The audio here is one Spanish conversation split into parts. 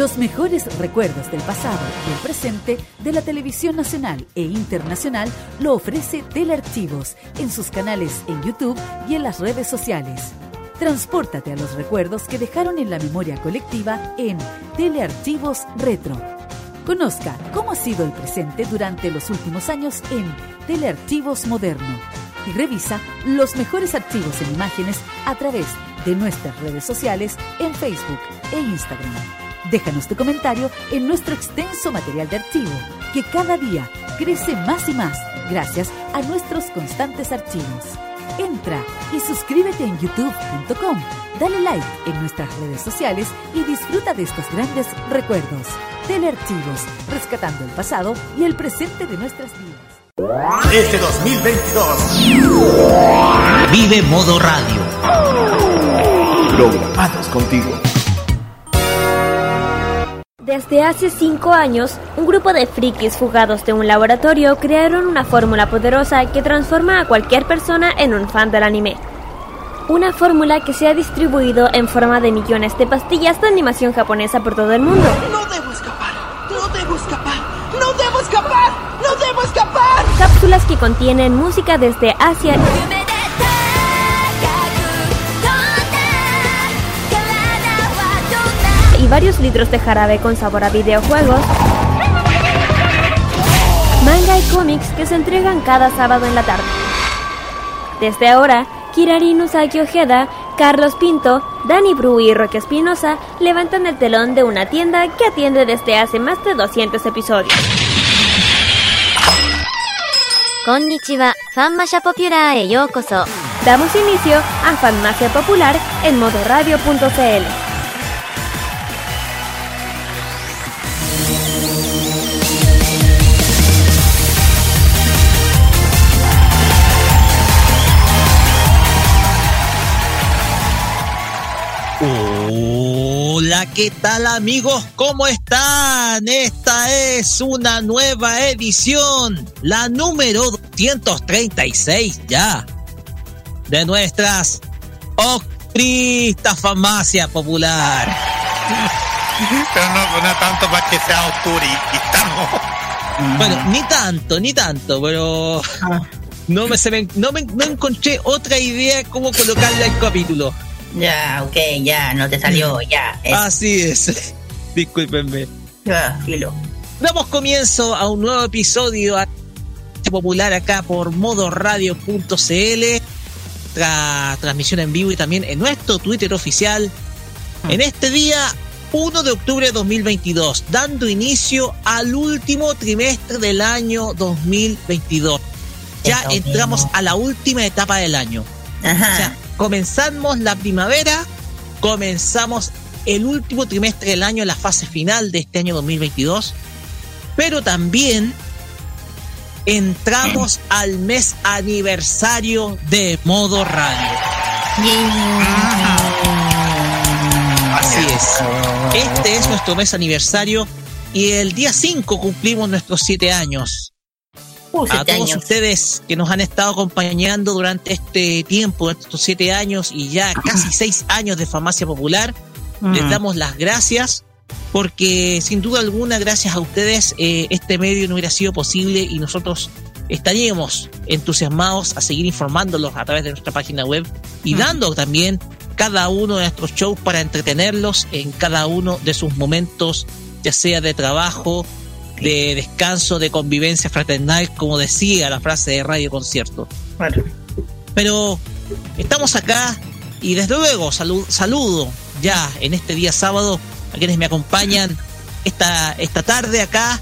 Los mejores recuerdos del pasado y el presente de la televisión nacional e internacional lo ofrece Telearchivos en sus canales en YouTube y en las redes sociales. Transpórtate a los recuerdos que dejaron en la memoria colectiva en Telearchivos Retro. Conozca cómo ha sido el presente durante los últimos años en Telearchivos Moderno y revisa los mejores archivos en imágenes a través de nuestras redes sociales en Facebook e Instagram. Déjanos tu comentario en nuestro extenso material de archivo, que cada día crece más y más gracias a nuestros constantes archivos. Entra y suscríbete en youtube.com, dale like en nuestras redes sociales y disfruta de estos grandes recuerdos. Telearchivos, rescatando el pasado y el presente de nuestras vidas. Este 2022 Vive Modo Radio. programados contigo. Desde hace cinco años, un grupo de frikis fugados de un laboratorio crearon una fórmula poderosa que transforma a cualquier persona en un fan del anime. Una fórmula que se ha distribuido en forma de millones de pastillas de animación japonesa por todo el mundo. No debo escapar, no debo escapar, no debo escapar, no debo escapar. Cápsulas que contienen música desde Asia varios litros de jarabe con sabor a videojuegos, manga y cómics que se entregan cada sábado en la tarde. Desde ahora, Kirarin Usagi Ojeda, Carlos Pinto, Dani Bru y Roque Espinosa levantan el telón de una tienda que atiende desde hace más de 200 episodios. Konnichiwa, Damos inicio a Fanmasia Popular en modoradio.cl. Hola, ¿qué tal amigos? ¿Cómo están? Esta es una nueva edición, la número 236 ya, de nuestras Octrista Farmacia Popular. Pero no, no tanto para que sea osturista, ¿no? Bueno, ni tanto, ni tanto, pero no me, se me- no me no encontré otra idea cómo colocarle al capítulo. Ya, ok, ya, no te salió, ya. Es, Así es. Discúlpenme. ya, filo. Damos comienzo a un nuevo episodio popular acá por modoradio.cl. Tra transmisión en vivo y también en nuestro Twitter oficial. En este día 1 de octubre de 2022, dando inicio al último trimestre del año 2022. Ya Eso entramos mismo. a la última etapa del año. Ajá. O sea, comenzamos la primavera, comenzamos el último trimestre del año, la fase final de este año 2022, pero también entramos al mes aniversario de Modo Radio. Así es. Este es nuestro mes aniversario y el día 5 cumplimos nuestros 7 años Uh, a todos años. ustedes que nos han estado acompañando durante este tiempo, durante estos siete años y ya casi seis años de Farmacia Popular, les Mm. damos las gracias porque sin duda alguna, gracias a ustedes, eh, este medio no hubiera sido posible y nosotros estaríamos entusiasmados a seguir informándolos a través de nuestra página web y dando también cada uno de nuestros shows para entretenerlos en cada uno de sus momentos, ya sea de trabajo, de descanso, de convivencia fraternal, como decía la frase de Radio Concierto. Bueno, Pero estamos acá y desde luego salu- saludo ya en este día sábado a quienes me acompañan esta, esta tarde acá.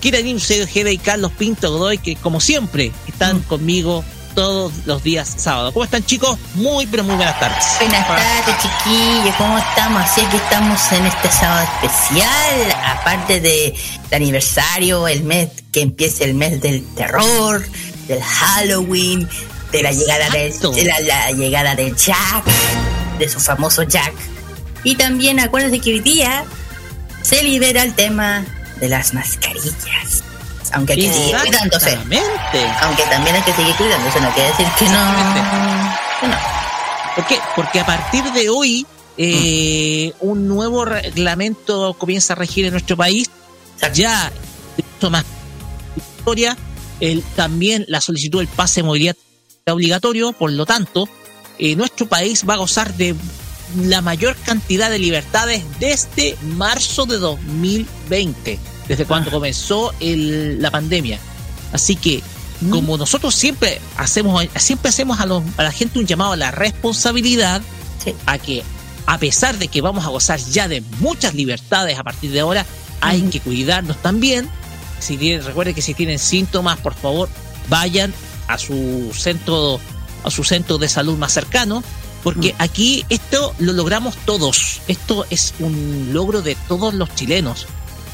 Kiranin Ojeda y Carlos Pinto Godoy, que como siempre están conmigo todos los días sábados. ¿Cómo están chicos? Muy, pero muy buenas tardes. buenas tardes, chiquillos. ¿Cómo estamos? Así que estamos en este sábado especial. Aparte de el aniversario, el mes que empieza el mes del terror, del Halloween, de la llegada Exacto. de la, la llegada de Jack, de su famoso Jack. Y también acuérdense que hoy día se libera el tema de las mascarillas. Aunque hay que seguir cuidándose. Aunque también hay que seguir cuidándose, no quiere decir que no. Que no. ¿Por qué? Porque a partir de hoy eh, un nuevo reglamento comienza a regir en nuestro país. Ya, esto más historia, el, también la solicitud del pase de movilidad obligatorio, por lo tanto, eh, nuestro país va a gozar de la mayor cantidad de libertades desde marzo de 2020, desde cuando comenzó el, la pandemia. Así que, como nosotros siempre hacemos, siempre hacemos a, los, a la gente un llamado a la responsabilidad, a que a pesar de que vamos a gozar ya de muchas libertades a partir de ahora, hay que cuidarnos también. Si tienen, recuerden que si tienen síntomas, por favor, vayan a su centro, a su centro de salud más cercano, porque aquí esto lo logramos todos. Esto es un logro de todos los chilenos,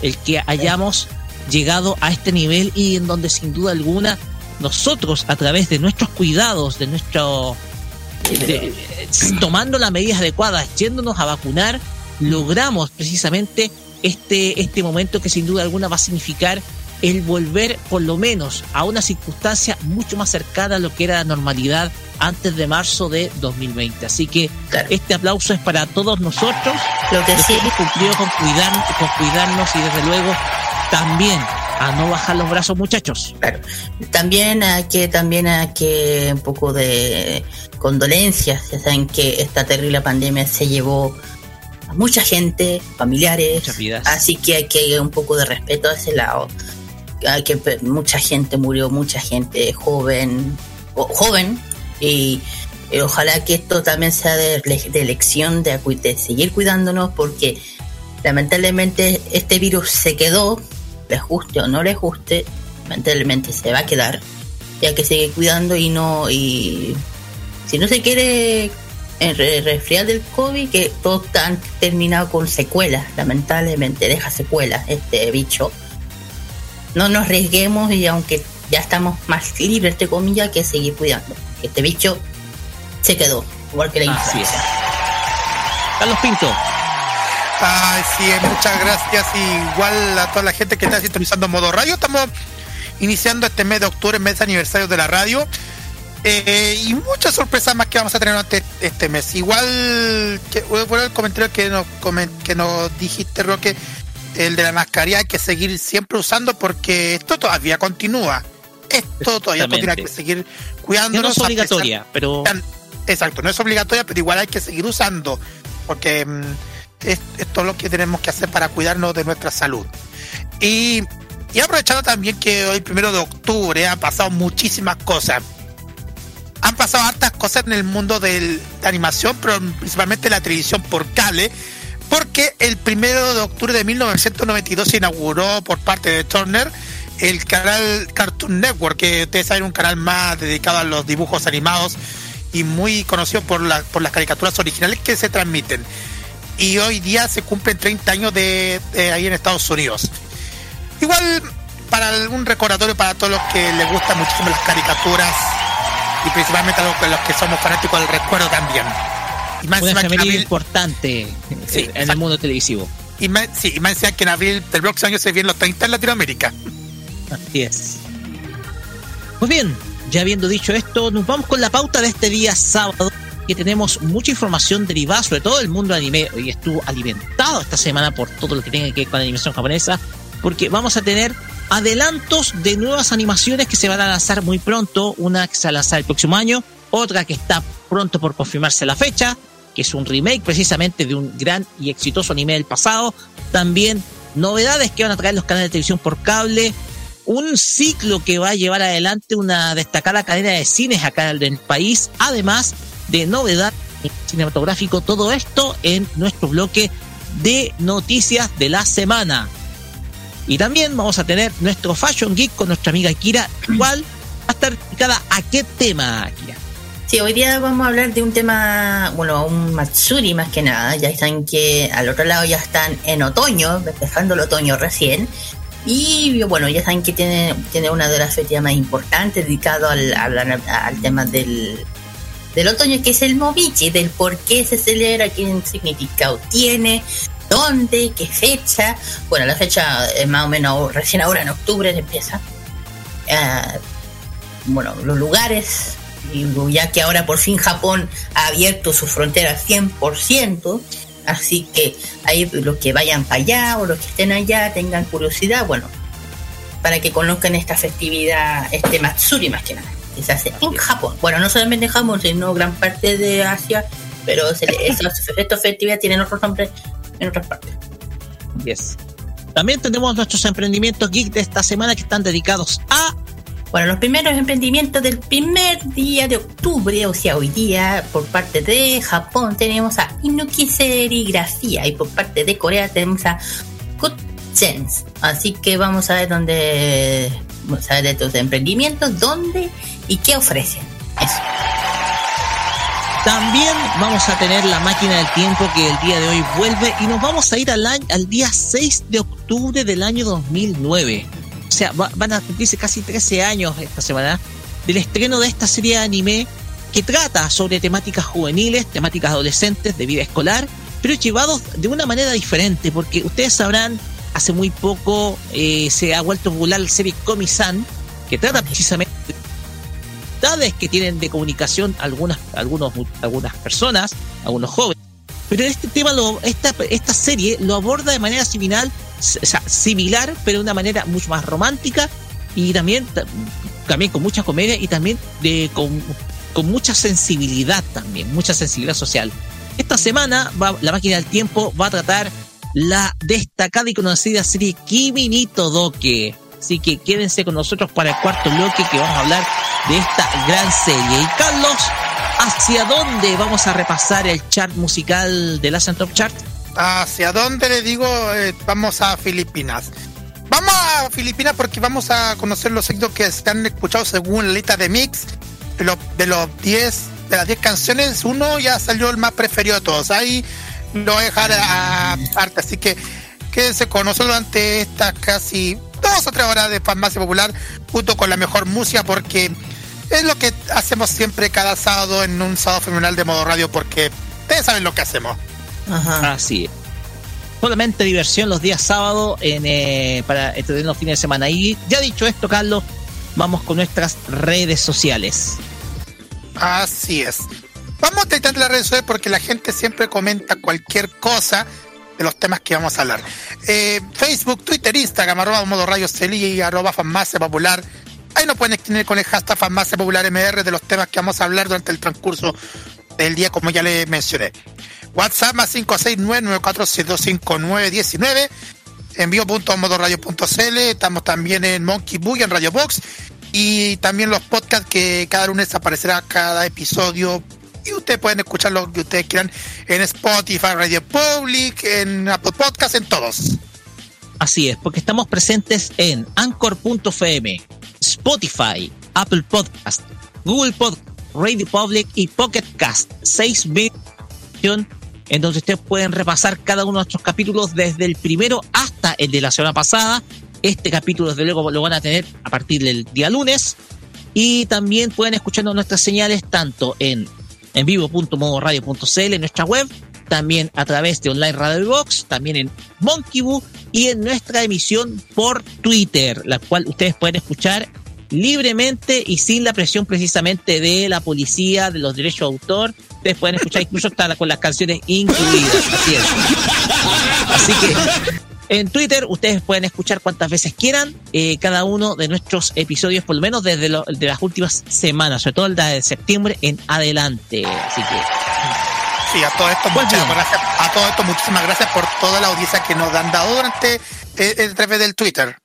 el que hayamos llegado a este nivel y en donde sin duda alguna nosotros a través de nuestros cuidados, de nuestro de- tomando las medidas adecuadas, yéndonos a vacunar, logramos precisamente este, este momento que sin duda alguna va a significar el volver por lo menos a una circunstancia mucho más cercana a lo que era la normalidad antes de marzo de 2020. Así que este aplauso es para todos nosotros, Lo que los sí- hemos cumplido con, cuidar, con cuidarnos y desde luego también a no bajar los brazos muchachos. Claro. También hay que, también hay que un poco de condolencias. Ya saben que esta terrible pandemia se llevó a mucha gente, familiares. Así que hay que un poco de respeto a ese lado. Hay que mucha gente murió, mucha gente joven, o joven y, y ojalá que esto también sea de, de elección de, de seguir cuidándonos porque lamentablemente este virus se quedó, les guste o no les guste, lamentablemente se va a quedar. Y hay que seguir cuidando y no, y si no se quiere eh, re- resfriar del COVID, que todos han terminado con secuelas, lamentablemente deja secuelas este bicho. No nos arriesguemos y aunque ya estamos más libres, entre comillas, que seguir cuidando. Este bicho se quedó, igual que la Así influenza. Carlos Pinto. Ay, sí, muchas gracias. Igual a toda la gente que está sintonizando modo radio. Estamos iniciando este mes de octubre, mes de aniversario de la radio. Eh, y muchas sorpresas más que vamos a tener durante este mes. Igual, que, bueno, el comentario que nos, que nos dijiste, Roque, el de la mascarilla hay que seguir siempre usando porque esto todavía continúa. Esto todavía hay que seguir cuidándonos. no es pesar- obligatoria, pero Exacto, no es obligatoria, pero igual hay que seguir usando, porque mm, es, esto es lo que tenemos que hacer para cuidarnos de nuestra salud. Y, y aprovechando también que hoy, primero de octubre, han pasado muchísimas cosas. Han pasado hartas cosas en el mundo del- de la animación, pero principalmente la televisión por cable, porque el primero de octubre de 1992 se inauguró por parte de Turner el canal Cartoon Network, que ustedes saben, un canal más dedicado a los dibujos animados y muy conocido por, la- por las caricaturas originales que se transmiten. Y hoy día se cumplen 30 años de, de ahí en Estados Unidos. Igual, para un recordatorio para todos los que les gustan muchísimo las caricaturas y principalmente a los, que somos fanáticos del recuerdo también. Y más una abril- importante Sí, eh, en el mundo televisivo. y más, sí, y más que en abril del próximo año se vienen los 30 en Latinoamérica. Así es. Pues bien, ya habiendo dicho esto, nos vamos con la pauta de este día sábado, que tenemos mucha información derivada, sobre todo del mundo anime. Hoy estuvo alimentado esta semana por todo lo que tenga que ver con la animación japonesa, porque vamos a tener adelantos de nuevas animaciones que se van a lanzar muy pronto, una que se va a lanzar el próximo año, otra que está pronto por confirmarse la fecha, que es un remake precisamente de un gran y exitoso anime del pasado, también novedades que van a traer los canales de televisión por cable, un ciclo que va a llevar adelante una destacada cadena de cines acá en el país, además de novedad cinematográfico, todo esto en nuestro bloque de noticias de la semana. Y también vamos a tener nuestro Fashion Geek con nuestra amiga Kira, igual va a estar dedicada a qué tema, Kira. Sí, hoy día vamos a hablar de un tema, bueno, un Matsuri más que nada. Ya están que al otro lado ya están en otoño, dejando el otoño recién. Y bueno, ya saben que tiene, tiene una de las fechas más importantes dedicado al, al, tema del, del otoño, que es el Movichi, del por qué se celebra, qué significado tiene, dónde, qué fecha. Bueno, la fecha es más o menos recién ahora en octubre empieza. Ah, bueno, los lugares ya que ahora por fin Japón ha abierto sus fronteras 100%, así que ahí los que vayan para allá o los que estén allá tengan curiosidad, bueno, para que conozcan esta festividad, este Matsuri más que nada, que se hace en Japón. Bueno, no solamente en Japón, sino gran parte de Asia, pero se le- estos- estas festividades tienen otros nombres en otras partes. Yes. También tenemos nuestros emprendimientos geek de esta semana que están dedicados a Bueno, los primeros emprendimientos del primer día de octubre, o sea, hoy día, por parte de Japón tenemos a Inuki Serigrafía y por parte de Corea tenemos a Goodsense. Así que vamos a ver dónde, vamos a ver de estos emprendimientos, dónde y qué ofrecen. Eso. También vamos a tener la máquina del tiempo que el día de hoy vuelve y nos vamos a ir al, año, al día 6 de octubre del año 2009. Sea, va- van a cumplirse casi 13 años esta semana del estreno de esta serie de anime que trata sobre temáticas juveniles, temáticas adolescentes, de vida escolar, pero llevados de una manera diferente, porque ustedes sabrán, hace muy poco eh, se ha vuelto popular la serie Komi-san, que trata precisamente dificultades que tienen de comunicación algunas, algunos, algunas personas, algunos jóvenes. Pero este tema, lo, esta, esta serie lo aborda de manera similar, o sea, similar, pero de una manera mucho más romántica y también, ta- también con mucha comedia y también de, con, con mucha sensibilidad también, mucha sensibilidad social. Esta semana va- la máquina del tiempo va a tratar la destacada y conocida serie Kimi ni Todoke. Así que quédense con nosotros para el cuarto bloque que vamos a hablar de esta gran serie. Y Carlos, ¿hacia dónde vamos a repasar el chart musical de la Top Chart? ¿Hacia dónde le digo? Eh, vamos a Filipinas. Vamos a Filipinas porque vamos a conocer los éxitos que se han escuchado según la lista de mix. De los, de los 10, de las 10 canciones, uno ya salió el más preferido de todos. Ahí lo voy a dejar aparte. Así que quédense con nosotros durante estas casi dos o tres horas de farmacia popular, junto con la mejor música, porque es lo que hacemos siempre cada sábado en un sábado fenomenal de modo radio, porque ustedes saben lo que hacemos. Ajá. Así es. Solamente diversión los días sábados en, eh, para entretener los fines de semana. Y ya dicho esto, Carlos, vamos con nuestras redes sociales. Así es. Vamos a tratar las redes sociales porque la gente siempre comenta cualquier cosa de los temas que vamos a hablar. Eh, Facebook, Twitter, Instagram, arroba modo radio Celí y arroba farmacia popular. Ahí nos pueden escribir con el hashtag farmacia popular MR de los temas que vamos a hablar durante el transcurso del día, como ya le mencioné. WhatsApp más 569-94725919. Envío.modoradio.cl. Estamos también en Monkey en Radio Box. Y también los podcasts que cada lunes aparecerá cada episodio. Y ustedes pueden escuchar lo que ustedes quieran en Spotify, Radio Public, en Apple Podcasts, en todos. Así es, porque estamos presentes en Anchor.fm, Spotify, Apple Podcast, Google Podcast, Radio Public y Pocket Cast. Seis en donde ustedes pueden repasar cada uno de nuestros capítulos desde el primero hasta el de la semana pasada. Este capítulo, desde luego, lo van a tener a partir del día lunes. Y también pueden escucharnos nuestras señales tanto en en vivo.modoradio.cl en nuestra web, también a través de Online Radio Box, también en Monkey Boo y en nuestra emisión por Twitter, la cual ustedes pueden escuchar libremente y sin la presión precisamente de la policía, de los derechos de autor. Ustedes pueden escuchar incluso hasta con las canciones incluidas. Así es. Así que en Twitter ustedes pueden escuchar cuantas veces quieran eh, cada uno de nuestros episodios, por lo menos desde lo- de las últimas semanas, sobre todo el de septiembre en adelante. Así que Sí, a todo esto, Pues muchas gracias. A todo esto, muchísimas gracias por toda la audiencia que nos han dado durante eh, el través del Twitter.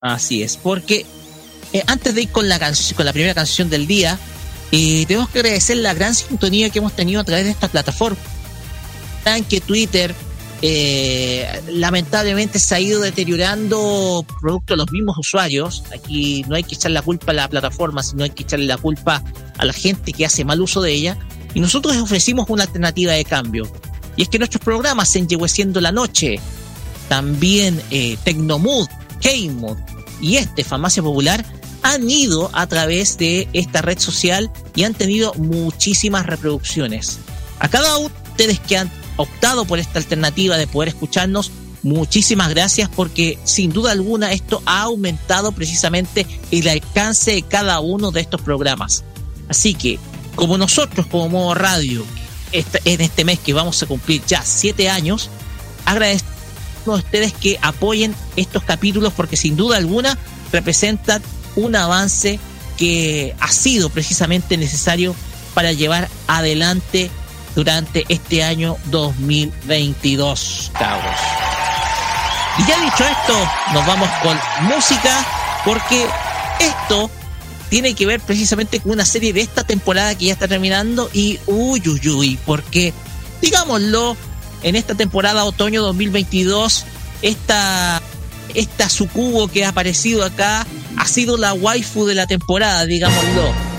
Así es, porque eh, antes de ir con la, con la primera canción del día, eh, tenemos que agradecer la gran sintonía que hemos tenido a través de esta plataforma. Saben que Twitter eh, lamentablemente se ha ido deteriorando producto de los mismos usuarios. Aquí no hay que echar la culpa a la plataforma, sino hay que echarle la culpa a la gente que hace mal uso de ella. Y nosotros ofrecimos una alternativa de cambio. Y es que nuestros programas en Siendo la Noche, también eh, Tecnomood, K-Mood y este Farmacia Popular han ido a través de esta red social y han tenido muchísimas reproducciones. A cada uno de ustedes que han optado por esta alternativa de poder escucharnos, muchísimas gracias porque sin duda alguna esto ha aumentado precisamente el alcance de cada uno de estos programas. Así que, como nosotros como modo radio, en este mes que vamos a cumplir ya siete años, agradecemos a ustedes que apoyen estos capítulos porque sin duda alguna representan un avance que ha sido precisamente necesario para llevar adelante durante este año 2022, cabros. Y ya dicho esto, nos vamos con música porque esto tiene que ver precisamente con una serie de esta temporada que ya está terminando y uy, uy, uy, porque digámoslo, en esta temporada otoño 2022, esta, esta sucubo que ha aparecido acá ha sido la waifu de la temporada, digámoslo.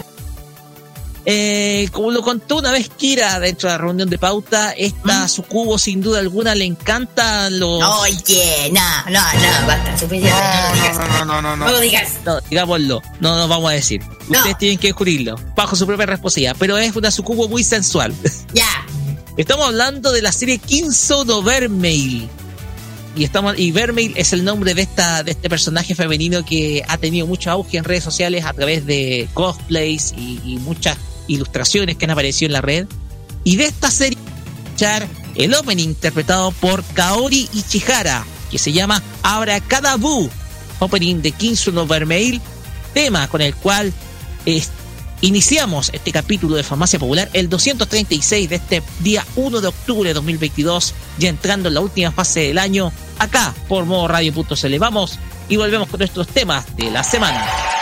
Eh, como lo contó una vez Kira dentro de la reunión de pauta, esta sucubo sin duda alguna le encanta los... Oye, no, no, no, basta, suficiente. No, digas. No, no, no, no, No no. lo digas. No, digámoslo, no nos vamos a decir. No. Ustedes tienen que descubrirlo, bajo su propia responsabilidad, pero es una sucubo muy sensual. Ya. Estamos hablando de la serie Kinso no Vermeil. Y estamos y Vermeil es el nombre de esta de este personaje femenino que ha tenido mucho auge en redes sociales a través de cosplays y, muchas ilustraciones que han aparecido en la red. Y de esta serie el opening interpretado por Kaori Ichihara, que se llama Abracadaboo, opening de Kinso no Vermeil, tema con el cual Iniciamos este capítulo de Farmacia Popular, el 236 de este día 1 de octubre de 2022, ya entrando en la última fase del año, acá por modo radio.cl. Vamos y volvemos con nuestros temas de la semana.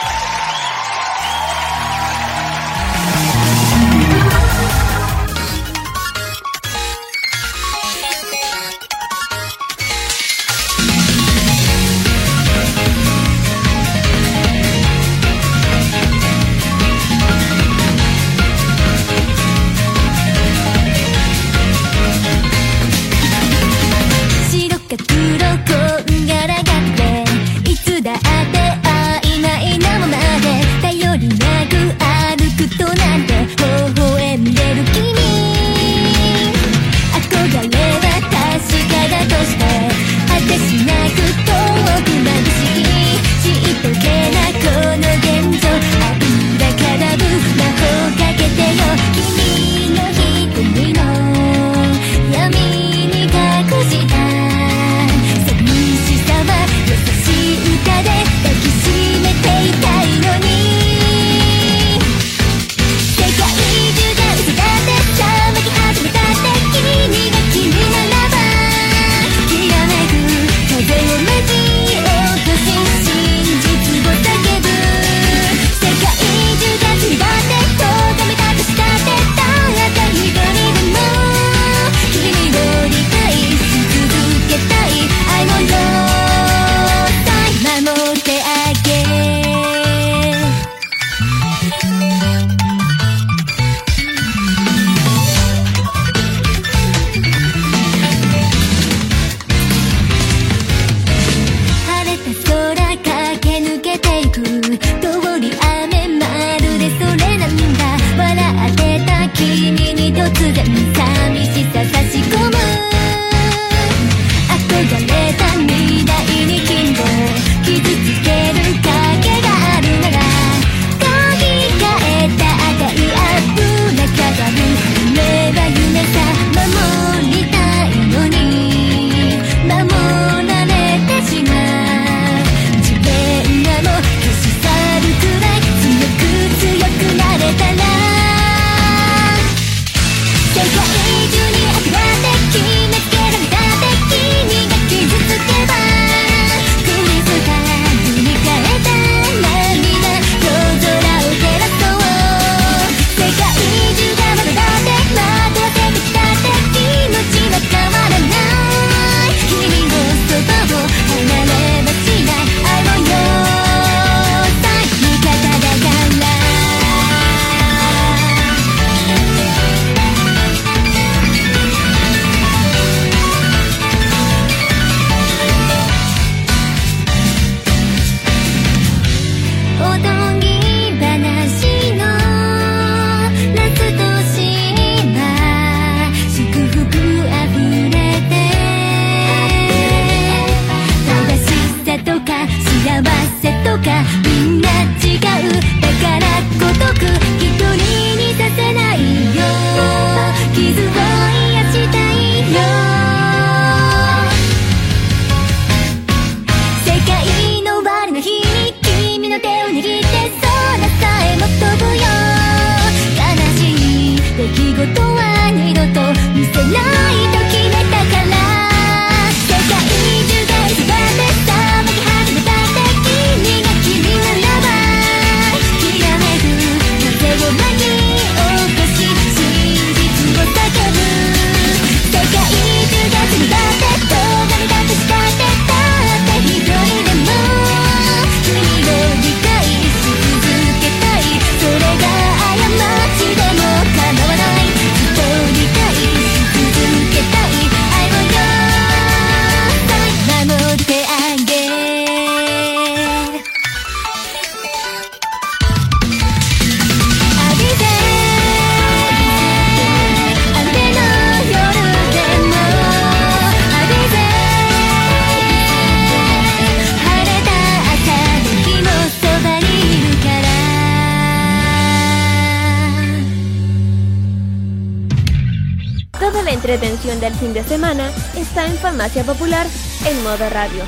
Farmacia Popular en modo radio.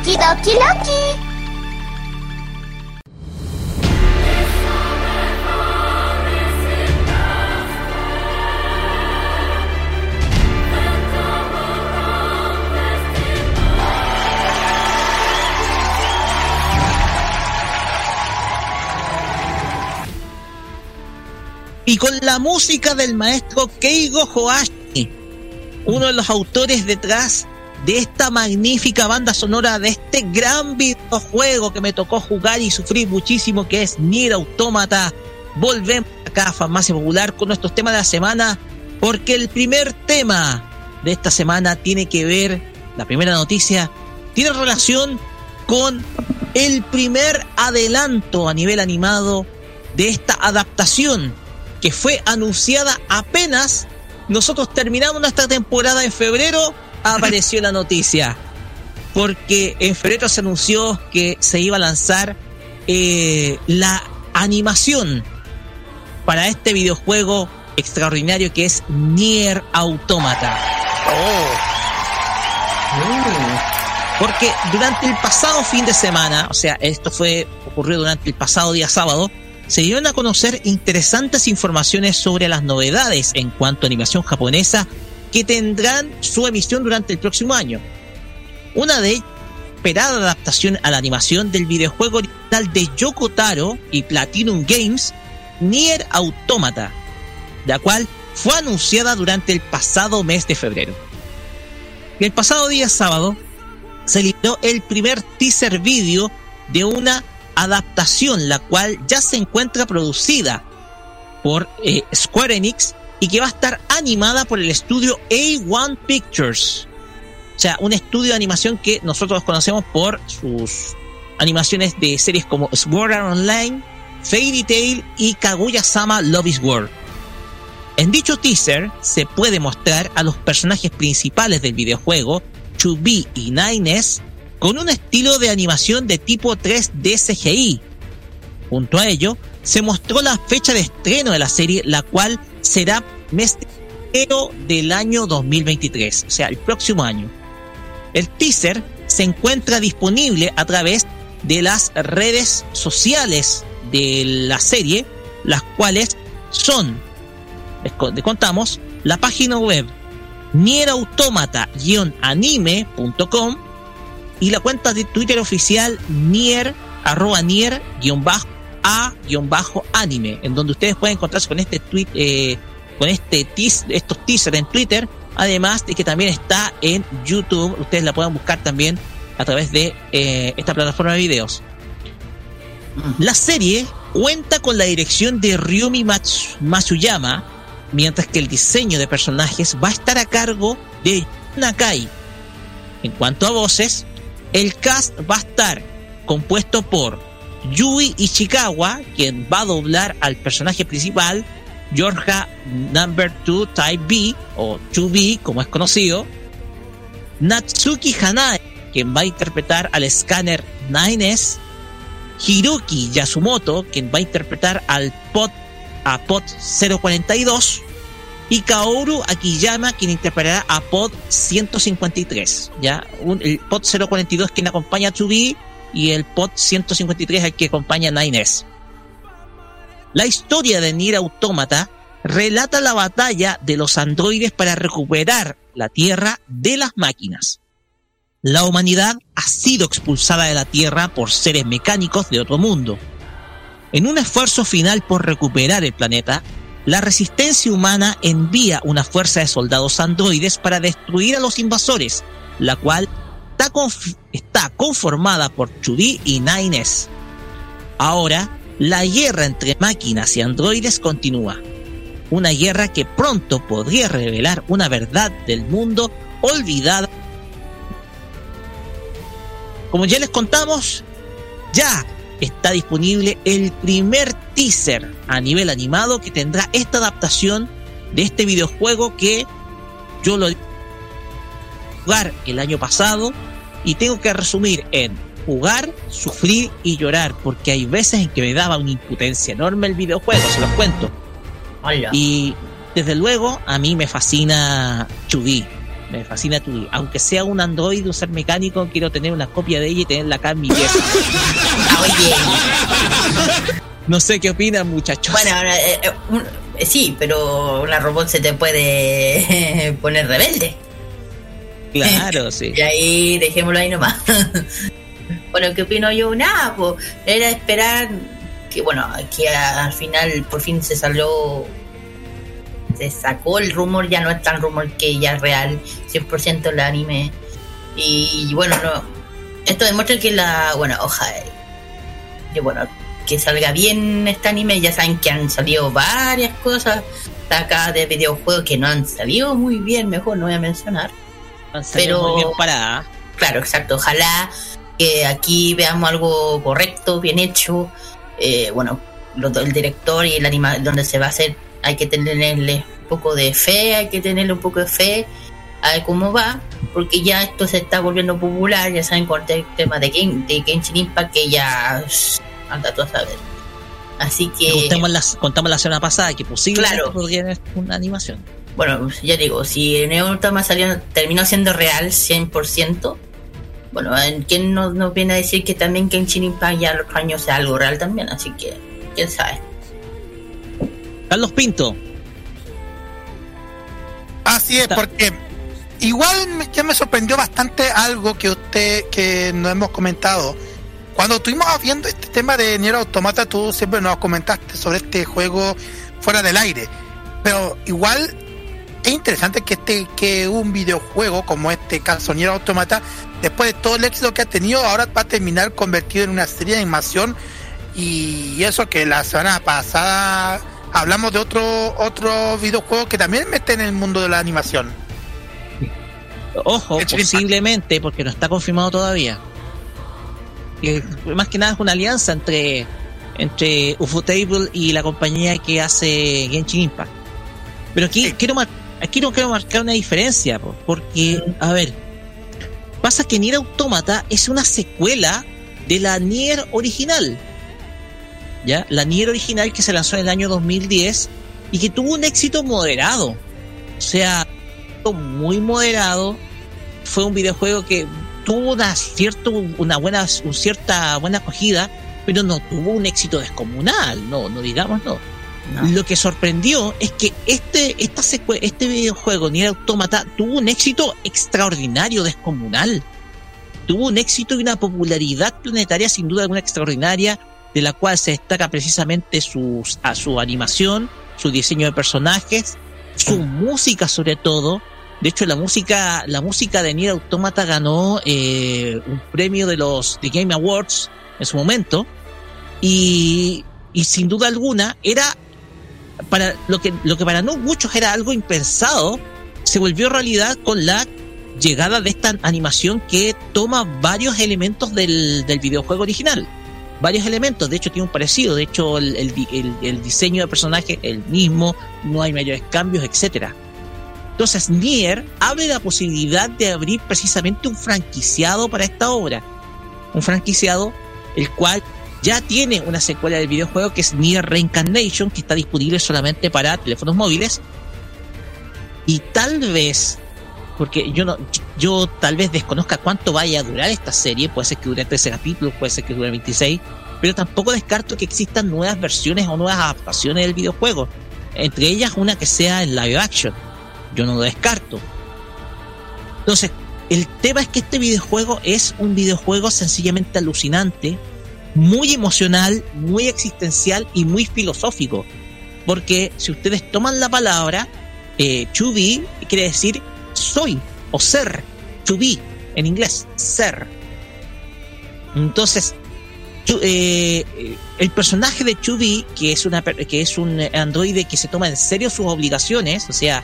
Okidoki Loki. Y con la música del maestro Keigo Hoashi, uno de los autores detrás de esta magnífica banda sonora de este gran videojuego que me tocó jugar y sufrir muchísimo, que es Nier Automata. Volvemos acá a Farmacia Popular con nuestros temas de la semana, porque el primer tema de esta semana tiene que ver, la primera noticia, tiene relación con el primer adelanto a nivel animado de esta adaptación que fue anunciada apenas nosotros terminamos nuestra temporada en febrero, apareció la noticia. Porque en febrero se anunció que se iba a lanzar eh, la animación para este videojuego extraordinario que es Nier Automata. Porque durante el pasado fin de semana, o sea, esto fue ocurrió durante el pasado día sábado, se dieron a conocer interesantes informaciones sobre las novedades en cuanto a animación japonesa que tendrán su emisión durante el próximo año. Una de ellas, esperada adaptación a la animación del videojuego original de Yoko Taro y Platinum Games, Nier Automata, la cual fue anunciada durante el pasado mes de febrero. Y el pasado día sábado se liberó el primer teaser video de una adaptación, la cual ya se encuentra producida por eh, Square Enix y que va a estar animada por el estudio A1 Pictures. O sea, un estudio de animación que nosotros conocemos por sus animaciones de series como Sword Art Online, Fairy Tail y Kaguya-sama Love is War. En dicho teaser se puede mostrar a los personajes principales del videojuego, 2B y 9S, con un estilo de animación de tipo 3D CGI. Junto a ello, se mostró la fecha de estreno de la serie, la cual será mes del año 2023, o sea, el próximo año. El teaser se encuentra disponible a través de las redes sociales de la serie, las cuales son, les contamos, la página web nierautomata-anime.com y la cuenta de Twitter oficial Nier, arroba Nier, guion bajo, a guion bajo anime, en donde ustedes pueden encontrarse con este tweet, eh, con este teas, estos teasers en Twitter, además de que también está en YouTube, ustedes la pueden buscar también a través de eh, esta plataforma de videos. La serie cuenta con la dirección de Ryumi Matsuyama, mientras que el diseño de personajes va a estar a cargo de Nakai. En cuanto a voces, el cast va a estar compuesto por Yui Ishikawa, quien va a doblar al personaje principal, Georgia Number 2 Type B, o 2B como es conocido, Natsuki Hanae, quien va a interpretar al escáner 9S, Hiroki Yasumoto, quien va a interpretar al pod, a Pod 042, y Kaoru Akiyama, quien interpretará a Pod 153. ¿ya? el Pod 042 quien acompaña a 2B y el Pod 153 el que acompaña a 9S. La historia de Nier Automata relata la batalla de los androides para recuperar la Tierra de las máquinas. La humanidad ha sido expulsada de la Tierra por seres mecánicos de otro mundo. En un esfuerzo final por recuperar el planeta, la resistencia humana envía una fuerza de soldados androides para destruir a los invasores, la cual está, conformada por Chudi y Nines. Ahora, la guerra entre máquinas y androides continúa. Una guerra que pronto podría revelar una verdad del mundo olvidada. Como ya les contamos, ya está disponible el primer teaser a nivel animado que tendrá esta adaptación de este videojuego que yo lo jugar el año pasado y tengo que resumir en jugar, sufrir y llorar porque hay veces en que me daba una impotencia enorme el videojuego, se los cuento. Y desde luego a mí me fascina Chubí, me fascina Chubí. Aunque sea un android, un ser mecánico, quiero tener una copia de ella y tenerla acá en mi pieza. No sé qué opinan, muchachos. Bueno, eh, eh, sí, pero una robot se te puede poner rebelde. Claro, sí. y ahí dejémoslo ahí nomás. bueno, ¿qué opino yo? Nada, pues era esperar que, bueno, que al final por fin se salió, se sacó el rumor, ya no es tan rumor que ya es real, 100% el anime. Y, bueno, no, esto demuestra que la, bueno, ojalá, que bueno, que salga bien este anime, ya saben que han salido varias cosas acá de videojuegos que no han salido muy bien, mejor no voy a mencionar pero bien parada. Claro, exacto. Ojalá que aquí veamos algo correcto, bien hecho. Eh, bueno, el director y el animal donde se va a hacer, hay que tenerle un poco de fe, hay que tenerle un poco de fe a ver cómo va, porque ya esto se está volviendo popular, ya saben con el tema de, Game, de Genshin Impact que ya anda todo a saber. Así que... Contamos la, contamos la semana pasada que posiblemente claro. podría una animación bueno, ya digo, si Neo salió, terminó siendo real 100%, bueno, ¿quién nos, nos viene a decir que también Kenshin Impact ya los años sea algo real también? Así que, quién sabe. Carlos Pinto. Así es, porque igual ya me sorprendió bastante algo que usted, que nos hemos comentado. Cuando estuvimos viendo este tema de Nier Automata, tú siempre nos comentaste sobre este juego fuera del aire. Pero igual es interesante que este que un videojuego como este caso Nier Automata después de todo el éxito que ha tenido ahora va a terminar convertido en una serie de animación y eso que la semana pasada hablamos de otro otro videojuego que también mete en el mundo de la animación. Ojo posiblemente porque no está confirmado todavía. Más que nada es una alianza entre entre Ufotable y la compañía que hace Genshin Impact. Pero aquí quiero marcar aquí no quiero marcar una diferencia, porque, a ver, pasa que Nier Automata es una secuela de la Nier original. ¿Ya? La Nier original que se lanzó en el año 2010 y que tuvo un éxito moderado. O sea, muy moderado. Fue un videojuego que tuvo una, cierto, una buena, cierta buena acogida, pero no tuvo un éxito descomunal, no, no digamos no. Lo que sorprendió es que este, esta este videojuego, Nier Automata, tuvo un éxito extraordinario, descomunal. Tuvo un éxito y una popularidad planetaria sin duda alguna extraordinaria, de la cual se destaca precisamente sus, su animación, su diseño de personajes, su música sobre todo. De hecho, la música, la música de Nier Automata ganó eh, un premio de los The Game Awards en su momento. Y, y sin duda alguna era para lo que, lo que para no muchos era algo impensado, se volvió realidad con la llegada de esta animación que toma varios elementos del, del videojuego original. Varios elementos, de hecho tiene un parecido, de hecho el, el, diseño de personaje el mismo, no hay mayores cambios, etcétera. Entonces Nier abre la posibilidad de abrir precisamente un franquiciado para esta obra. Un franquiciado el cual ya tiene una secuela del videojuego que es Nier Reincarnation, que está disponible solamente para teléfonos móviles. Y tal vez, porque yo no, yo tal vez desconozca cuánto vaya a durar esta serie, puede ser que dure 13 capítulos, puede ser que dure 26, pero tampoco descarto que existan nuevas versiones o nuevas adaptaciones del videojuego. entre ellas una que sea en live action. Yo no lo descarto. Entonces, el tema es que este videojuego es un videojuego sencillamente alucinante, muy emocional, muy existencial y muy filosófico. Porque si ustedes toman la palabra, eh, be quiere decir soy o ser. To be en inglés, ser. Entonces, eh, el personaje de Chubby, que es una que es un androide que se toma en serio sus obligaciones, o sea,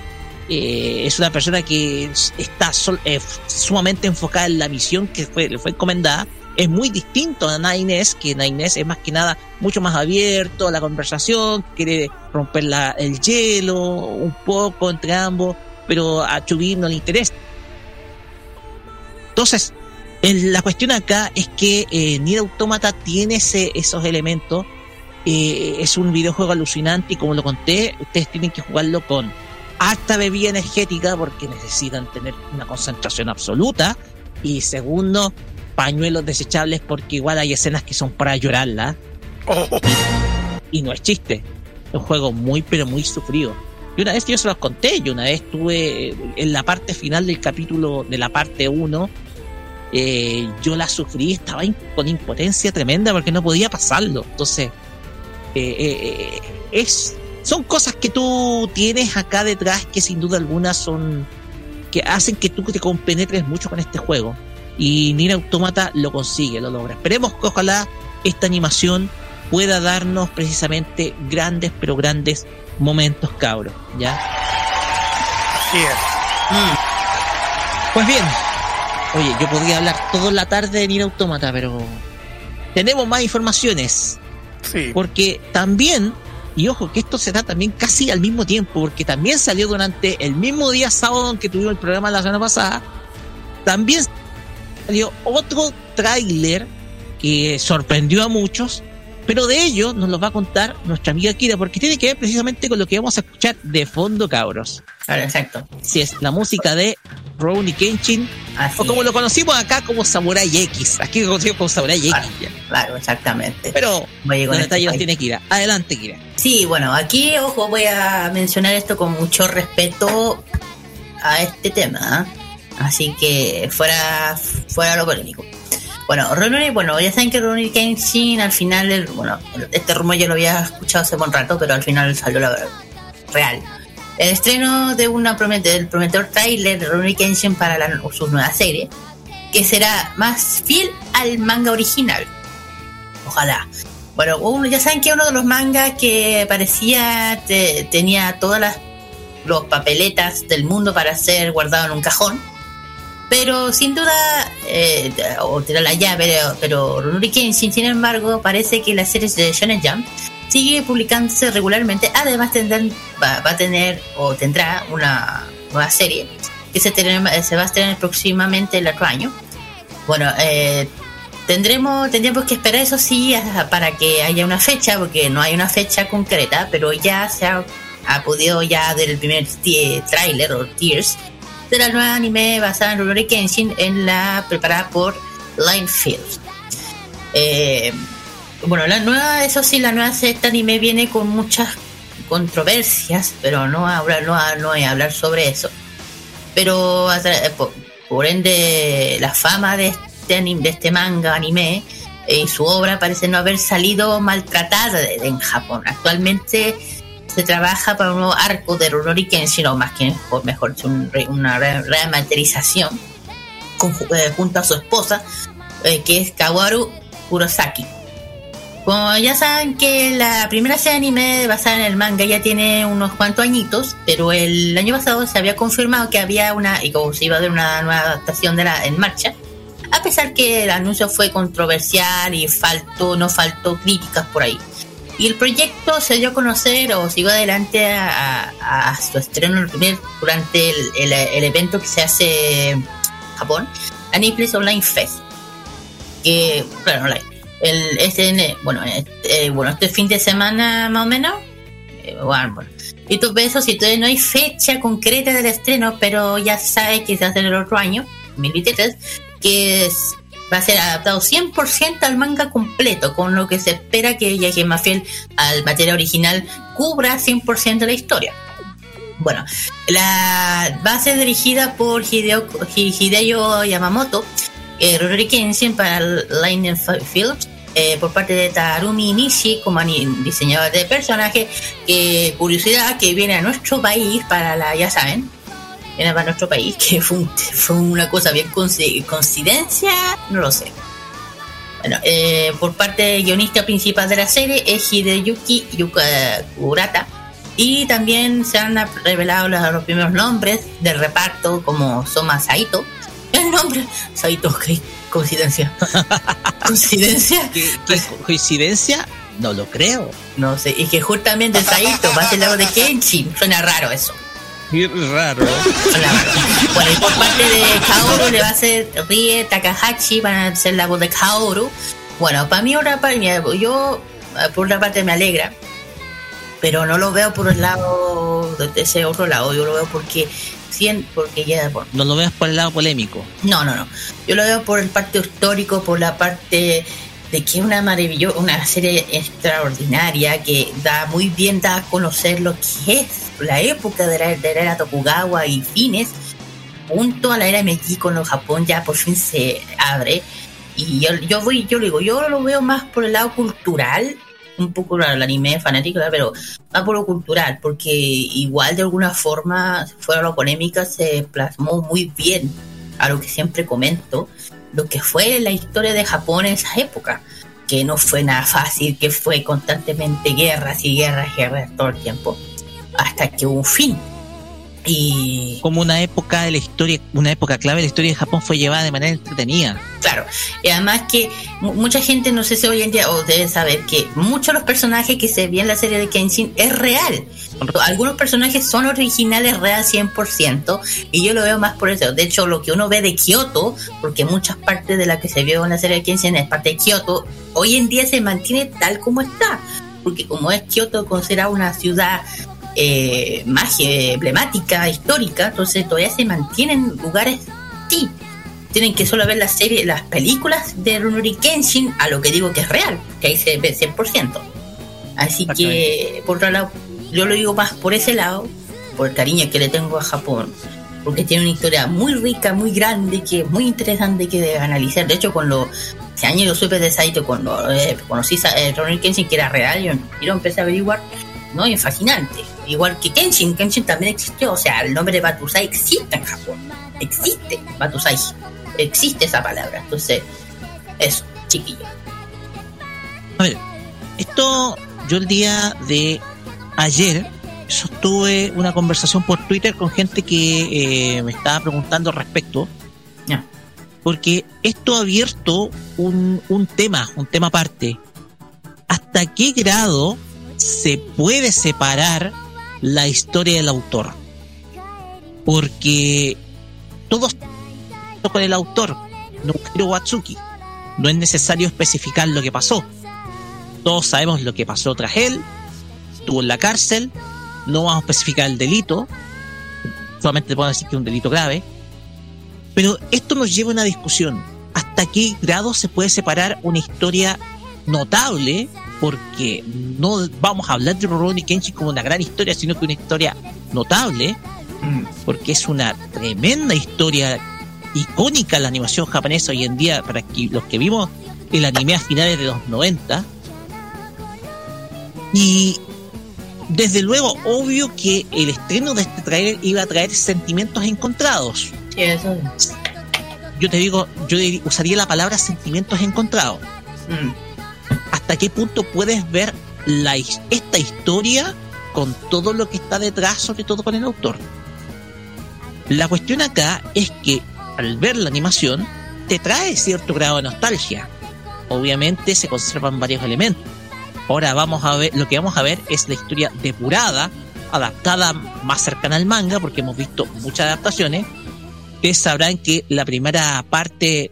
eh, es una persona que está eh, sumamente enfocada en la misión que fue, le fue encomendada. Es muy distinto a Nainés, que Nainés es más que nada mucho más abierto a la conversación, quiere romper la, el hielo un poco entre ambos, pero a Chubby no le interesa. Entonces, la cuestión acá es que eh, Nier Automata tiene ese, esos elementos. Eh, es un videojuego alucinante y como lo conté, ustedes tienen que jugarlo con harta bebida energética porque necesitan tener una concentración absoluta. Y segundo, pañuelos desechables porque igual hay escenas que son para llorarla. Y, no es chiste. Es un juego muy, pero muy sufrido. Y una vez yo se los conté, yo una vez estuve en la parte final del capítulo de la parte 1 eh, yo la sufrí, estaba con impotencia tremenda porque no podía pasarlo. Entonces, eh, eh, es, son cosas que tú tienes acá detrás que sin duda alguna son, que hacen que tú te compenetres mucho con este juego. Y Nier Automata lo consigue, lo logra. Esperemos que ojalá esta animación pueda darnos precisamente grandes, pero grandes momentos, cabros. ¿Ya? Mm. Pues bien, Oye, yo podría hablar toda la tarde de Nier Automata, pero tenemos más informaciones. Sí. Porque también, y ojo que esto se da también casi al mismo tiempo, porque también salió durante el mismo día sábado en que tuvimos el programa la semana pasada, también salió otro tráiler que sorprendió a muchos, pero de ello nos lo va a contar nuestra amiga Kira, porque tiene que ver precisamente con lo que vamos a escuchar de fondo, cabros. Claro, exacto. Si es la música de Ronnie Kenshin, o como lo conocimos acá como Samurai X. Aquí lo conocimos como Samurai X. Claro, exactamente. Pero los detalles los tiene Kira. Adelante, Kira. Sí, bueno, aquí, ojo, voy a mencionar esto con mucho respeto a este tema. ¿eh? Así que fuera, fuera lo polémico. Bueno, Ronnie, bueno, ya saben que Ronnie Kenshin al final, bueno, este rumor ya lo había escuchado hace un rato, pero al final salió la real el estreno de una del prometedor trailer de Rurouni Kenshin para la, su nueva serie, que será más fiel al manga original. Ojalá. Bueno, uno, ya saben que uno de los mangas que parecía tenía todas las los papeletas del mundo para ser guardado en un cajón. Pero sin duda, eh, o tirar la llave, pero, pero Kenshin, sin embargo, parece que las series de Shonen Jump sigue publicándose regularmente. Además, tendrán, va, a tener o tendrá una nueva serie que se, va a estrenar próximamente el otro año. Bueno, eh, tendremos, tendremos que esperar, eso sí, para que haya una fecha, porque no hay una fecha concreta, pero ya se ha, podido ya del primer tráiler o tears de la nueva anime basada en Rurouni Kenshin en la preparada por Linefield. Eh, bueno, la nueva, eso sí, la nueva secta anime viene con muchas controversias, pero no hablar, no, no hablar sobre eso. Pero por, ende, la fama de este anime, de este manga anime y su obra parece no haber salido maltratada en Japón. Actualmente se trabaja para un nuevo arco de Rurouni Kenshin, o más que mejor una rematerización eh, junto a su esposa, eh, que es Kawaru Kurosaki como ya saben que la primera serie anime basada en el manga ya tiene unos cuantos añitos, pero el año pasado se había confirmado que había una, y como se iba a ver una nueva adaptación de la en marcha, a pesar que el anuncio fue controversial y faltó, no faltó críticas por ahí. Y el proyecto se dio a conocer o siguió adelante a, su estreno durante el, evento que se hace en Japón, Aniplex Online Fest. Que, claro, online el, este, bueno, este, bueno, este fin de semana más o menos. Eh, bueno, Y tú ves si todavía no hay fecha concreta del estreno, pero ya se sabe que se va a hacer el otro año, 2023, que va a ser adaptado 100% al manga completo, con lo que se espera que es más al material original cubra 100% de la historia. Bueno, la va a ser dirigida por Hideo, Hideo Yamamoto, eh, Rory Kenshin para Line Films, eh, por parte de Tarumi Nishi como diseñador de personaje. Que curiosidad que viene a nuestro país para la, ya saben, para nuestro país, que fue, fue una cosa bien coincidencia, no lo sé. Bueno, eh, por parte del guionista principal de la serie es Hideyuki Urata y también se han revelado los, primeros nombres del reparto, como Soma Saito. El nombre, Saito, ¿qué coincidencia? ¿Coincidencia? ¿Qué, coincidencia? No lo creo. No sé, y que justamente Saito va a ser lado de Kenshin. Suena raro eso. Raro. Bueno, y por parte de Kaoru le va a ser Rie Takahashi, van a ser la voz de Kaoru. Bueno, para mí, otra parte, yo por una parte me alegra pero no lo veo por el lado de ese otro lado, yo lo veo porque porque ya no lo veo por el lado polémico. No, no, no. Yo lo veo por el parte histórico, por la parte de que es una maravillosa, una serie extraordinaria que da muy bien da a conocer lo que es la época de la, era Tokugawa y fines, junto a la era Meiji cuando Japón ya por fin se abre. Y yo, yo voy, yo digo, yo lo veo más por el lado cultural un poco el anime fanático, pero más por lo cultural, porque igual de alguna forma, fuera lo polémica, se plasmó muy bien a lo que siempre comento, lo que fue la historia de Japón en esa época, que no fue nada fácil, que fue constantemente guerras y guerras, guerras todo el tiempo, hasta que hubo un fin y como una época de la historia, una época clave de la historia de Japón fue llevada de manera entretenida. Claro, y además que mucha gente, no sé si hoy en día, o debe saber que muchos de los personajes que se ven en la serie de Kenshin es real. Algunos personajes son originales real 100%, y yo lo veo más por eso. De hecho, lo que uno ve de Kyoto, porque muchas partes de la que se vio en la serie de Kenshin es parte de Kyoto, hoy en día se mantiene tal como está. Porque como es Kyoto considerada una ciudad eh, magia emblemática, histórica, entonces todavía se mantienen lugares sí. Tienen que solo ver las series, las películas de Runori Kenshin a lo que digo que es real, que ahí se ve 100%. Así que, por otro lado, yo lo digo más por ese lado, por el cariño que le tengo a Japón, porque tiene una historia muy rica, muy grande, que es muy interesante que de analizar. De hecho, cuando ese año yo supe de Saito, cuando eh, conocí a eh, Kenshin, que era real, yo, yo empecé a averiguar, ¿no? Y es fascinante igual que Kenshin, Kenshin también existió, o sea, el nombre de Batusai existe en Japón, existe Batusai, existe esa palabra, entonces, eso, chiquillo. A ver, esto yo el día de ayer sostuve una conversación por Twitter con gente que eh, me estaba preguntando al respecto. Porque esto ha abierto un, un tema, un tema aparte. ¿Hasta qué grado se puede separar la historia del autor. Porque todos con el autor, no Watsuki. No es necesario especificar lo que pasó. Todos sabemos lo que pasó tras él. Estuvo en la cárcel. No vamos a especificar el delito. Solamente podemos decir que es un delito grave. Pero esto nos lleva a una discusión. ¿Hasta qué grado se puede separar una historia notable porque no vamos a hablar de Rurouni Kenshin como una gran historia, sino que una historia notable, mm. porque es una tremenda historia icónica la animación japonesa hoy en día, para los que vimos el anime a finales de los 90. Y desde luego, obvio que el estreno de este trailer iba a traer sentimientos encontrados. Sí, eso Yo te digo, yo usaría la palabra sentimientos encontrados. Mm hasta qué punto puedes ver esta historia con todo lo que está detrás, sobre todo con el autor. La cuestión acá es que al ver la animación te trae cierto grado de nostalgia. Obviamente se conservan varios elementos. Ahora vamos a ver, lo que vamos a ver es la historia depurada, adaptada más cercana al manga, porque hemos visto muchas adaptaciones. Ustedes sabrán que la primera parte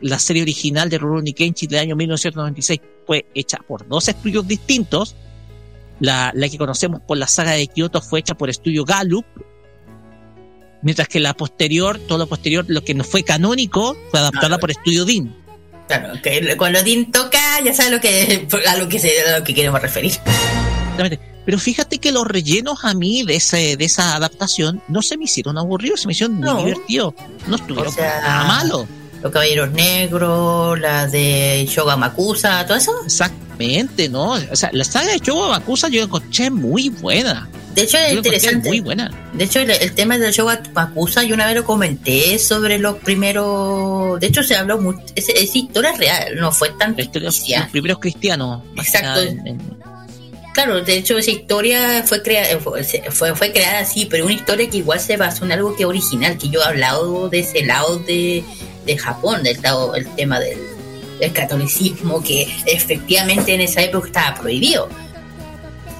la serie original de Rurouni Kenshin del año 1996 fue hecha por dos estudios distintos. La, que conocemos por la saga de Kyoto fue hecha por estudio Gallup. Mientras que la posterior, todo lo posterior, lo que no fue canónico, fue adaptada por Estudio Dean. Claro, que cuando Dean toca, ya sabes lo que, a lo que, se, a lo que queremos referir. Pero fíjate que los rellenos a mí de ese, de esa adaptación no se me hicieron aburridos, se me hicieron No. muy divertidos. No estuvieron O sea, nada malo. Los Caballeros Negros, la de Shoga Makusa, todo eso. Exactamente, ¿no? O sea, la saga de Showa Bakusa yo la encontré muy buena. De hecho, es interesante. Muy buena. De hecho, el, el tema del Shoga Makusa, yo una vez lo comenté sobre los primeros. De hecho, se habló mucho. Es, es historia real, no fue tan los primeros cristianos. Exacto. nada, en- en- Claro, de hecho, esa historia fue, crea se- fue, fue creada así, pero una historia que igual se basó en algo que original, que yo he hablado de ese lado de, de Japón, del lado, el tema del, del catolicismo, que efectivamente en esa época estaba prohibido.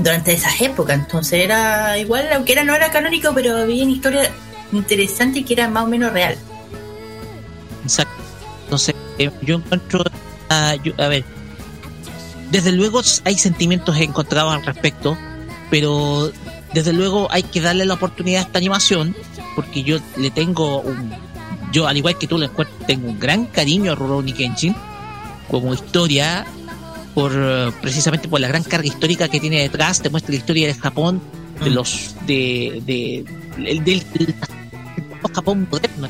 Durante esas épocas, entonces era igual, aunque era, no era canónico, pero había una historia interesante que era más o menos real. Exacto. Entonces, eh, yo encuentro. ah, yo- a ver. Desde luego hay sentimientos encontrados al respecto, pero desde luego hay que darle la oportunidad a esta animación, porque yo le tengo un. Yo, al igual que tú, le encuentro, tengo un gran cariño a Rurouni Kenshin como historia, por precisamente por la gran carga histórica que tiene detrás, te muestra la historia de Japón, de Mm. los. de. de, del Japón moderno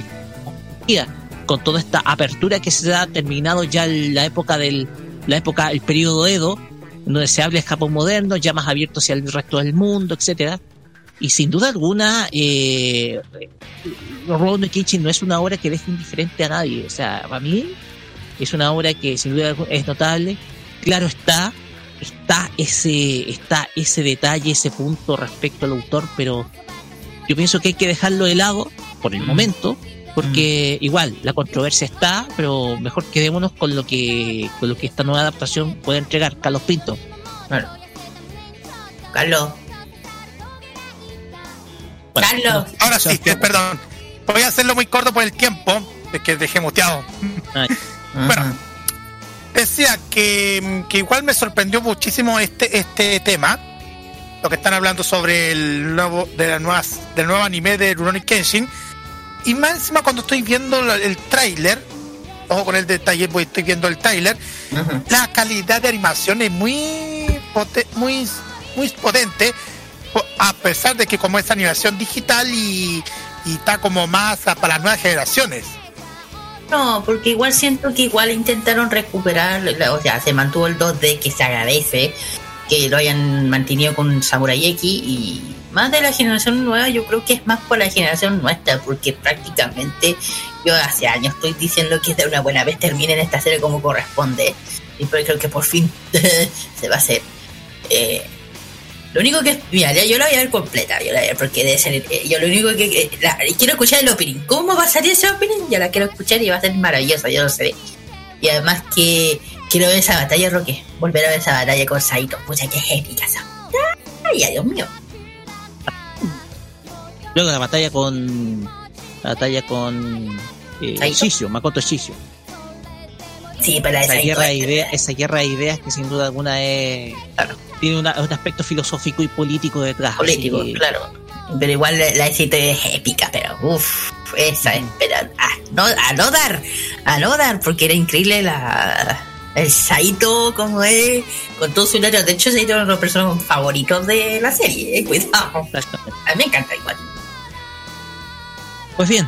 con toda esta apertura que se ha terminado ya en la época del la época el periodo Edo donde se habla de Japón moderno ya más abierto hacia el resto del mundo etcétera. Y sin duda alguna eh, Rurouni Kenshin no es una obra que deje indiferente a nadie. O sea para mí es una obra que sin duda es notable. Claro está está ese está ese detalle ese punto respecto al autor pero yo pienso que hay que dejarlo de lado por el momento porque igual la controversia está pero mejor quedémonos con lo que con lo que esta nueva adaptación puede entregar Carlos Pinto Bueno. Carlos. Bueno, Carlos. Ahora sí, perdón. Voy a hacerlo muy corto por el tiempo, es que dejé muteado. ay, Bueno. Decía que, que igual me sorprendió muchísimo este, este tema, lo que están hablando sobre el nuevo, de las nuevas, del nuevo anime de Rurouni Kenshin. Y más encima cuando estoy viendo la- el tráiler, ojo con el detalle, pues estoy viendo el tráiler, la calidad de animación es muy, muy, muy potente, po- a pesar de que como es animación digital y, y está como más para las nuevas generaciones. No, porque igual siento que igual intentaron recuperar, o sea, se mantuvo el 2D que se agradece que lo hayan mantenido con Samurai X y más de la generación nueva yo creo que es más por la generación nuestra porque prácticamente yo hace años estoy diciendo que de una buena vez terminen esta serie como corresponde y pues creo que por fin se va a hacer. Eh, lo único que mira, yo la voy a ver completa, yo la voy a ver porque debe ser, eh, yo lo único que, que- la- quiero escuchar el opening. ¿Cómo va a salir ese opening? Ya la quiero escuchar y va a ser maravillosa, yo lo sé. Y además que quiero ver esa batalla, Roque. Volver a ver esa batalla con Saito. Pucha, que épica esa. Ay, Dios mío. Luego la batalla con la batalla con eh, ¿Saito? Shishio, Makoto Shishio Sí, pero esa guerra de ideas esa guerra de ideas que sin duda alguna es Claro. tiene una- un aspecto filosófico y político detrás político, que- claro. Pero igual la, la es épica, pero uff, esa es, pero a no, a no dar, a no dar, porque era increíble la el Saito como es, con todo su letra. De hecho, Saito es uno de los personajes favoritos de la serie, eh, cuidado. A mí me encanta igual. Pues bien.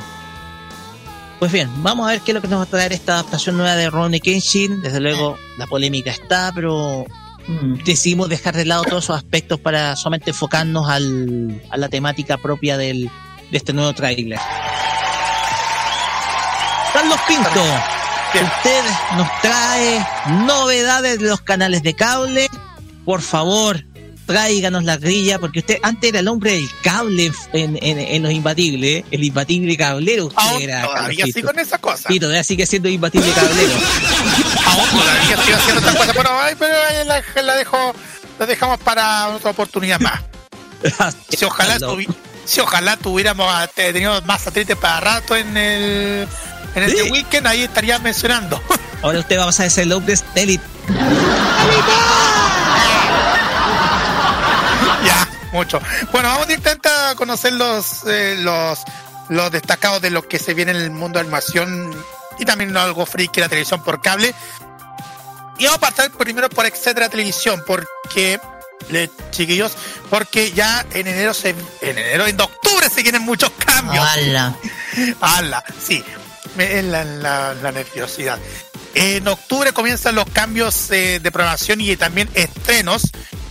Pues bien, vamos a ver qué es lo que nos va a traer esta adaptación nueva de Ronnie Kenshin. Desde luego, la polémica está, pero Mm. decidimos dejar de lado todos esos aspectos para solamente enfocarnos al, a la temática propia del, de este nuevo tráiler. Carlos Pinto, usted nos trae novedades de los canales de cable. Por favor, tráiganos la grilla, porque usted antes era el hombre del cable en, en, en los imbatibles, ¿eh? el imbatible cablero. Usted Aún era todavía sí con esa cosa. Sí, todavía sigue siendo imbatible cablero. Aún todavía sigo haciendo esta cosa. Bueno, ay, pero ahí la, la dejo, la dejamos para otra oportunidad más. Si ojalá, tuvi- si ojalá tuviéramos a- tenido más satélites para rato en el en este Sí. weekend, ahí estaría mencionando. Ahora usted va a pasar a ser el hombre Elite. Mucho. Bueno, vamos directamente a conocer los, eh, los los destacados de lo que se viene en el mundo de animación y también algo friki la televisión por cable. Y vamos a partir primero por Etcétera Televisión, porque le, chiquillos, porque ya en enero se, en enero, en octubre se vienen muchos cambios. ¡Hala! ¡Hala! Sí, me, la, la, la nerviosidad. En octubre comienzan los cambios eh, de programación y también estrenos.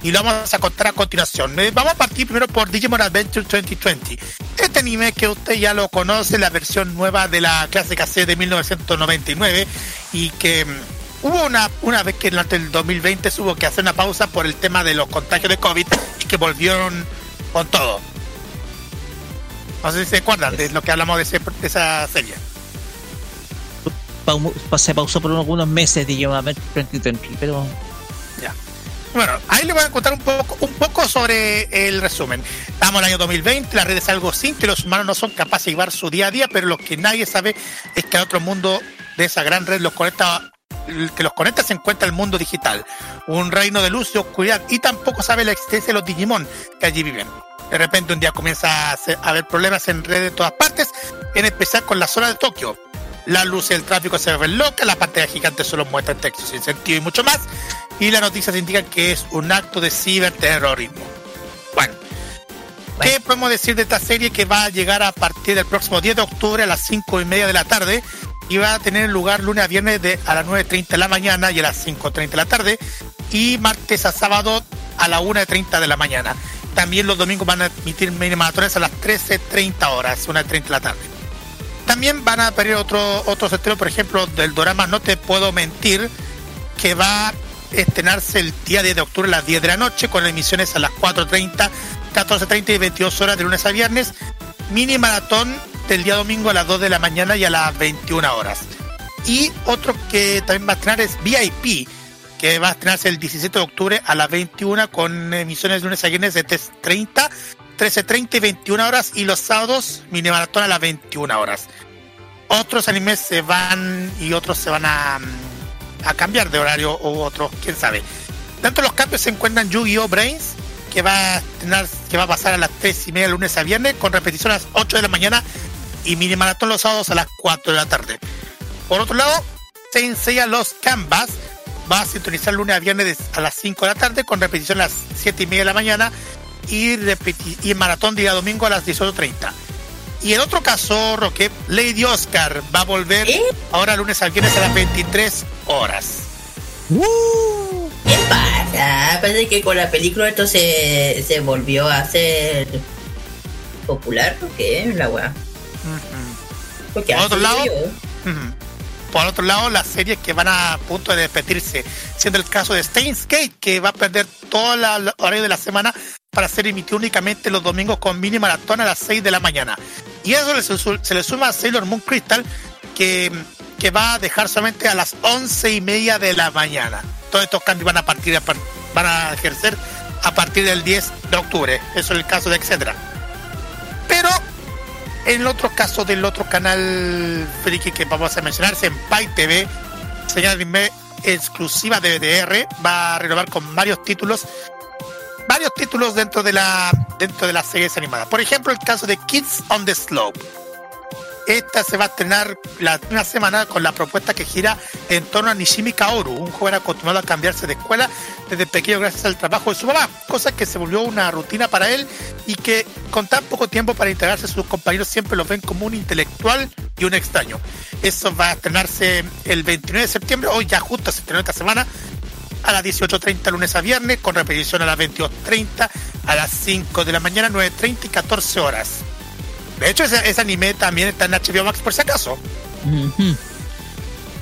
Y lo vamos a contar a continuación. Eh, vamos a partir primero por Digimon Adventure 2020. Este anime que usted ya lo conoce, la versión nueva de la clásica serie de 1999 y que mm, hubo una, una vez que durante el 2020 hubo que hacer una pausa por el tema de los contagios de COVID y que volvieron con todo. No sé si se acuerdan de lo que hablamos de, ese- de esa serie. Se pausó por algunos meses Digimon Adventure 2020, pero. Bueno, ahí le voy a contar un poco, un poco sobre el resumen. Estamos en el año 2020, la red es algo simple, los humanos no son capaces de llevar su día a día, pero lo que nadie sabe es que a otro mundo de esa gran red los conecta que los conecta se encuentra el mundo digital, un reino de luz y oscuridad, y tampoco sabe la existencia de los Digimon que allí viven. De repente un día comienza a haber problemas en redes de todas partes, en especial con la zona de Tokio. La luz y el tráfico se ven locas, la pantalla gigante solo muestra texto sin sentido y mucho más, y las noticias indican que es un acto de ciberterrorismo. Bueno, ¿qué podemos decir de esta serie que va a llegar a partir del próximo 10 de octubre a las 5 y media de la tarde? Y va a tener lugar lunes a viernes de, a las 9.30 de la mañana y a las 5.30 de la tarde, y martes a sábado a las 1.30 de la mañana. También los domingos van a emitir mini maratones a las 13.30 horas, 1.30 de la tarde. También van a aparecer otro, otros estrenos, por ejemplo, del drama No Te Puedo Mentir, que va estrenarse el día 10 de octubre a las 10 de la noche, con emisiones a las 4.30, 14.30 y 22 horas de lunes a viernes. Mini maratón del día domingo a las 2 de la mañana y a las 21 horas. Y otro que también va a estrenar es VIP, que va a estrenarse el 17 de octubre a las 21 con emisiones de lunes a viernes de 3.30, 13.30 y 21 horas y los sábados mini maratón a las 21 horas. Otros animes se van y otros se van a, mm, a cambiar de horario o otros, quién sabe. De los cambios se encuentran Yu-Gi-Oh! Brains, que va a estrenar- que va a pasar a las 3 y media lunes a viernes, con repetición a las 8 de la mañana y mini maratón los sábados a las 4 de la tarde. Por otro lado, se enseña los Canvas, va a sintonizar lunes a viernes a las 5 de la tarde, con repetición a las 7 y media de la mañana y, y maratón día domingo a las 18.30. Y en otro caso, Roque, Lady Oscar va a volver ahora lunes a viernes a las 23 horas. ¿Qué pasa? Parece que con la película esto se, se volvió a hacer popular. ¿Por qué? La weá. Porque Por otro lado. Por otro lado, las series que van a punto de despedirse, siendo el caso de Steins Gate, que va a perder toda la la horario de la semana para ser emitido únicamente los domingos con mini maratón a las 6 de la mañana. Y eso se le suma a Sailor Moon Crystal, que, que va a dejar solamente a las 11 y media de la mañana. Todos estos cambios van a partir van a ejercer a partir del 10 de octubre. Eso es el caso de etcétera. Pero en el otro caso del otro canal friki que vamos a mencionar, Senpai TV, señal exclusiva de DDR, va a renovar con varios títulos, varios títulos dentro de la dentro de las series animadas. Por ejemplo, el caso de Kids on the Slope. Esta se va a estrenar la una semana con la propuesta que gira en torno a Nishimi Kaoru, un joven acostumbrado a cambiarse de escuela desde pequeño gracias al trabajo de su mamá, cosa que se volvió una rutina para él y que con tan poco tiempo para integrarse sus compañeros siempre lo ven como un intelectual y un extraño. Eso va a estrenarse el 29 de septiembre, hoy ya justo se estrenó esta semana, a las 18.30 lunes a viernes, con repetición a las 22.30, a las 5 de la mañana, 9.30 y 14 horas. De hecho, ese, ese anime también está en HBO Max por si acaso.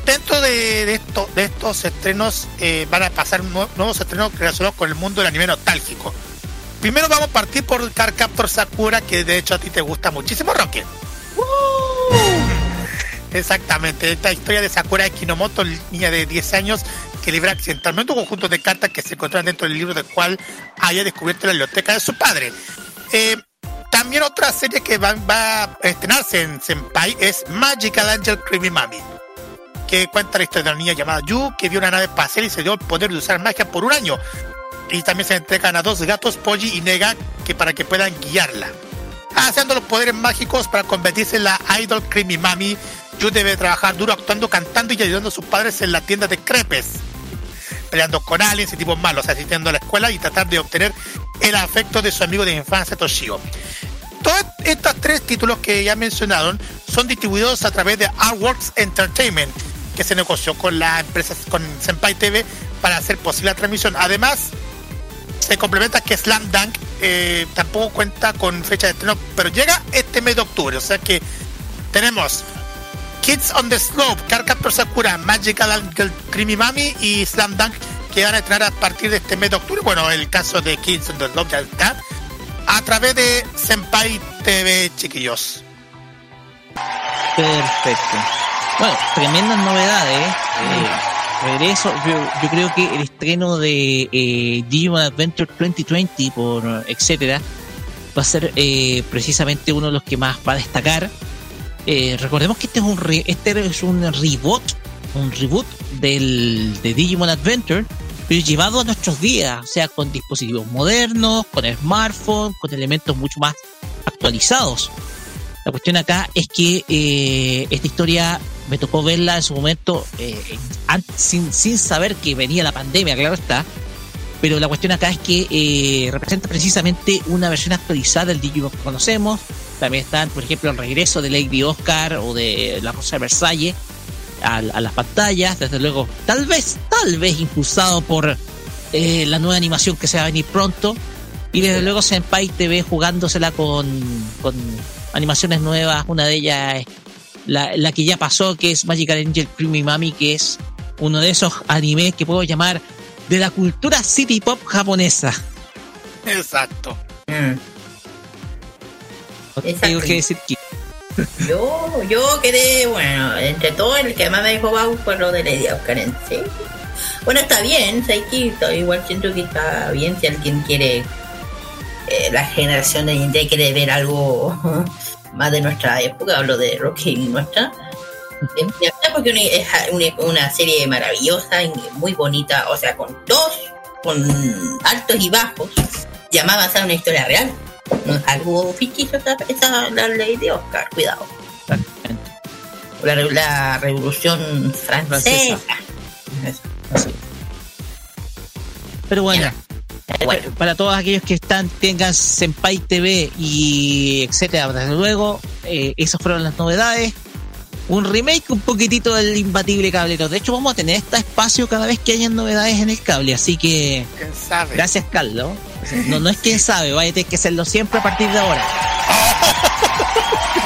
Dentro de, de esto, de estos estrenos eh, van a pasar nue- nuevos estrenos relacionados con el mundo del anime nostálgico. Primero vamos a partir por Car Captor Sakura, que de hecho a ti te gusta muchísimo, Roque. Exactamente, esta historia de Sakura Kinomoto, niña de 10 años que libera accidentalmente un conjunto de cartas que se encuentran dentro del libro del cual haya descubierto la biblioteca de su padre. Eh, también otra serie que va, va a estrenarse en Senpai es Magical Angel Creamy Mami, que cuenta la historia de una niña llamada Yu que vio una nave espacial y se dio el poder de usar magia por un año. Y también se entregan a dos gatos, Polly y Nega, que para que puedan guiarla. haciendo los poderes mágicos para convertirse en la idol Creamy Mami. Yu debe trabajar duro actuando, cantando y ayudando a sus padres en la tienda de crepes. Peleando con aliens y tipos malos, asistiendo a la escuela y tratar de obtener el afecto de su amigo de infancia Toshio. Todos estos tres títulos que ya mencionaron son distribuidos a través de Artworks Entertainment, que se negoció con la empresa, con Senpai TV, para hacer posible la transmisión. Además, se complementa que Slam Dunk eh, tampoco cuenta con fecha de estreno, pero llega este mes de octubre. O sea que tenemos Kids on the Slope, Cardcaptor Sakura, Magical Girl Creamy Mami y Slam Dunk que van a entrar a partir de este mes de octubre. Bueno, el caso de Kids on the Slope ya está. A través de Senpai TV, chiquillos. Perfecto. Bueno, tremendas novedades. Eh, regreso, yo, yo creo que el estreno de eh, Digimon Adventure 2020 por etcétera va a ser eh, precisamente uno de los que más va a destacar. Eh, recordemos que este es un este es un reboot, un reboot del de Digimon Adventure, pero llevado a nuestros días, o sea, con dispositivos modernos, con smartphones, con elementos mucho más actualizados. La cuestión acá es que eh, esta historia me tocó verla en su momento eh, sin, sin saber que venía la pandemia, claro está. Pero la cuestión acá es que eh, representa precisamente una versión actualizada del Digimon que conocemos. También están, por ejemplo, el regreso de Lady Oscar o de La Rosa de Versalles a, a las pantallas. Desde luego, tal vez, tal vez impulsado por eh, la nueva animación que se va a venir pronto. Y desde luego Senpai TV jugándosela con, con animaciones nuevas. Una de ellas es la, la que ya pasó, que es Magical Angel Creamy Mami, que es uno de esos animes que puedo llamar de la cultura city pop japonesa. Exacto. Mm. No tengo que decir que Yo, yo quedé, bueno, entre todo el que más me dejó bajo fue lo de Lady Oscar en sí. Bueno, está bien, Saiki, igual siento que está bien si alguien quiere, eh, la generación de día quiere ver algo más de nuestra época, hablo de Rocky nuestra. Porque es una, serie maravillosa y muy bonita, o sea, con dos, con altos y bajos, llamada a una historia real. No es algo ficticio esa, la ley de Oscar, cuidado. La, la revolución francesa. Así. Pero bueno, Eh, bueno, para todos aquellos que están tengan Senpai TV y etcétera, desde luego, eh, esas fueron las novedades. Un remake un poquitito del imbatible cablero. De hecho, vamos a tener este espacio cada vez que hayan novedades en el cable. Así que ¿Quién sabe? gracias, Carlos. No, no es quien sabe, vaya a tener que hacerlo siempre a partir de ahora.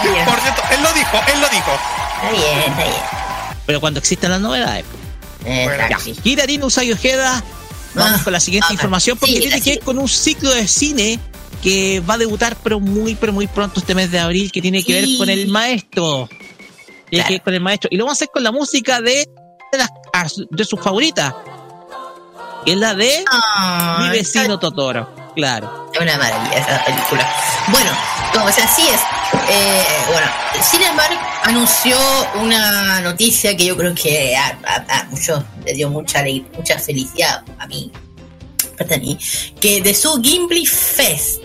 bien, Por cierto, él lo dijo, él lo dijo. está bien, está bien. Pero cuando existan las novedades. Hitarino Usagi Ojeda, vamos Ah, con la siguiente ah, información porque sí, tiene que ver con un ciclo de cine que va a debutar pero muy pero muy pronto este mes de abril que tiene que ver con el maestro. Tiene Claro. que ver con el maestro. Y lo vamos a hacer con la música de, de, las, de sus favoritas. Que es la de Ah, Mi vecino Totoro. Claro. Es una maravilla esa película. Bueno, como sea, así es. Eh, bueno, Cinemark anunció una noticia que yo creo que a, a- a muchos le dio mucha alegría, mucha felicidad a mí, a mí, que de su Gimli Fest.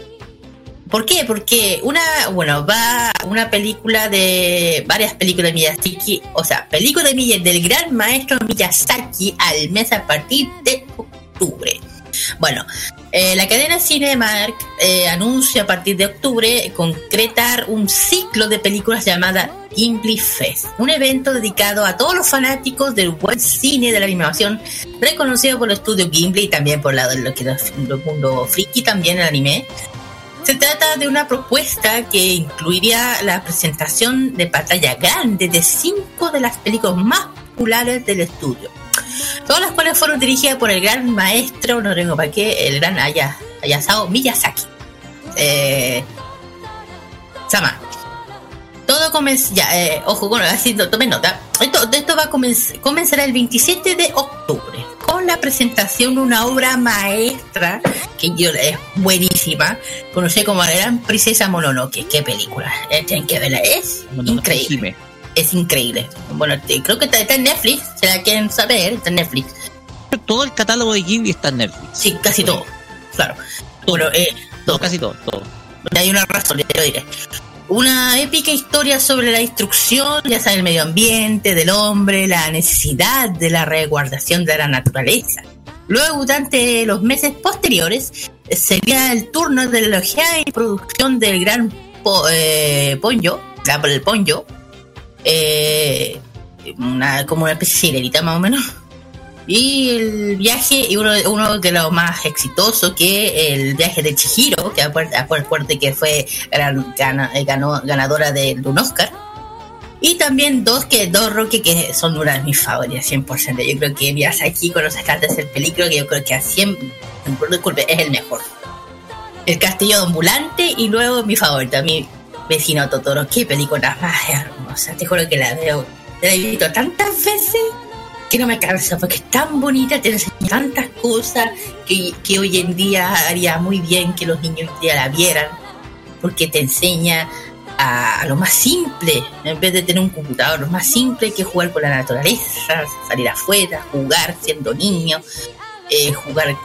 ¿Por qué? Porque una, bueno, va una película de varias películas de Miyazaki, o sea, película de Miyazaki, del gran maestro Miyazaki al mes a partir de octubre. Bueno, eh, la cadena Cinemark eh, anuncia a partir de octubre concretar un ciclo de películas llamada Gimli Fest, un evento dedicado a todos los fanáticos del buen cine de la animación, reconocido por el estudio Gimli y también por la, lo que el mundo friki también el anime. Se trata de una propuesta que incluiría la presentación de pantalla grande de cinco de las películas más populares del estudio todas las cuales fueron dirigidas por el gran maestro, no tengo para qué, el gran Aya- Hayasao Miyazaki. Eh, Sama. Comenzó, ya, eh, ojo, bueno, así, to- tomen nota. Esto, esto va a comenz- comenzar el 27 de octubre con la presentación de una obra maestra que yo es buenísima, conocida como la gran princesa Mononoke. Qué película, eh, tienen que verla, es increíble es increíble. Bueno, te- creo que está, está en Netflix, si la quieren saber, está en Netflix. Todo el catálogo de Ghibli está en Netflix. Sí, casi todo. Claro. Bueno, eh, No, todo. casi todo, todo. Hay una razón, ya lo diré. Una épica historia sobre la destrucción, ya sea del medio ambiente, del hombre, la necesidad de la resguardación de la naturaleza. Luego, durante los meses posteriores, sería el turno de la elogiada y producción del gran po, eh, Ponyo, el Ponyo, eh, una, como una especie de sirenita más o menos. Y el viaje, y uno, uno de los más exitosos, que el viaje de Chihiro, que acuérdate que fue gran, ganó, ganadora de, un Oscar. Y también dos que dos Rocky que son una de mis favoritas, 100%. Yo creo que aquí con los sacaste el película que yo creo que a 100, disculpe, es el mejor. El castillo ambulante y luego mi favorita, mi vecino Totoro. Qué película más hermosa, te juro que la veo. La he visto tantas veces que no me canso porque es tan bonita, te enseña tantas cosas que, que hoy en día haría muy bien que los niños día la vieran, porque te enseña a, lo más simple, en vez de tener un computador, lo más simple que jugar con la naturaleza, salir afuera, jugar siendo niño, eh, jugar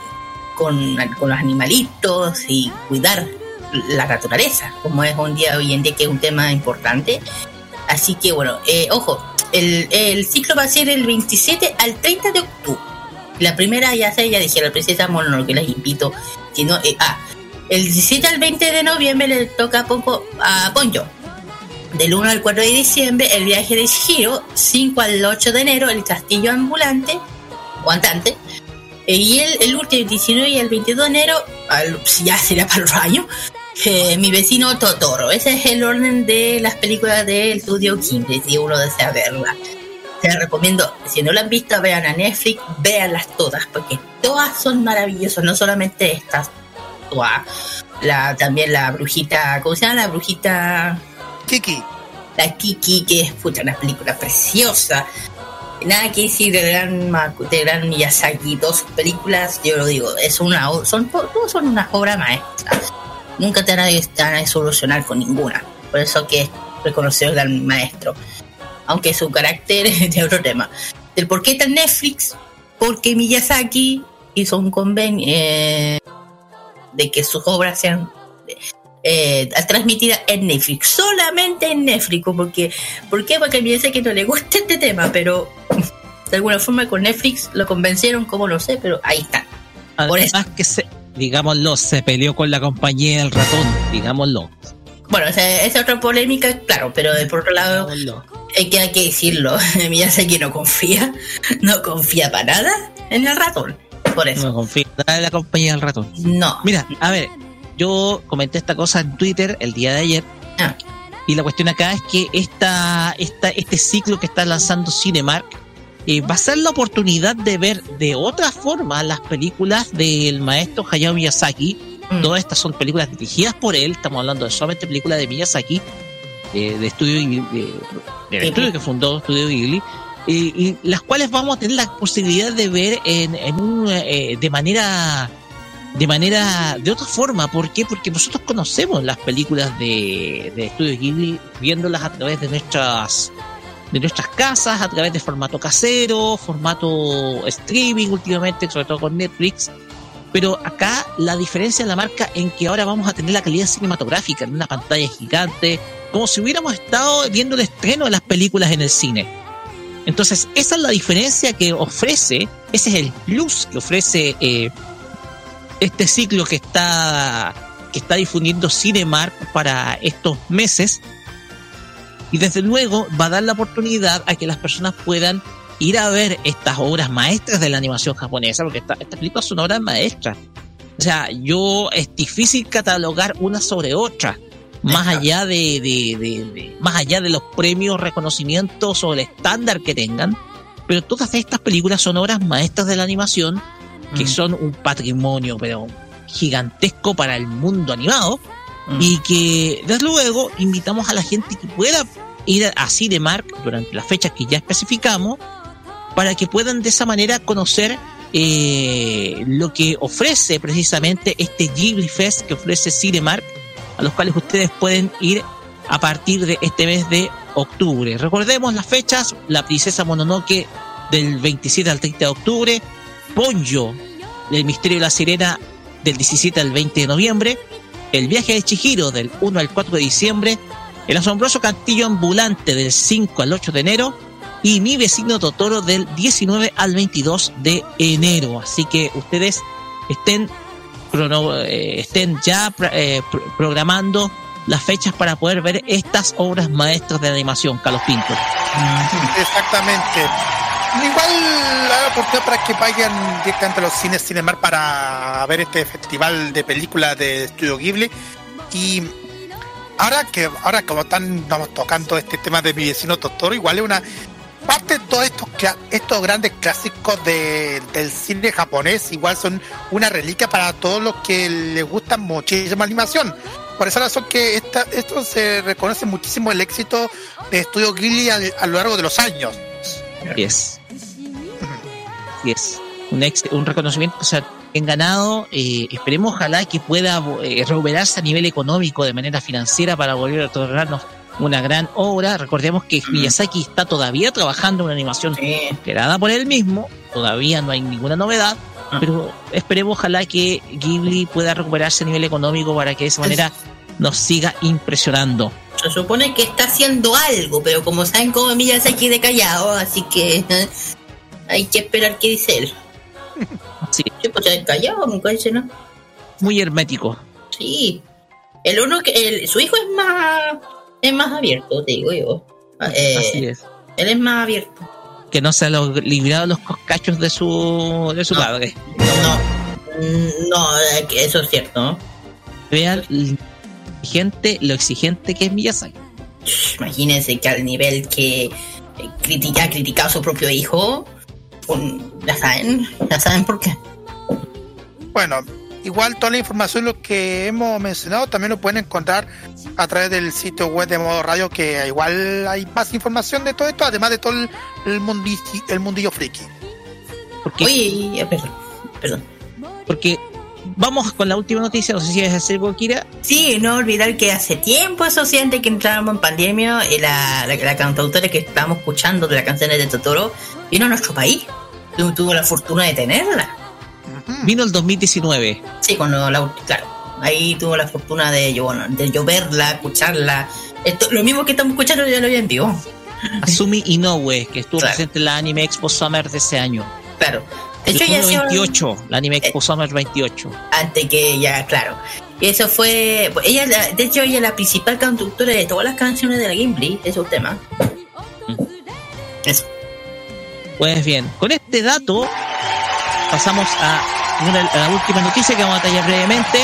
con, con, los animalitos y cuidar la naturaleza, como es un día hoy en día que es un tema importante. Así que bueno, eh, ojo, el, ciclo va a ser el 27 al 30 de octubre. La primera ya sé, ya la princesa Mononoke, que les invito. Si eh, ah, el 17 al 20 de noviembre le toca a, Pongo, a. Del 1 al 4 de diciembre, el viaje de Shihiro. 5 al 8 de enero, el castillo ambulante o. Eh, y el, el último, el 19 y el 22 de enero, ya sería para el año, eh, mi vecino Totoro. Ese es el orden de las películas del estudio Ghibli, si uno desea verla. Te recomiendo, si no la han visto, vean a Netflix, véanlas todas, porque todas son maravillosas, no solamente estas. La, también la brujita, ¿cómo se llama? La brujita... Kiki. La Kiki, que es puta, una película preciosa. Nada que decir de gran, de gran Miyazaki, dos películas, yo lo digo, es una, son, son una obra maestra nunca te van a, solucionar con ninguna. Por eso que es reconocido el maestro. Aunque su carácter es de otro tema. Del por qué está en Netflix, porque Miyazaki hizo un convenio eh, de que sus obras sean eh, transmitidas en Netflix, solamente en Netflix, porque ¿por qué? Porque a Miyazaki no le gusta este tema, pero de alguna forma con Netflix lo convencieron, como no sé, pero ahí están. Por eso. que se, digámoslo, se peleó con la compañía del ratón, digámoslo. Bueno, esa es otra polémica, claro, pero de por otro lado, hay que, hay que decirlo, que no confía, no confía para nada en el ratón, por eso. No confía en la compañía del ratón. No. Mira, a ver, yo comenté esta cosa en Twitter el día de ayer. Ah. Y la cuestión acá es que esta, esta, este ciclo que está lanzando Cinemark eh, va a ser la oportunidad de ver de otra forma las películas del maestro Hayao Miyazaki. Mm. Todas estas son películas dirigidas por él, estamos hablando de solamente películas de Miyazaki, eh, de estudio de, del estudio que fundó Estudio Ghibli, eh, y las cuales vamos a tener la posibilidad de ver en, en un, de manera de manera de otra forma. ¿Por qué? Porque nosotros conocemos las películas de, de Estudio Ghibli viéndolas a través de nuestras de nuestras casas a través de formato casero, formato streaming últimamente, sobre todo con Netflix. Pero acá la diferencia en la marca en que ahora vamos a tener la calidad cinematográfica en una pantalla gigante, como si hubiéramos estado viendo el estreno de las películas en el cine. Entonces, esa es la diferencia que ofrece, ese es el plus que ofrece eh, este ciclo que está, que está difundiendo Cinemark para estos meses y desde luego va a dar la oportunidad a que las personas puedan ir a ver estas obras maestras de la animación japonesa, porque estas películas son obras maestras. O sea, yo es difícil catalogar una sobre otra, más allá de, de, más allá de los premios, reconocimientos o el estándar que tengan. Pero todas estas películas son obras maestras de la animación, que mm. son un patrimonio, pero gigantesco para el mundo animado. Mm. Y que, desde luego, invitamos a la gente que pueda ir a Cinemark durante las fechas que ya especificamos para que puedan de esa manera conocer eh, lo que ofrece precisamente este Ghibli Fest que ofrece Cinemark, a los cuales ustedes pueden ir a partir de este mes de octubre. Recordemos las fechas, la princesa Mononoke del 27 al 30 de octubre, Ponyo, el misterio de la sirena del 17 al 20 de noviembre, El viaje de Chihiro del 1 al 4 de diciembre, El asombroso castillo ambulante del 5 al 8 de enero y Mi vecino Totoro del 19 al 22 de enero. Así que ustedes estén, crono- eh, estén ya eh, pr- programando las fechas para poder ver estas obras maestras de animación, Carlos Pinto. Exactamente. Igual la oportunidad para que vayan directamente a los cines Cinemar para ver este festival de películas de Estudio Ghibli. Y ahora que ahora como están estamos tocando este tema de mi vecino Totoro, igual es una parte de todos estos estos grandes clásicos de- del cine japonés, igual son una reliquia para todos los que les gusta muchísimo animación. Por esa razón que esta, esto se reconoce muchísimo el éxito de Estudio Ghibli a lo largo de los años. Así es. Así es. Un, ex- un reconocimiento que se ha ganado. eh, esperemos, ojalá, que pueda eh, recuperarse a nivel económico, de manera financiera, para volver a otorgarnos una gran obra. Recordemos que Miyazaki está todavía trabajando en una animación creada por él mismo. Todavía no hay ninguna novedad. Pero esperemos, ojalá, que Ghibli pueda recuperarse a nivel económico para que de esa manera nos siga impresionando. Se supone que está haciendo algo, pero como saben cómo Miyazaki de callado, así que hay que esperar qué dice él. Sí. Sí, pues ya callado, nunca dice nada. Muy hermético. Sí. El uno que el, su hijo es más es más abierto, te digo yo. Eh, Así es. Él es más abierto. Que no se ha librado los coscachos de su, de su padre. No, eh, que eso es cierto, ¿no? Vean lo exigente, lo exigente que es Miyazaki. Imagínense que al nivel que eh, critica, ha criticado a su propio hijo, un- ya saben, ya saben por qué. Bueno, igual toda la información lo que hemos mencionado también lo pueden encontrar a través del sitio web de Modo Radio, que igual hay más información de todo esto, además de todo el, el, mundi- el mundillo friki. Porque, Oye, eh, perdón, perdón. porque vamos con la última noticia, no sé si es hacer Kira. Sí, no olvidar que hace tiempo, eso sí, antes que entráramos en pandemia, eh, la, la, la cantautora que estábamos escuchando de las canciones de Totoro vino a nuestro país. Tu- Tuvo la fortuna de tenerla. Vino el 2019. Sí, cuando la, claro, ahí tuvo la fortuna de yo, bueno, de yo verla, escucharla. Esto, lo mismo que estamos escuchando ya lo vi en vivo. Asumi Inoue, que estuvo Claro. presente en la Anime Expo Summer de ese año. Claro. El hecho, ya número hacía- 28, la Anime Expo Summer 28. antes que ella, claro. Y eso fue, ella, la- de hecho, ella es la principal cantautora de todas las canciones de la Gimli, es un tema. Eso. Pues bien, con este dato pasamos a, una- a la última noticia que vamos a detallar brevemente,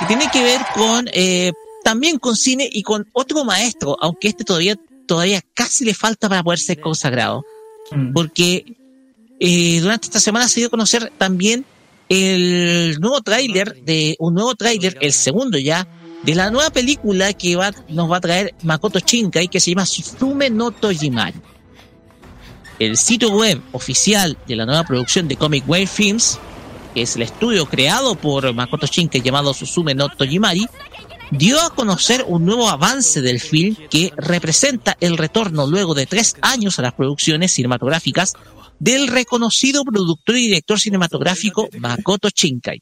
que tiene que ver con eh, también con cine y con otro maestro, aunque este todavía todavía casi le falta para poder ser consagrado, porque eh, durante esta semana se dio a conocer también el nuevo tráiler de un nuevo tráiler, el segundo ya, de la nueva película que nos va a traer Makoto Shinkai que se llama Suzume no Tojimari. El sitio web oficial de la nueva producción de Comic Wave Films, que es el estudio creado por Makoto Shinkai llamado Suzume no Tojimari, dio a conocer un nuevo avance del film que representa el retorno luego de tres años a las producciones cinematográficas del reconocido productor y director cinematográfico Makoto Shinkai.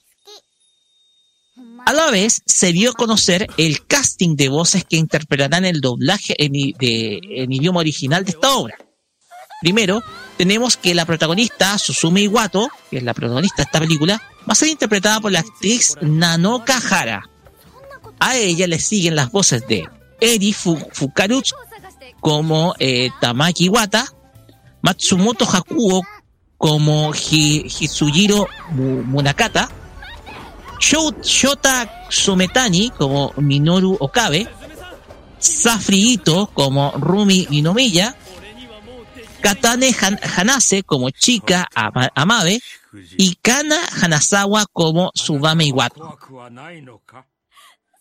A la vez, se dio a conocer el casting de voces que interpretarán el doblaje en, idioma original de esta obra. Primero, tenemos que la protagonista, Susume Iwato, que es la protagonista de esta película, va a ser interpretada por la actriz Nanoka Hara. A ella le siguen las voces de Eri Fu- Fukaruch como eh, Tamaki Iwata, Matsumoto Hakuo como Hi- Hitsujiro Mu- Munakata, Sho- Shota Sumetani como Minoru Okabe, Safri Ito como Rumi Inomiya, Katane Han- Hanase como Chika Ama- Amabe y Kana Hanazawa como Subame Iwato.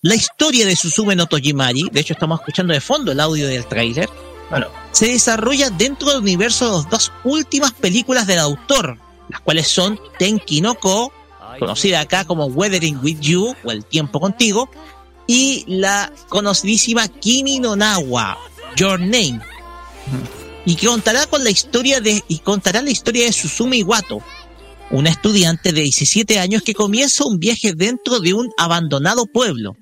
La historia de Suzume no Tojimari, de hecho estamos escuchando de fondo el audio del tráiler, se desarrolla dentro del universo de las dos últimas películas del autor, las cuales son Tenki no Ko, conocida acá como Weathering with You o El tiempo contigo, y la conocidísima Kimi no Nawa, Your Name, y que contará con la historia de y contará la historia de Suzume Iwato, una estudiante de 17 años que comienza un viaje dentro de un abandonado pueblo.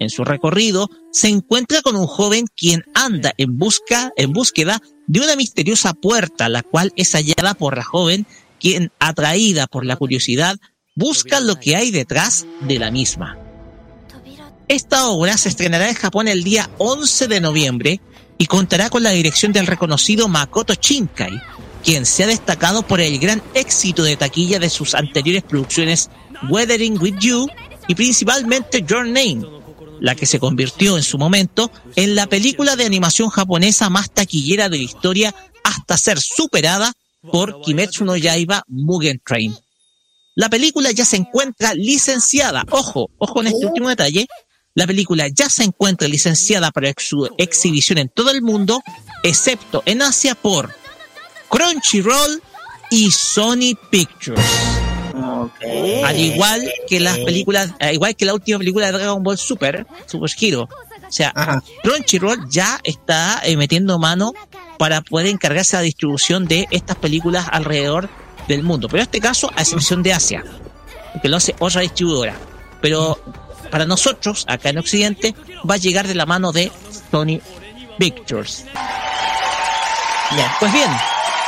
En su recorrido se encuentra con un joven quien anda en busca, en búsqueda de una misteriosa puerta, la cual es hallada por la joven, quien, atraída por la curiosidad, busca lo que hay detrás de la misma. Esta obra se estrenará en Japón el día 11 de noviembre y contará con la dirección del reconocido Makoto Shinkai, quien se ha destacado por el gran éxito de taquilla de sus anteriores producciones Weathering with You y principalmente Your Name, la que se convirtió en su momento en la película de animación japonesa más taquillera de la historia hasta ser superada por Kimetsu no Yaiba Mugen Train. La película ya se encuentra licenciada, ojo, ojo en este último detalle, la película ya se encuentra licenciada para su exhibición en todo el mundo, excepto en Asia por Crunchyroll y Sony Pictures. Al igual que las películas, al igual que la última película de Dragon Ball Super, Super Hero. O sea, Crunchyroll ya está eh, metiendo mano para poder encargarse de la distribución de estas películas alrededor del mundo. Pero en este caso, a excepción de Asia, que lo hace otra distribuidora. Pero para nosotros, acá en Occidente, va a llegar de la mano de Sony Pictures. Pues bien,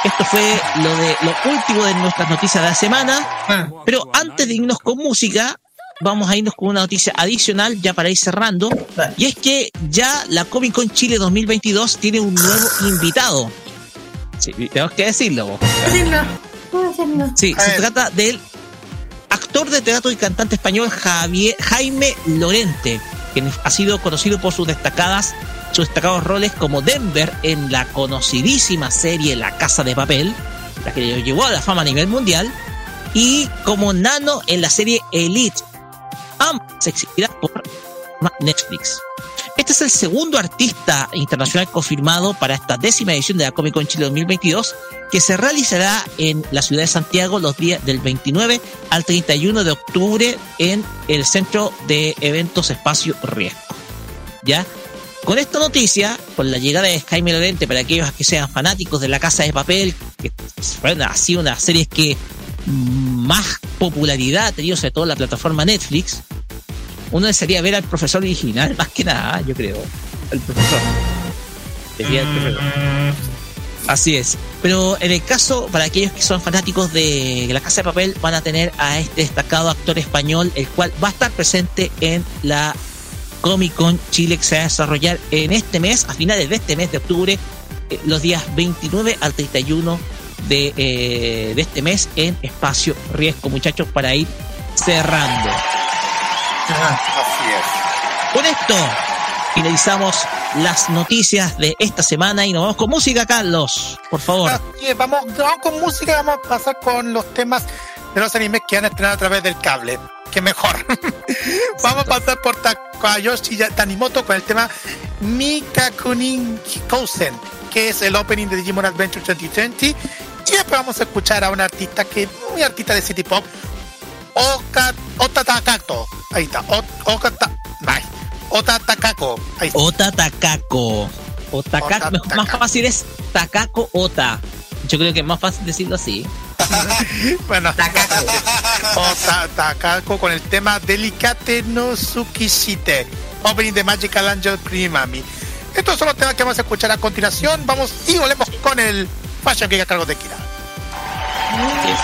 esto fue lo de lo último de nuestras noticias de la semana. Ah. Pero antes de irnos con música, vamos a irnos con una noticia adicional ya para ir cerrando. Y es que ya la Comic Con Chile 2022 tiene un nuevo invitado. Sí, tenemos que decirlo. vos. Sí, se trata del actor de teatro y cantante español Javier, Jaime Lorente, quien ha sido conocido por sus destacadas sus destacados roles como Denver en la conocidísima serie La Casa de Papel, la que lo llevó a la fama a nivel mundial, y como Nano en la serie Elite, ambas exhibidas por Netflix. Este es el segundo artista internacional confirmado para esta décima edición de la Comic Con Chile 2022, que se realizará en la ciudad de Santiago los días del 29 al 31 de octubre en el Centro de Eventos Espacio Riesgo. ¿Ya? Con esta noticia, con la llegada de Jaime Lorente, para aquellos que sean fanáticos de La Casa de Papel, que bueno, ha sido una serie que más popularidad ha tenido, sobre todo en la plataforma Netflix, uno desearía ver al profesor original, más que nada, yo creo. El profesor. Sería el profesor. Así es. Pero en el caso, para aquellos que son fanáticos de La Casa de Papel, van a tener a este destacado actor español, el cual va a estar presente en la Comic Con Chile que se va a desarrollar en este mes, a finales de este mes de octubre, eh, los días 29 al 31 de, eh, de este mes en Espacio Riesgo, muchachos, para ir cerrando. Así es. Con esto finalizamos las noticias de esta semana y nos vamos con música, Carlos, por favor. Así es, vamos, vamos con música, vamos a pasar con los temas de los animes que han estrenado a través del cable. Que mejor. vamos a pasar por Takayoshi Tanimoto con el tema Mikakunin Kousen, que es el opening de Digimon Adventure 2020. Y después vamos a escuchar a un artista que muy artista de City Pop, Oka, Ota Takako. Ahí está. O- Oka Ta- ay, Ota Takako. Ahí está. Takako. Otaka- más Takako. fácil es Takako Ota. Yo creo que es más fácil decirlo así. Bueno, Ota Takako con el tema Delicate no Tsukishite, opening de Magical Angel Primami. Estos son los temas que vamos a escuchar a continuación. Vamos y volvemos con el Fashion Geek a cargo de Kira.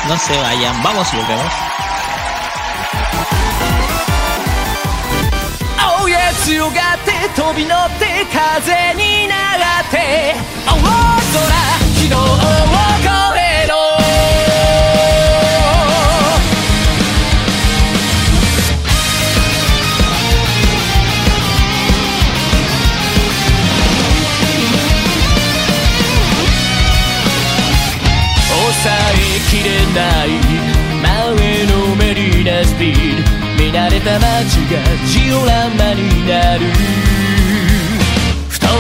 No se vayan. Vamos y volvemos. へ強がって飛び乗って風に習って。青空昨日を越えれた街がジオラマになる。不透明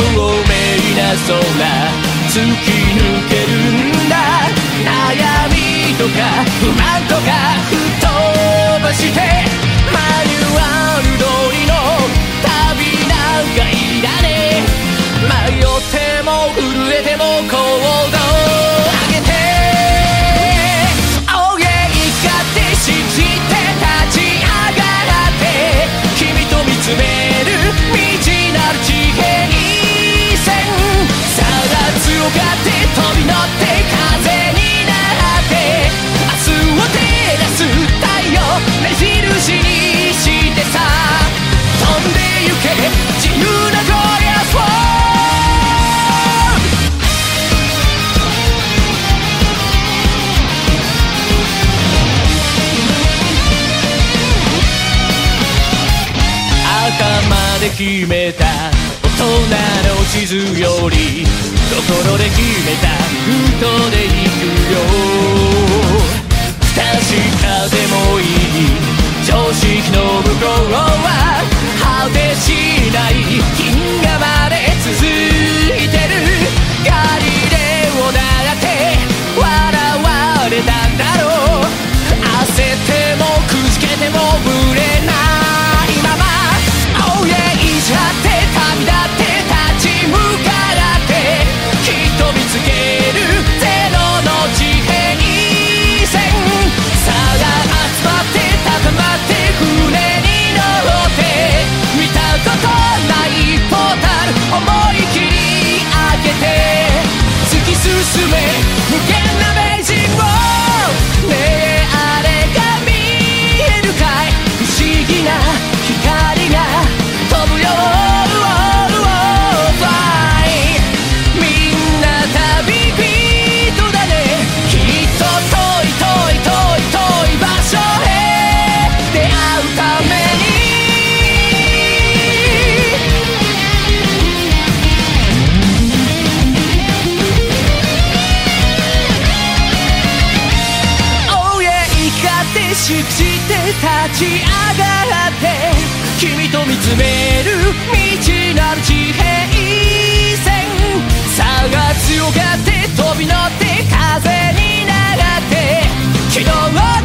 な空突き抜けるんだ。悩みとか不満とか吹っ飛ばして。マニュアル通りの旅なんかいらねえ。迷っても震えても行飛び乗って風にて明日を照らす太陽目印にしてさ飛んでゆけ自由頭で決めたの地図より心で決めたルートで行くよ確かでもいい常識の向こうは果てしない銀河まで続いてるガリレオだって笑われたんだろう焦ってもくじけてもき立ち上がって君と見つめる未知なる地平線さあ強がって飛び乗って風に流って昨日の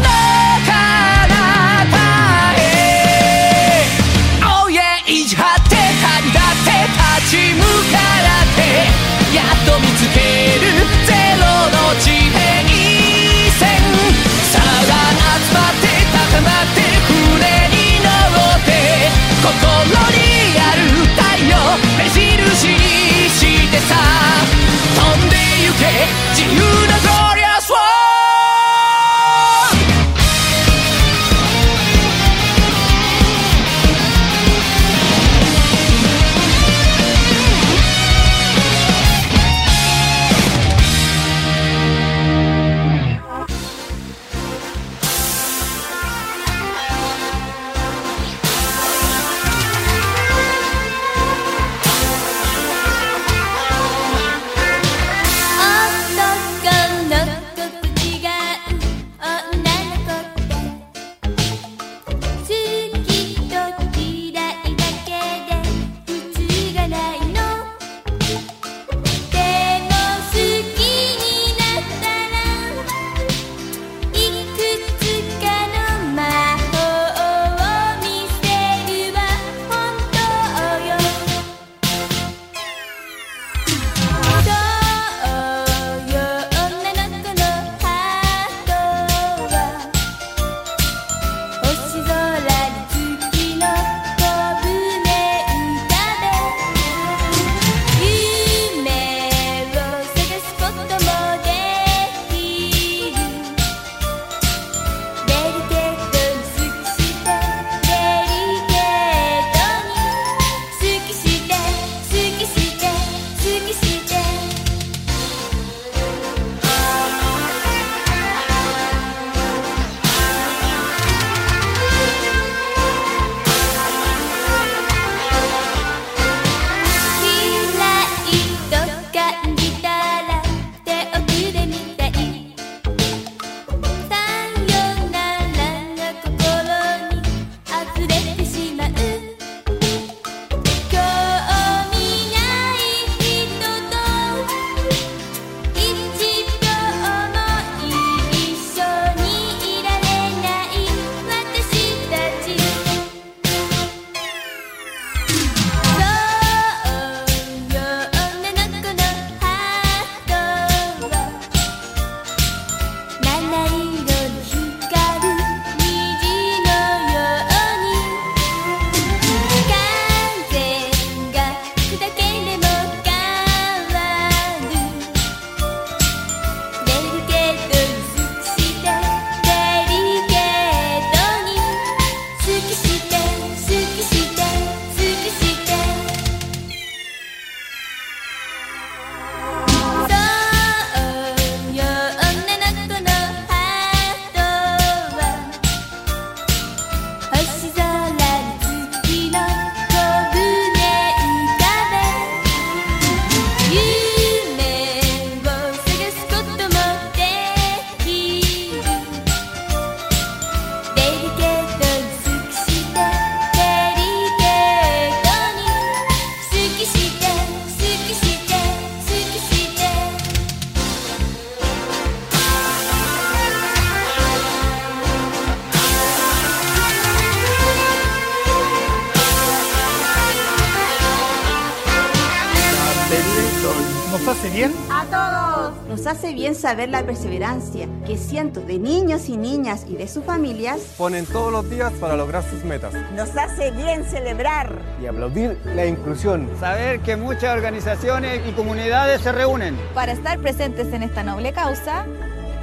saber la perseverancia que cientos de niños y niñas y de sus familias ponen todos los días para lograr sus metas. Nos hace bien celebrar y aplaudir la inclusión. Saber que muchas organizaciones y comunidades se reúnen para estar presentes en esta noble causa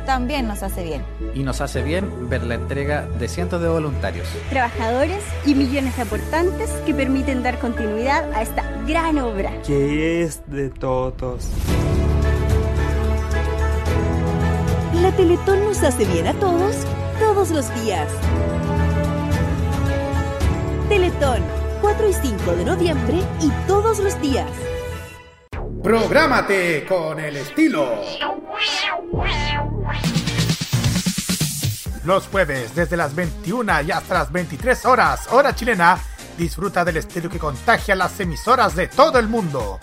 también nos hace bien. Y nos hace bien ver la entrega de cientos de voluntarios, trabajadores y millones de aportantes que permiten dar continuidad a esta gran obra. Que es de todos. La Teletón nos hace bien a todos, todos los días. Teletón, 4 y 5 de noviembre y todos los días. Prográmate con el estilo. Los jueves desde las 21 y hasta las 23 horas, hora chilena, disfruta del estilo que contagia las emisoras de todo el mundo.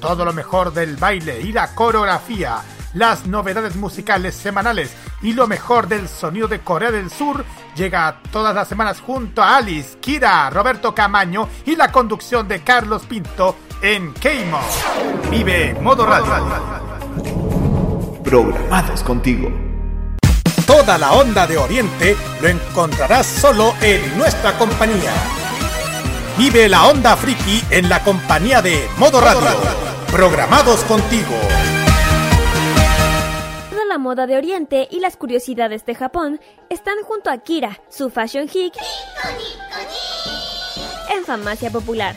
Todo lo mejor del baile y la coreografía, las novedades musicales semanales y lo mejor del sonido de Corea del Sur llega todas las semanas junto a Alice, Kira, Roberto Camaño y la conducción de Carlos Pinto en Keimo. Vive Modo Radio. Programados contigo. Toda la onda de Oriente lo encontrarás solo en nuestra compañía. Vive la onda friki en la compañía de Modo Radio. Programados contigo. Moda de Oriente y las curiosidades de Japón están junto a Kira, su fashion geek, en Farmacia Popular.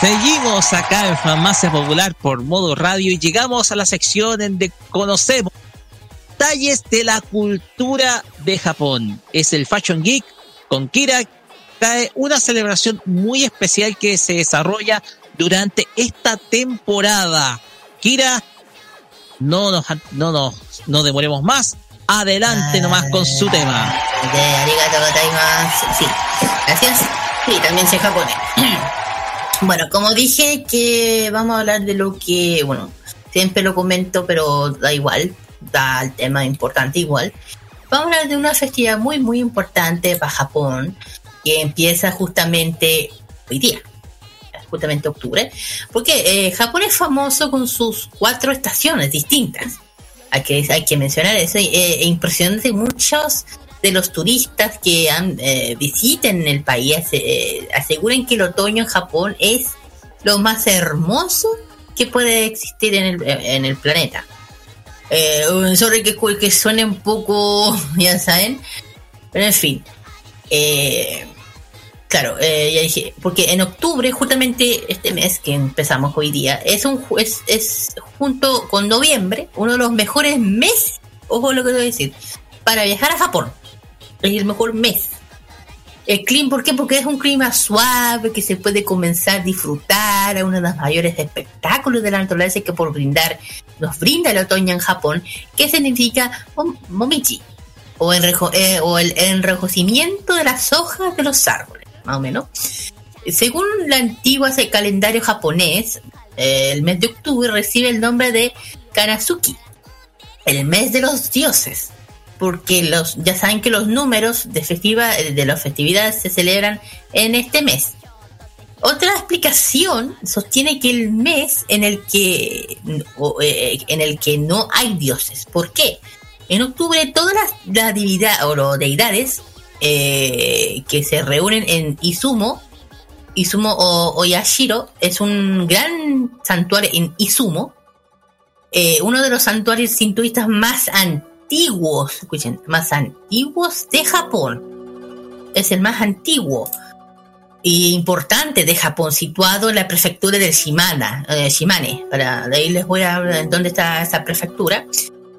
Seguimos acá en Farmacia Popular por modo radio y llegamos a la sección en de conocemos detalles de la cultura de Japón. Es el Fashion Geek con Kira, cae una celebración muy especial que se desarrolla durante esta temporada. Kira, no nos, no nos, no demoremos más. Adelante nomás con su tema. Sí, gracias. Sí, también sé japonés. Bueno, como dije que vamos a hablar de lo que, bueno, siempre lo comento, pero da igual, da el tema importante igual. Vamos a hablar de una festividad muy, muy importante para Japón, que empieza justamente hoy día, justamente octubre, porque eh, Japón es famoso con sus cuatro estaciones distintas. Hay que, hay que mencionar eso, eh, e impresionante muchos de los turistas que han, eh, visiten el país eh, aseguran que el otoño en Japón es lo más hermoso que puede existir en el, en el planeta. Eh, sobre que, que suene un poco, ya saben, pero en fin. Eh, claro, eh, ya dije, porque en octubre, justamente este mes que empezamos hoy día, es un es, es junto con noviembre uno de los mejores meses, ojo lo que voy a decir, para viajar a Japón es el mejor mes. El clima, ¿por qué? Porque es un clima suave que se puede comenzar a disfrutar a uno de los mayores espectáculos de la naturaleza que por brindar nos brinda el otoño en Japón, que significa momichi, o, eh, o el enrojecimiento de las hojas de los árboles, más o menos. Según la antigua calendario japonés, eh, el mes de octubre recibe el nombre de Kanazuki, el mes de los dioses porque los ya saben que los números de festiva de las festividades se celebran en este mes. Otra explicación sostiene que el mes en el que eh, en el que no hay dioses. ¿Por qué? En octubre todas las, divinidades o deidades eh, que se reúnen en Izumo, Izumo o, Yashiro es un gran santuario en Izumo, eh, uno de los santuarios sintoístas más antiguos escuchen, más antiguos de Japón. Es el más antiguo e importante de Japón, situado en la prefectura del Shimana, eh, Shimane. Para, de ahí les voy a hablar dónde está esa prefectura.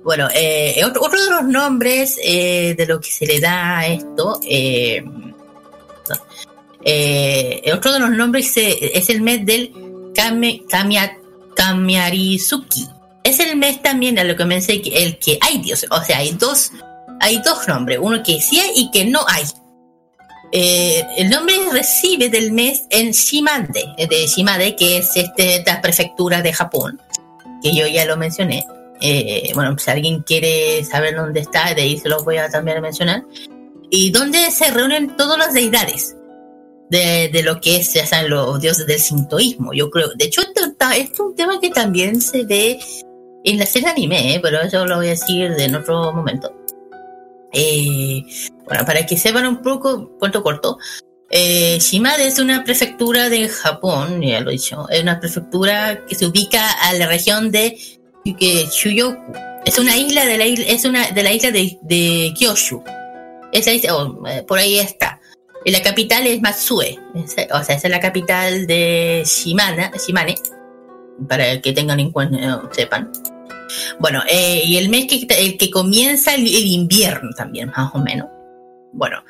Bueno, eh, otro, de los nombres eh, de lo que se le da a esto, eh, otro de los nombres es el mes del Kame, Kamia, Kamiarizuki es el mes también a lo que me dice el que hay Dios. O sea, hay dos, hay dos nombres, uno que sí hay y que no hay. El nombre recibe del mes en Shimade, de Shimade, que es este, esta prefectura de Japón, que yo ya lo mencioné. Eh, bueno, si alguien quiere saber dónde está, de ahí se los voy a también mencionar, y donde se reúnen todas las deidades de, de lo que es, ya saben, los dioses del sintoísmo. Yo creo, de hecho, esto, es un tema que también se ve en la serie anime, ¿eh? pero eso lo voy a decir en otro momento. Eh, bueno, para que sepan un poco, cuento corto, eh, Shimada es una prefectura de Japón, ya lo he dicho, es una prefectura que se ubica a la región de que Shuyoku. Es una isla de la isla, es una de la isla de, de Kyushu. Esa isla, oh, eh, por ahí está. Y la capital es Matsue, Es- o sea, esa es la capital de Shimana, Shimane, para que tengan en cuenta, eh, sepan. Bueno, eh, y el mes que, el que comienza el, el invierno también, más o menos. Bueno,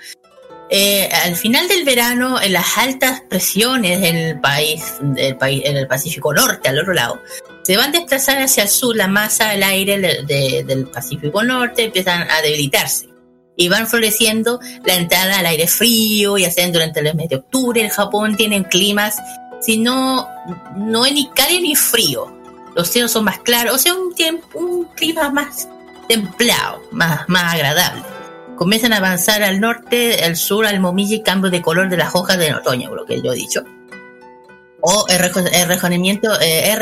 eh, al final del verano, en las altas presiones en el país, del país, en el Pacífico Norte, al otro lado, se van a desplazar hacia el sur, la masa del aire de- de- del Pacífico Norte empiezan a debilitarse y van floreciendo la entrada al aire frío y hacen durante el mes de octubre. En Japón tienen climas, si no, no es ni cálido ni frío. Los cielos son más claros, o sea, un, un clima más templado, más, más agradable. Comienzan a avanzar al norte, al sur, al momiji, cambio de color de las hojas de otoño, lo que yo he dicho. O el, rejo- el reconocimiento, eh,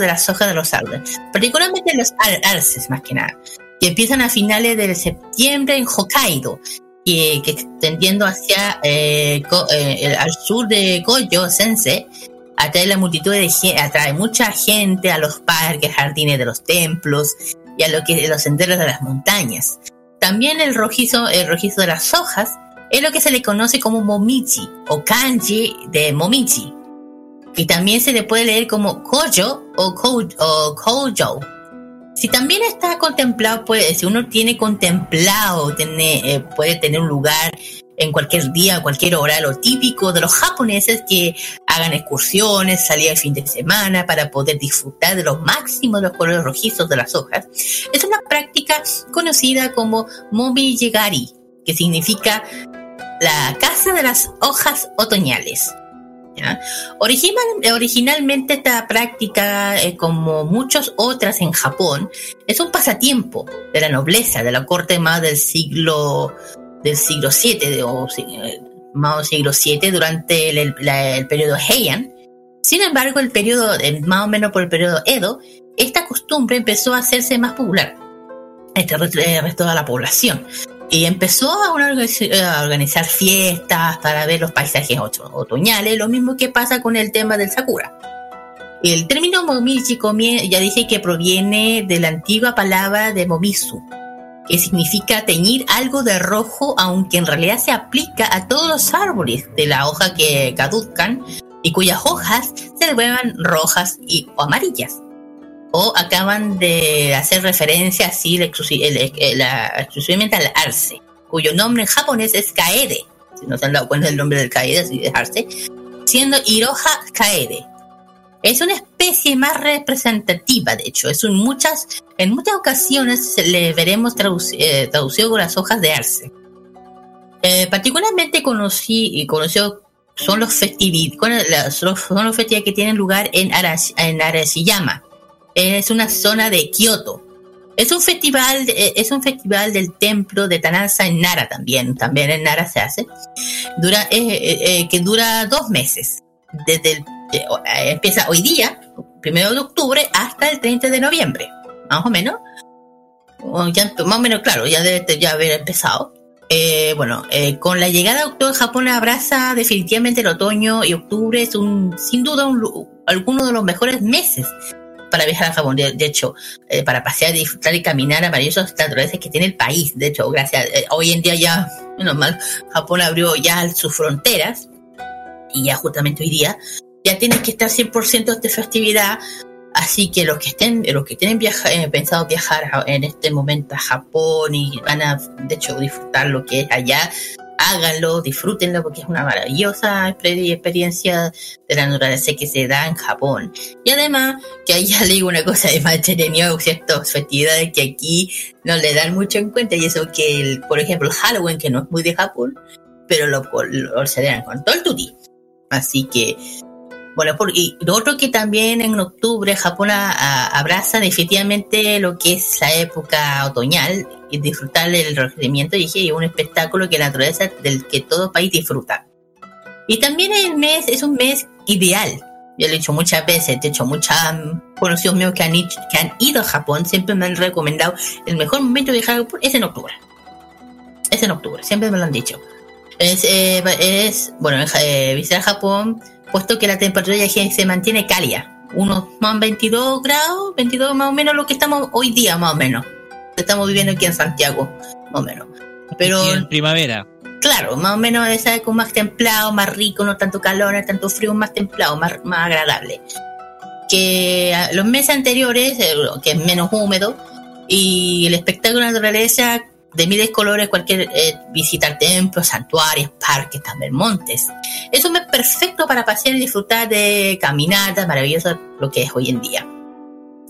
de las hojas de los árboles, particularmente los ar- arces, más que nada, que empiezan a finales de septiembre en Hokkaido, que, que extendiendo hacia eh, eh, al sur de Goyo, Sensei, atrae la multitud de atrae mucha gente a los parques, jardines de los templos y a lo que los senderos de las montañas. También el rojizo, el rojizo de las hojas es lo que se le conoce como momichi o kanji de momichi, que también se le puede leer como kojo o, kou- o koujo. Si también está contemplado, pues si uno tiene contemplado, eh, puede tener un lugar en cualquier día, cualquier hora, lo típico de los japoneses que hagan excursiones, salir el fin de semana para poder disfrutar de los máximos de los colores rojizos de las hojas. Es una práctica conocida como momijigari, que significa la casa de las hojas otoñales. Original- originalmente esta práctica, eh, como muchas otras en Japón, es un pasatiempo de la nobleza, de la corte más del siglo del siglo VII, de- eh, más del siglo VII, durante el, el- periodo Heian. Sin embargo, el periodo, eh, más o menos por el periodo Edo, esta costumbre empezó a hacerse más popular entre el el resto de la población. Y empezó a, organizar fiestas para ver los paisajes oto- otoñales, lo mismo que pasa con el tema del Sakura. El término momichi ya dije que proviene de la antigua palabra de momisu, que significa teñir algo de rojo, aunque en realidad se aplica a todos los árboles de la hoja que caducan y cuyas hojas se vuelvan rojas y, o amarillas. O acaban de hacer referencia así exclusivamente al arce, cuyo nombre en japonés es kaede. Si no se han dado cuenta del nombre del kaede, es arce, siendo Iroha kaede. Es una especie más representativa, de hecho. Es un muchas, en muchas ocasiones le veremos eh, traducido con las hojas de arce. Eh, particularmente conocí y conoció son los festivales son los festivales que tienen lugar en, Arash- en Arashiyama. Es una zona de Kioto. Es un festival, eh, es un festival del templo de Tanasa en Nara también. También en Nara se hace. Dura, eh, eh, eh, que dura dos meses. Desde el, eh, empieza hoy día, primero de octubre, hasta el 30 de noviembre. Más o menos. O ya- más o menos, claro, ya debe ya haber empezado. Eh, bueno, eh, con la llegada de octubre, Japón abraza definitivamente el otoño y octubre es un, sin duda, un, alguno de los mejores meses para viajar a Japón. De, hecho, eh, para pasear, disfrutar y caminar a maravillosos naturales que tiene el país. De hecho, gracias, eh, hoy en día ya, menos mal, Japón abrió ya sus fronteras y ya justamente hoy día ya tienes que estar 100% de festividad. Así que los que estén, los que tienen viaja, eh, pensado viajar en este momento a Japón y van a, de hecho, disfrutar lo que es allá, háganlo, disfrútenlo porque es una maravillosa exper- experiencia de la naturaleza que se da en Japón. Y además, que allá le digo una cosa de más entretenido, ciertas festividades que aquí no le dan mucho en cuenta y eso que, el, por ejemplo, el Halloween, que no es muy de Japón, pero lo, lo celebran con todo el tutti. Así que Bueno, por- y lo otro que también en octubre Japón a- a- abraza definitivamente lo que es la época otoñal y disfrutar del renacimiento y dije, un espectáculo que la naturaleza del que todo país disfruta. Y también el mes es un mes ideal. Yo lo he dicho muchas veces, de hecho muchos conocidos míos que han, ido- que han ido a Japón siempre me han recomendado el mejor momento de viajar a Japón es en octubre. Es en octubre, siempre me lo han dicho. Es, eh, es bueno, eh, visitar Japón, puesto que la temperatura ya se se mantiene cálida. Unos más 22 grados, 22 más o menos lo que estamos hoy día, más o menos. Estamos viviendo aquí en Santiago, más o menos. Pero Y en primavera. claro, más o menos es algo más templado, más rico, no tanto calor, no tanto frío, más templado, más, más agradable. Que ah, los meses anteriores, eh, que es menos húmedo, y el espectáculo de la naturaleza de miles colores, cualquier eh, visitar templos, santuarios, parques, también montes. Es un mes perfecto para pasear y disfrutar de caminatas maravillosas, lo que es hoy en día.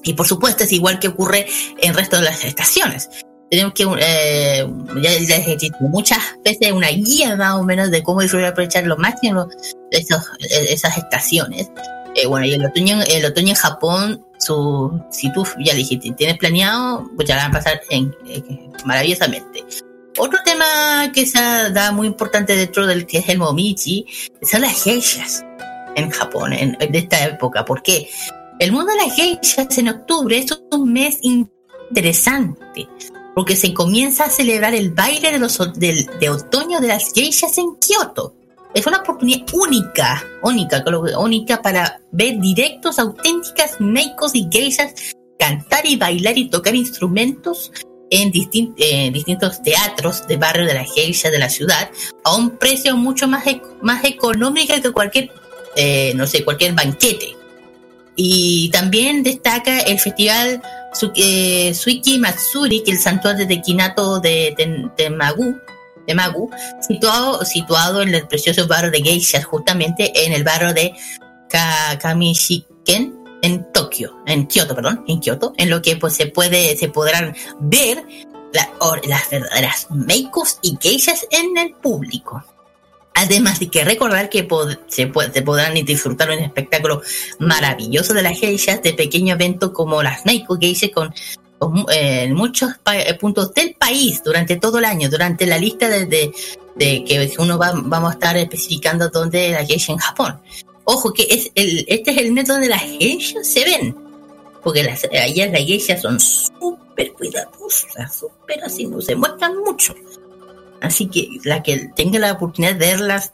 Y por supuesto es igual que ocurre en el resto de las estaciones. Tenemos que, eh, ya les muchas veces, una guía más o menos de cómo disfrutar aprovechar lo máximo de esos- eh, esas estaciones. Eh, bueno, y el otoño, el otoño en Japón, su, si tú ya dijiste, tienes planeado, pues ya la van a pasar en, eh, maravillosamente. Otro tema que se da muy importante dentro del que es el momichi son las geishas en Japón, en, de esta época. ¿Por qué? El mundo de las geishas en octubre es un mes interesante, porque se comienza a celebrar el baile de, los, de otoño de las geishas en Kioto. Es una oportunidad única, única, única para ver directos auténticas meikos y geishas cantar y bailar y tocar instrumentos en eh, distintos teatros de barrio de la geisha de la ciudad a un precio mucho más, más económico que cualquier, eh, no sé, cualquier banquete. Y también destaca el festival eh, Suiki Matsuri, que es el santuario de Kinato de, de, Magu, situado, situado en el precioso barrio de Geishas, justamente en el barrio de Ka- Kamishiken, en Tokio, en Kioto, perdón, en Kioto, en lo que pues se puede, se podrán ver las verdaderas meikos y geishas en el público. Además de que recordar que se, podrán disfrutar un espectáculo maravilloso de las geishas de pequeños eventos como las Meiko Geishas con, en muchos eh, puntos del país durante todo el año, durante la lista de, de- de que uno va, vamos a estar especificando dónde la geisha en Japón. Ojo que es el, este es el mes donde las geishas se ven, porque las, allá las geishas son súper cuidadosas, súper así, no se muestran mucho. Así que la que tenga la oportunidad de verlas,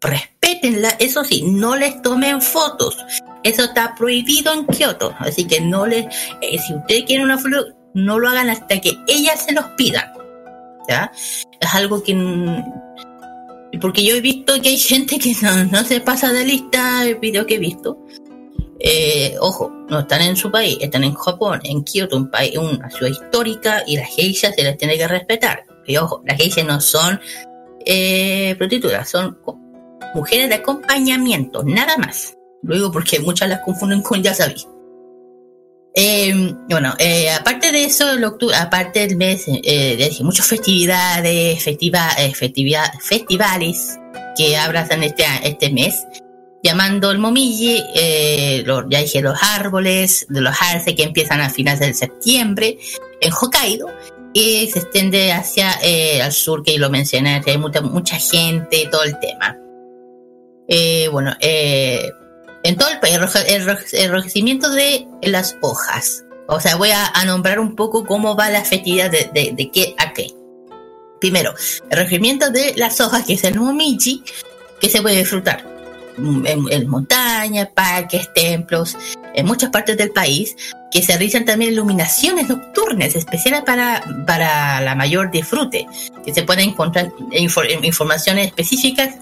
respétenla. Eso sí, no les tomen fotos. Eso está prohibido en Kioto. Así que no les. eh, si ustedes quieren una foto, no lo hagan hasta que ellas se los pidan. ¿Ya? Es algo que. Porque yo he visto que hay gente que no, no se pasa de lista el video que he visto. Eh, ojo, no están en su país, están en Japón, en Kioto, un país, una ciudad histórica, y las geishas se las tiene que respetar. Y ojo, las geishas no son eh, prostitutas, son mujeres de acompañamiento, nada más. Lo digo porque muchas las confunden con ya sabí. Eh, bueno, eh, aparte de eso, el octubre, aparte del mes, eh, ya dije, muchas festividades, festiva, eh, festividad- festivales que abrazan este, este mes, llamando el momiji, eh, lo- ya dije, los árboles, de los arce que empiezan a finales de septiembre en Hokkaido y se extiende hacia eh, al sur, que lo mencioné, hay mucha, mucha gente, todo el tema. Eh, bueno, eh, en todo el país, enrojecimiento de las hojas. O sea, voy a, nombrar un poco cómo va la festividad de, de, qué a qué. Primero, el regimiento de las hojas, que es el Momichi, que se puede disfrutar en, en montañas, parques, templos, en muchas partes del país, que se realizan también iluminaciones nocturnas especiales para, para la mayor disfrute, que se pueden encontrar infor- informaciones específicas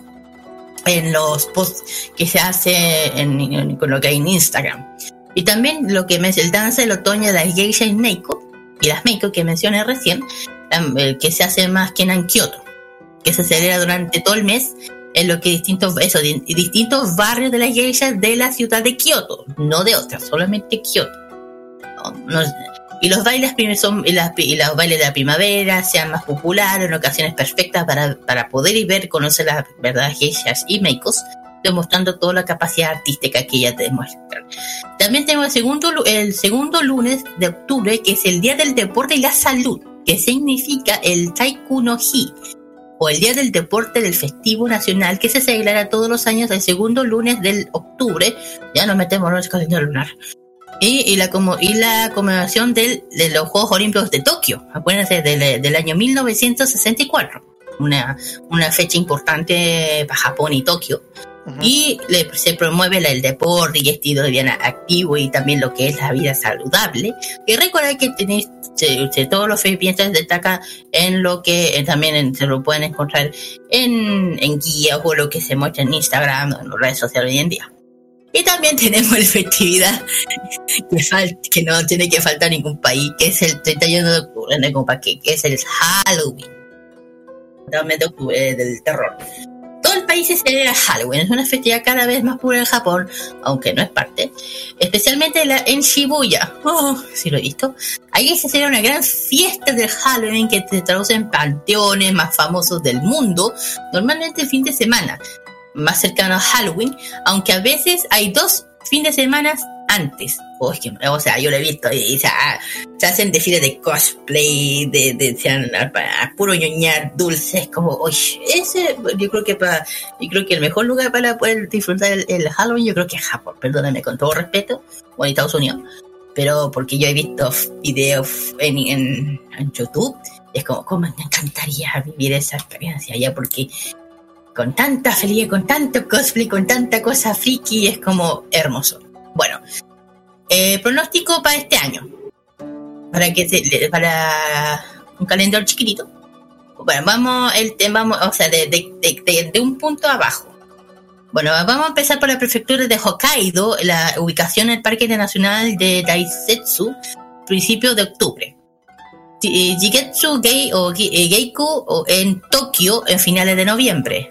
en los posts que se hace en, en- con lo que hay en Instagram. Y también lo que me el danza del otoño de las geisha y Meiko, y las Meiko que mencioné recién, el que se hace más que en Kioto, que se celebra durante todo el mes en lo que distintos, eso, di- distintos barrios de las geishas de la ciudad de Kioto, no de otras, solamente Kioto. No, no- y los bailes son las, y los bailes de la primavera sean más populares en ocasiones perfectas para, para poder y ver conocer las verdaderas geishas y meikos demostrando toda la capacidad artística que ella demuestra. También tenemos el segundo, el segundo lunes de octubre, que es el Día del Deporte y la Salud, que significa el Taiku no Hi, o el Día del Deporte del Festivo Nacional, que se celebrará todos los años el segundo lunes del octubre. Ya nos metemos en el calendario lunar. Y, y la, como, y la conmemoración del, de los Juegos Olímpicos de Tokio, acuérdense, del, del año 1964. Una, una fecha importante para Japón y Tokio. Y le- se promueve el deporte y estilo de vida activo y también lo que es la vida saludable. Y recuerda que tenéis, todos los filipinos destaca en lo que eh, también en- se lo pueden encontrar en, en guías o lo que se muestra en Instagram o en las redes sociales hoy en día. Y también tenemos la festividad que, que no tiene que faltar ningún país, que es el 31 de octubre, no qué, que es el Halloween. De octubre, eh, del terror. Todo el país se celebra Halloween, es una festividad cada vez más pura en Japón, aunque no es parte, especialmente la, en Shibuya. Oh, sí lo he visto. Ahí se celebra una gran fiesta del Halloween que se traduce en panteones más famosos del mundo, normalmente el fin de semana, más cercano a Halloween, aunque a veces hay dos fines de semana antes. Oh, es que- o sea, yo lo he visto y, y se, ha- se hacen desfiles de cosplay, de, de, han- a, a puro ñoñar dulces, como, oye, ese, yo creo que para, yo creo que el mejor lugar para poder disfrutar el, el Halloween, yo creo que es Japón, perdóname con todo respeto, o en Estados Unidos, pero porque yo he visto videos en, en, en YouTube, es como, como me encantaría vivir esa experiencia allá, porque con tanta felicidad, con tanto cosplay, con tanta cosa friki, es como hermoso. Bueno, eh, pronóstico para este año. Para que se, para un calendario chiquitito. Bueno, vamos, el vamos, o sea, de, de- de un punto abajo. Bueno, vamos a empezar por la prefectura de Hokkaido, la ubicación en el Parque Nacional de Daisetsu, principios de octubre. Ji- Jigetsu o eh, Geiku en Tokio en finales de noviembre.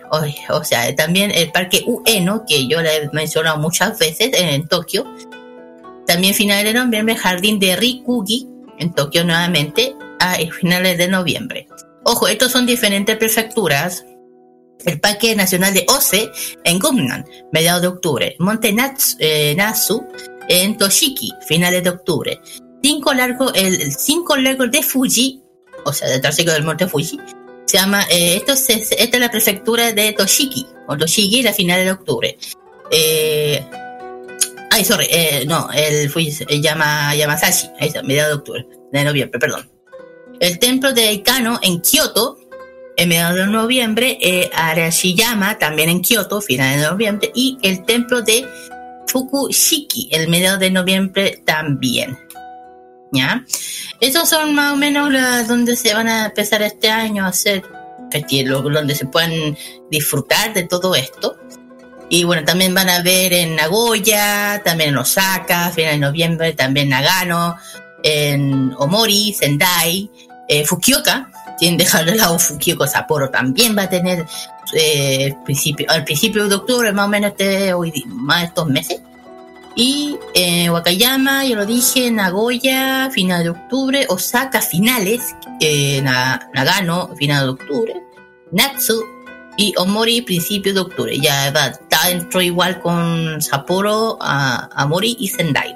O, sea, también el parque Ueno, que yo le he mencionado muchas veces en Tokio. También finales de noviembre, Jardín de Rikugi en Tokio nuevamente a finales de noviembre. Ojo, estos son diferentes prefecturas. El Parque Nacional de Ose en Gumnan, mediados de octubre. Monte Natsu, eh, en Toshiki, finales de octubre. Cinco largos, el, cinco largos de Fuji, o sea, del tercero del monte Fuji, se llama, eh, esto se- esta es la prefectura de Toshiki, o Toshiki, la finales de octubre. Eh, ay, sorry, eh, no, el Fuji se llama Yamasashi, ahí está, mediados de octubre, de noviembre, perdón. El templo de Eikano en Kioto, en mediados de noviembre, eh, Arashiyama, también en Kioto, finales de noviembre, y el templo de Fukushiki, el mediados de noviembre también. ¿Ya? Esos son más o menos las donde se van a empezar este año a hacer donde se puedan disfrutar de todo esto. Y bueno, también van a ver en Nagoya, también en Osaka, final de noviembre, también Nagano, en Omori, Sendai, eh, Fukuoka, sin dejar de lado Fukuoka Sapporo también va a tener eh, principio, al principio de octubre, más o menos este, hoy, más estos meses. Y eh, Wakayama, yo lo dije, Nagoya, final de octubre, Osaka, finales, eh, Na- Nagano, final de octubre, Natsu y Omori, principios de octubre. Ya va, está dentro igual con Sapporo, a, Amori y Sendai.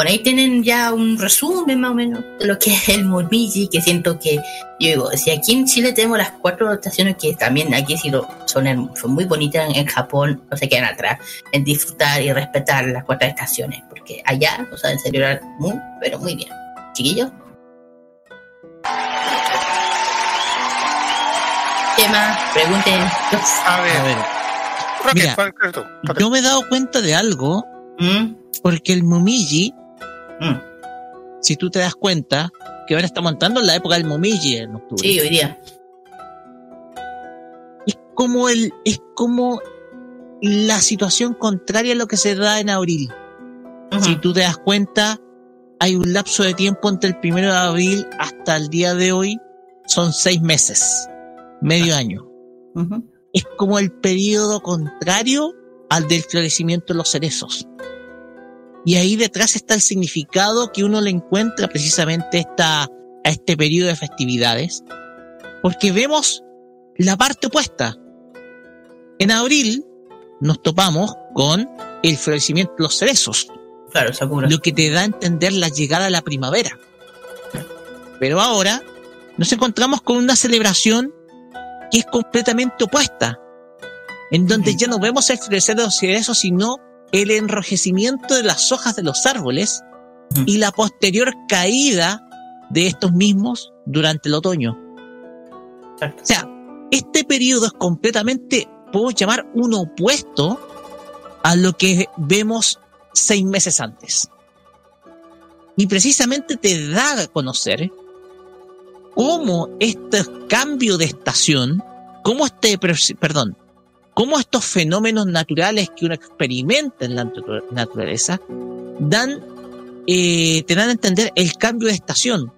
Por ahí tienen ya un resumen más o menos de lo que es el Momiji, que siento que, yo digo, si aquí en Chile tenemos las cuatro estaciones que también aquí sí lo, son, son muy bonitas, en Japón no se quedan atrás en disfrutar y respetar las cuatro estaciones, porque allá lo saben celebrar muy, pero muy bien. Chiquillos. ¿Qué más? Pregunten. A ver. A ver, Mira, yo me he dado cuenta de algo, ¿Mm? porque el Momiji, si tú te das cuenta, que ahora estamos entrando en la época del Momiji en octubre. Sí, hoy día. Es como el, es como la situación contraria a lo que se da en abril. Si tú te das cuenta, hay un lapso de tiempo entre el primero de abril hasta el día de hoy, son seis meses, medio año. Es como el periodo contrario al del florecimiento de los cerezos. Y ahí detrás está el significado que uno le encuentra precisamente esta, a este periodo de festividades. Porque vemos la parte opuesta. En abril nos topamos con el florecimiento de los cerezos. Claro, Sakura. Lo que te da a entender la llegada de la primavera. Pero ahora nos encontramos con una celebración que es completamente opuesta, en donde ya no vemos el florecer de los cerezos, sino el enrojecimiento de las hojas de los árboles y la posterior caída de estos mismos durante el otoño. O sea, este periodo es completamente, puedo llamar, un opuesto a lo que vemos seis meses antes. Y precisamente te da a conocer cómo este cambio de estación, cómo este, perdón, cómo estos fenómenos naturales que uno experimenta en la naturaleza dan, eh, te dan a entender el cambio de estación.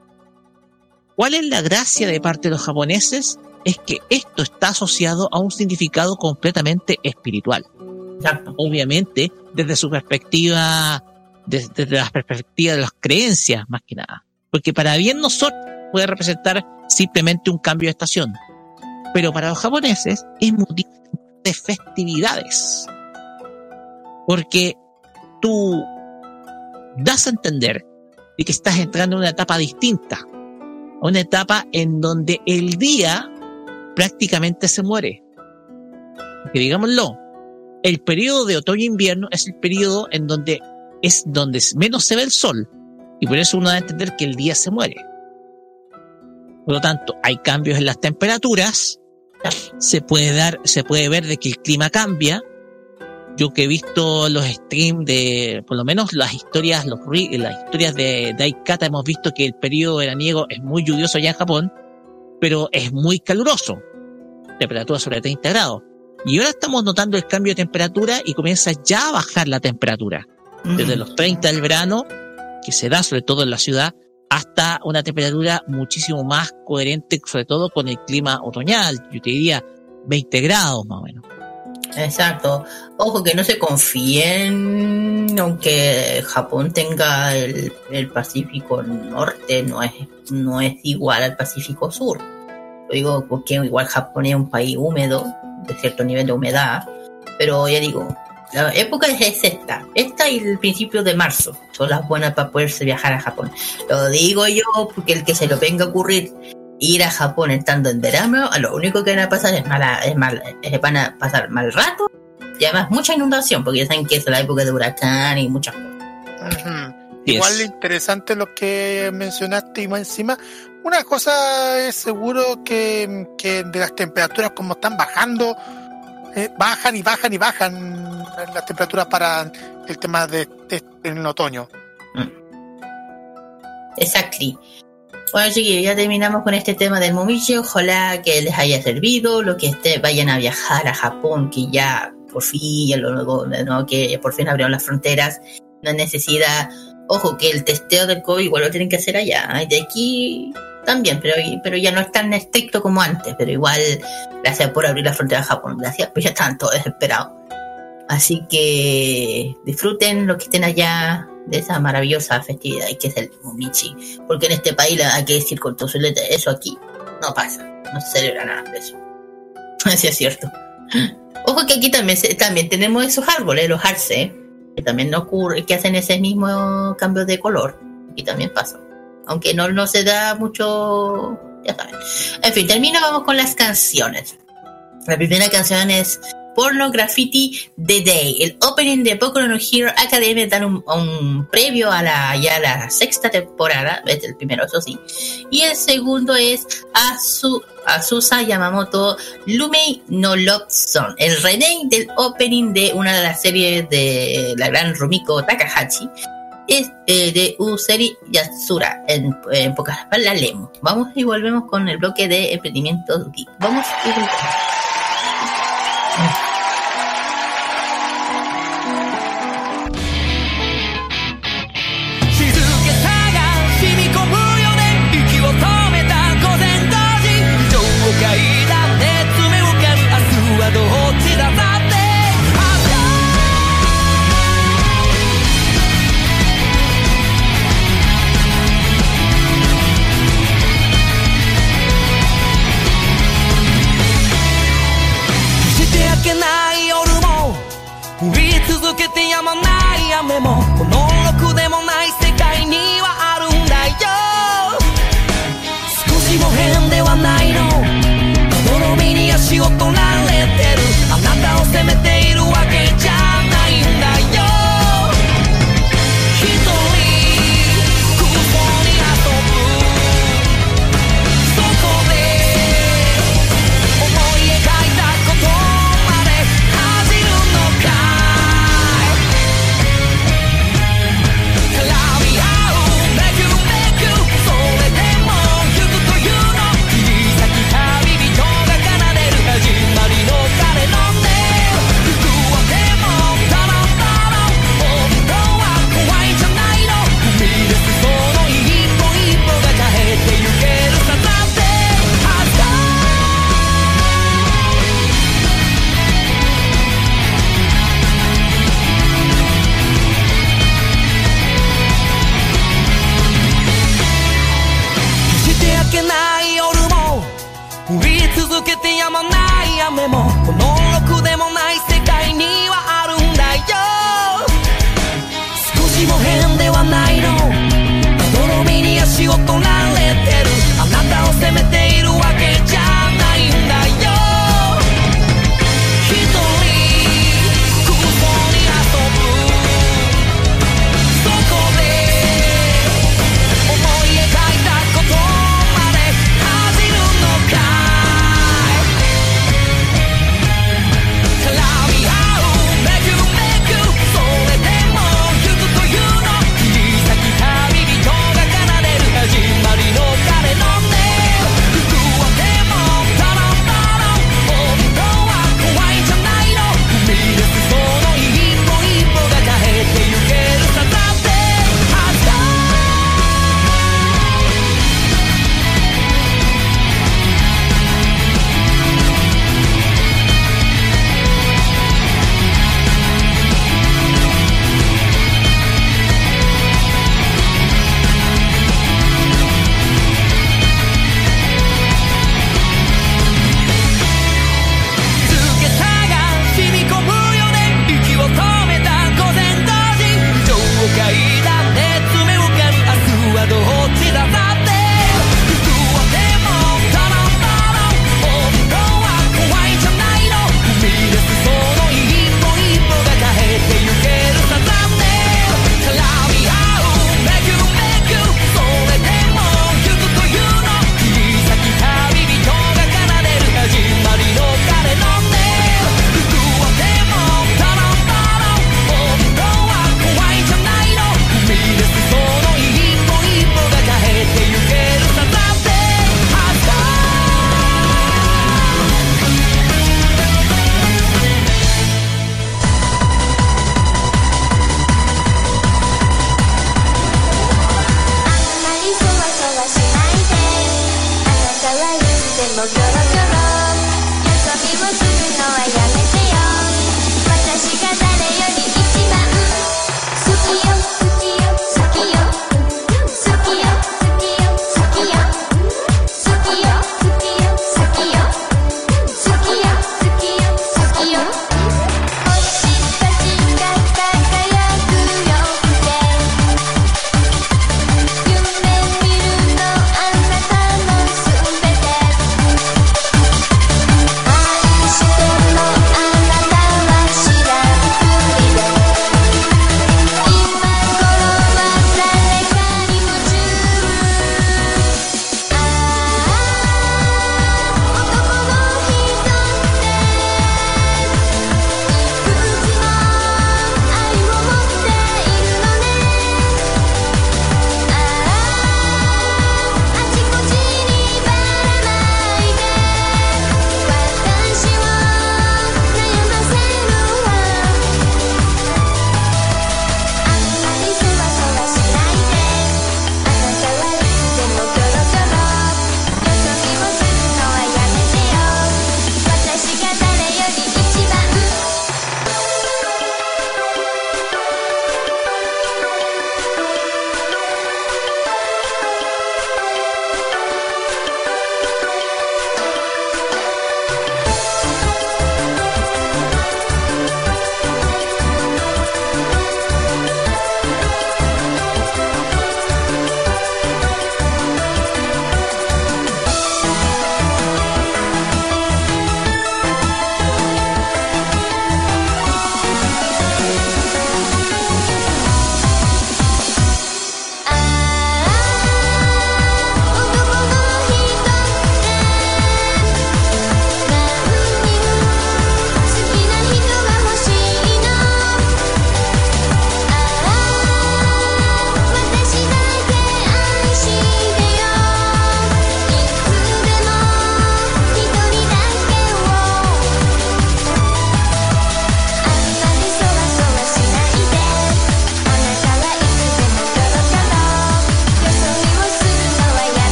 ¿Cuál es la gracia de parte de los japoneses? Es que esto está asociado a un significado completamente espiritual. Obviamente, desde su perspectiva, desde, la perspectiva de las creencias, más que nada. Porque para bien nosotros puede representar simplemente un cambio de estación. Pero para los japoneses es motivo de festividades. Porque tú das a entender de que estás entrando en una etapa distinta. Una etapa en donde el día prácticamente se muere. Que digámoslo, el periodo de otoño-invierno es el periodo en donde es donde menos se ve el sol. Y por eso uno da a entender que el día se muere. Por lo tanto, hay cambios en las temperaturas, se puede dar, se puede ver de que el clima cambia. Yo que he visto los streams de, por lo menos las historias, los, las historias de, de Aikata, hemos visto que el periodo veraniego es muy lluvioso allá en Japón, pero es muy caluroso. Temperatura sobre 30 grados. Y ahora estamos notando el cambio de temperatura y comienza ya a bajar la temperatura. Desde los 30 del verano, que se da sobre todo en la ciudad, hasta una temperatura muchísimo más coherente, sobre todo con el clima otoñal, yo te diría 20 grados más o menos. Exacto. Ojo que no se confíen, aunque Japón tenga el, el, Pacífico Norte, no es, no es igual al Pacífico Sur. Lo digo porque igual Japón es un país húmedo, de cierto nivel de humedad, pero ya digo, la época es esta, esta y el principio de marzo son las buenas para poderse viajar a Japón. Lo digo yo porque el que se lo venga a ocurrir ir a Japón estando en verano, a lo único que van a pasar es mala, es mal, es, van a pasar mal rato y además mucha inundación, porque ya saben que es la época de huracán y muchas cosas. Igual interesante lo que mencionaste y más encima. Una cosa es seguro que, que de las temperaturas como están bajando, eh, bajan y bajan y bajan las temperaturas para el tema de, en el otoño. Exacto. Bueno, chiquillos, ya terminamos con este tema del Momichi. Ojalá que les haya servido. Lo que esté, vayan a viajar a Japón, que ya por fin, ya luego, ¿no? que por fin abrieron las fronteras. No necesidad. Ojo, que el testeo del COVID igual lo tienen que hacer allá. De aquí también, pero, pero ya no es tan estricto como antes, pero igual, gracias por abrir la frontera a Japón, gracias, pues ya están todos desesperados. Así que disfruten lo que estén allá de esa maravillosa festividad que es el Momichi, porque en este país hay que decir con solete, eso aquí no pasa, no se celebra nada de eso. Así es cierto. Ojo que aquí también, también tenemos esos árboles, los arce, que también no ocurre, que hacen ese mismo cambio de color, y también pasa aunque no, no se da mucho, ya saben. En fin, termina, vamos con las canciones. La primera canción es Porno Graffiti The Day, el opening de Boku no Hero Academia dan un, previo a la ya la sexta temporada, es el primero eso sí, y el segundo es Asu, Asusa Yamamoto Lumei no Love Song, el remake del opening de una de las series de la gran Rumiko Takahashi, es eh, de Useri Yatsura. En, en pocas palabras, la leemos. Vamos y volvemos con el bloque de emprendimientos geek. Vamos y volvemos. このろくでもない世界にはあるんだよ。少しも変ではないの。好みに足を取られてる。あなたを責めているわけじゃ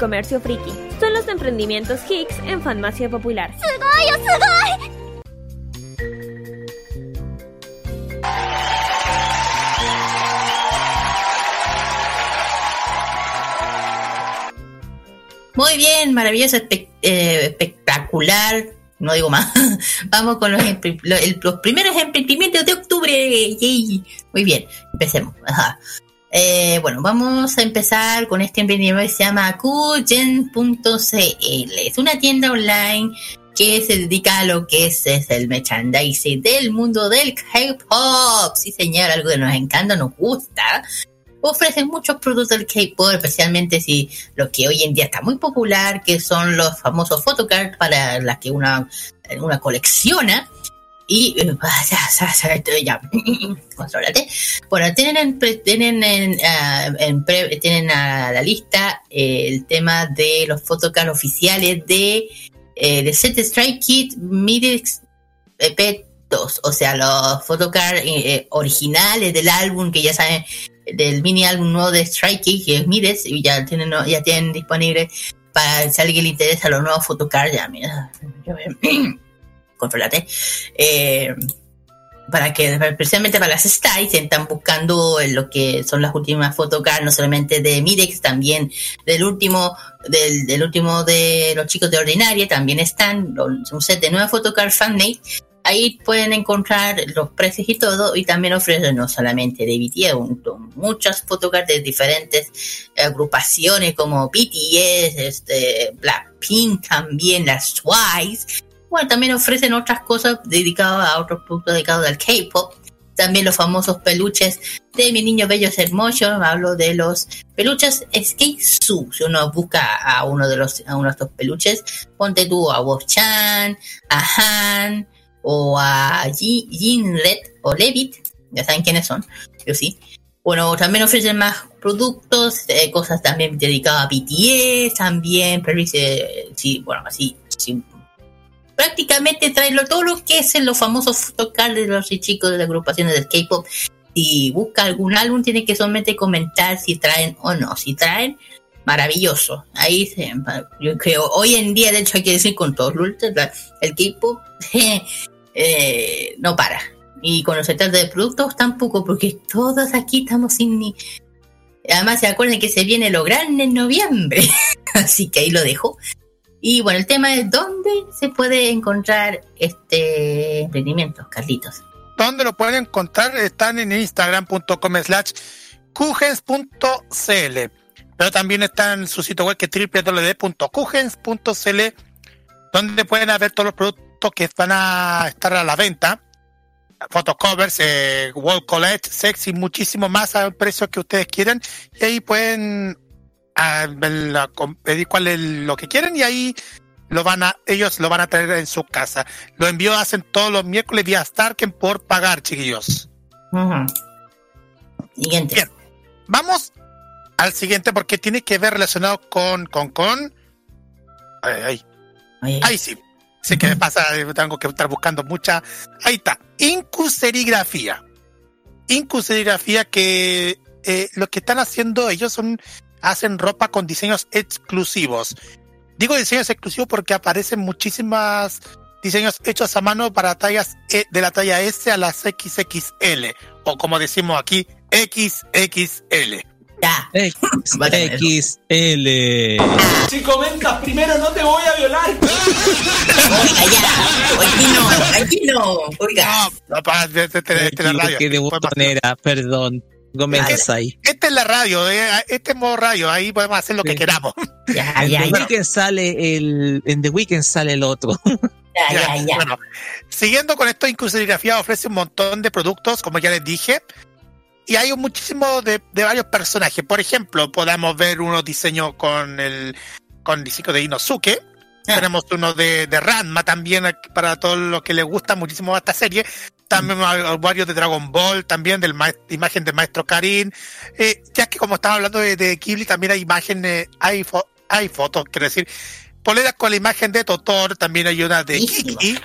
comercio friki. Son los emprendimientos Hicks en Farmacia Popular. Oh, Muy bien, maravilloso, eh, espectacular. No digo más. Vamos con los, primeros emprendimientos de octubre. Muy bien, empecemos. Eh, bueno, vamos a empezar con este emprendimiento que se llama Kujen.cl. Es una tienda online que se dedica a lo que es, es el merchandising del mundo del K-pop. Sí, señor, algo que nos encanta, nos gusta ofrecen muchos productos del K-pop, especialmente si lo que hoy en día está muy popular, que son los famosos photocards para las que una, una colecciona. Y eh, ya, ya, contrólate. Bueno, tienen en, tienen en, ah, en pre- tienen a la lista eh, el tema de los photocards oficiales de eh, de Set Strike Kid Midix EP 2, o sea, los photocards eh, eh, originales del álbum que ya saben del mini álbum nuevo de Strike Kid, que es Mides, y ya tienen, ya tienen disponible para si alguien le interesa los nuevos photocards, ya mira, controlate. Eh, para que especialmente para las styles están buscando en lo que son las últimas photocards no solamente de Midex también del último del, del último de los chicos de ordinaria también están un set de nuevas photocards fanmade ahí pueden encontrar los precios y todo y también ofrecen no solamente de BTS un- muchas photocards de diferentes agrupaciones como BTS este Blackpink también las Twice bueno, también ofrecen otras cosas dedicadas a otros productos dedicados al K-pop. También los famosos peluches de mi niño bello hermoso. Hablo de los peluches Skate Su. Si uno busca a uno de los a uno de peluches, ponte tú a Wolf Chan, a Han o a Ji- Jinret o Levit. Ya saben quiénes son. Yo sí. Bueno, también ofrecen más productos, eh, cosas también dedicadas a BTS, también, pero dice, sí, bueno, así, sí, prácticamente traen lo- todo lo que es en los famosos photocards de los chicos de las agrupaciones del K-pop. Si busca algún álbum, tiene que solamente comentar si traen o no. Si traen, maravilloso. Ahí se, yo creo, hoy en día, de hecho, hay que decir con todos los el K-pop eh, no para. Y cuando se trata de productos, tampoco, porque todos aquí estamos sin ni. Además, se acuerden que se viene lo grande en noviembre. Así que ahí lo dejo. Y bueno, el tema es dónde se puede encontrar este emprendimiento, Carlitos. ¿Dónde lo pueden encontrar? Están en instagram.com slash kugens.cl pero también está en su sitio web que es www.kugens.cl donde pueden ver todos los productos que van a estar a la venta photocovers, eh, wall collect, sexy, muchísimo más al precio que ustedes quieran y ahí pueden ah, com- pedir cuál es lo que quieren y ahí lo van a, ellos lo van a traer en su casa. Los envíos hacen todos los miércoles vía Starken por pagar, chiquillos. Siguiente. Bien, vamos al siguiente porque tiene que ver relacionado con, con, con. Ay, ay. Ahí sí. Sé que me pasa, eh, tengo que estar buscando mucha. Ahí está. Incuserigrafía. Incuserigrafía que eh, lo que están haciendo ellos son hacen ropa con diseños exclusivos. Digo diseños exclusivos porque aparecen muchísimas diseños hechos a mano para tallas E- de la talla S a las XXL o como decimos aquí XXL. Ya. XL. Si comentas primero no te voy a violar. Aquí no, aquí no. Oiga. No, para de, de- de- de la radio. Que de botonera, perdón. Gómez ahí. Esta es la radio, eh, este es modo radio, ahí podemos hacer lo que queramos. Ya, En ya, The ya. Weeknd sale el. En The Weeknd sale el otro. Ya, ya, ya. Bueno, siguiendo con esto, Incluserigrafía ofrece un montón de productos, como ya les dije, y hay un muchísimo de, de varios personajes. Por ejemplo, podemos ver unos diseños con el con diseño de Inosuke. Tenemos uno de, de Ranma también aquí para todos los que les gusta muchísimo esta serie. También hay varios de Dragon Ball, también del ma- imagen del maestro Karin. Eh, ya que como estaba hablando de, de Ghibli, también hay imágenes, hay, fo- hay fotos, quiero decir, poleras con la imagen de Totor, también hay una de Kiki.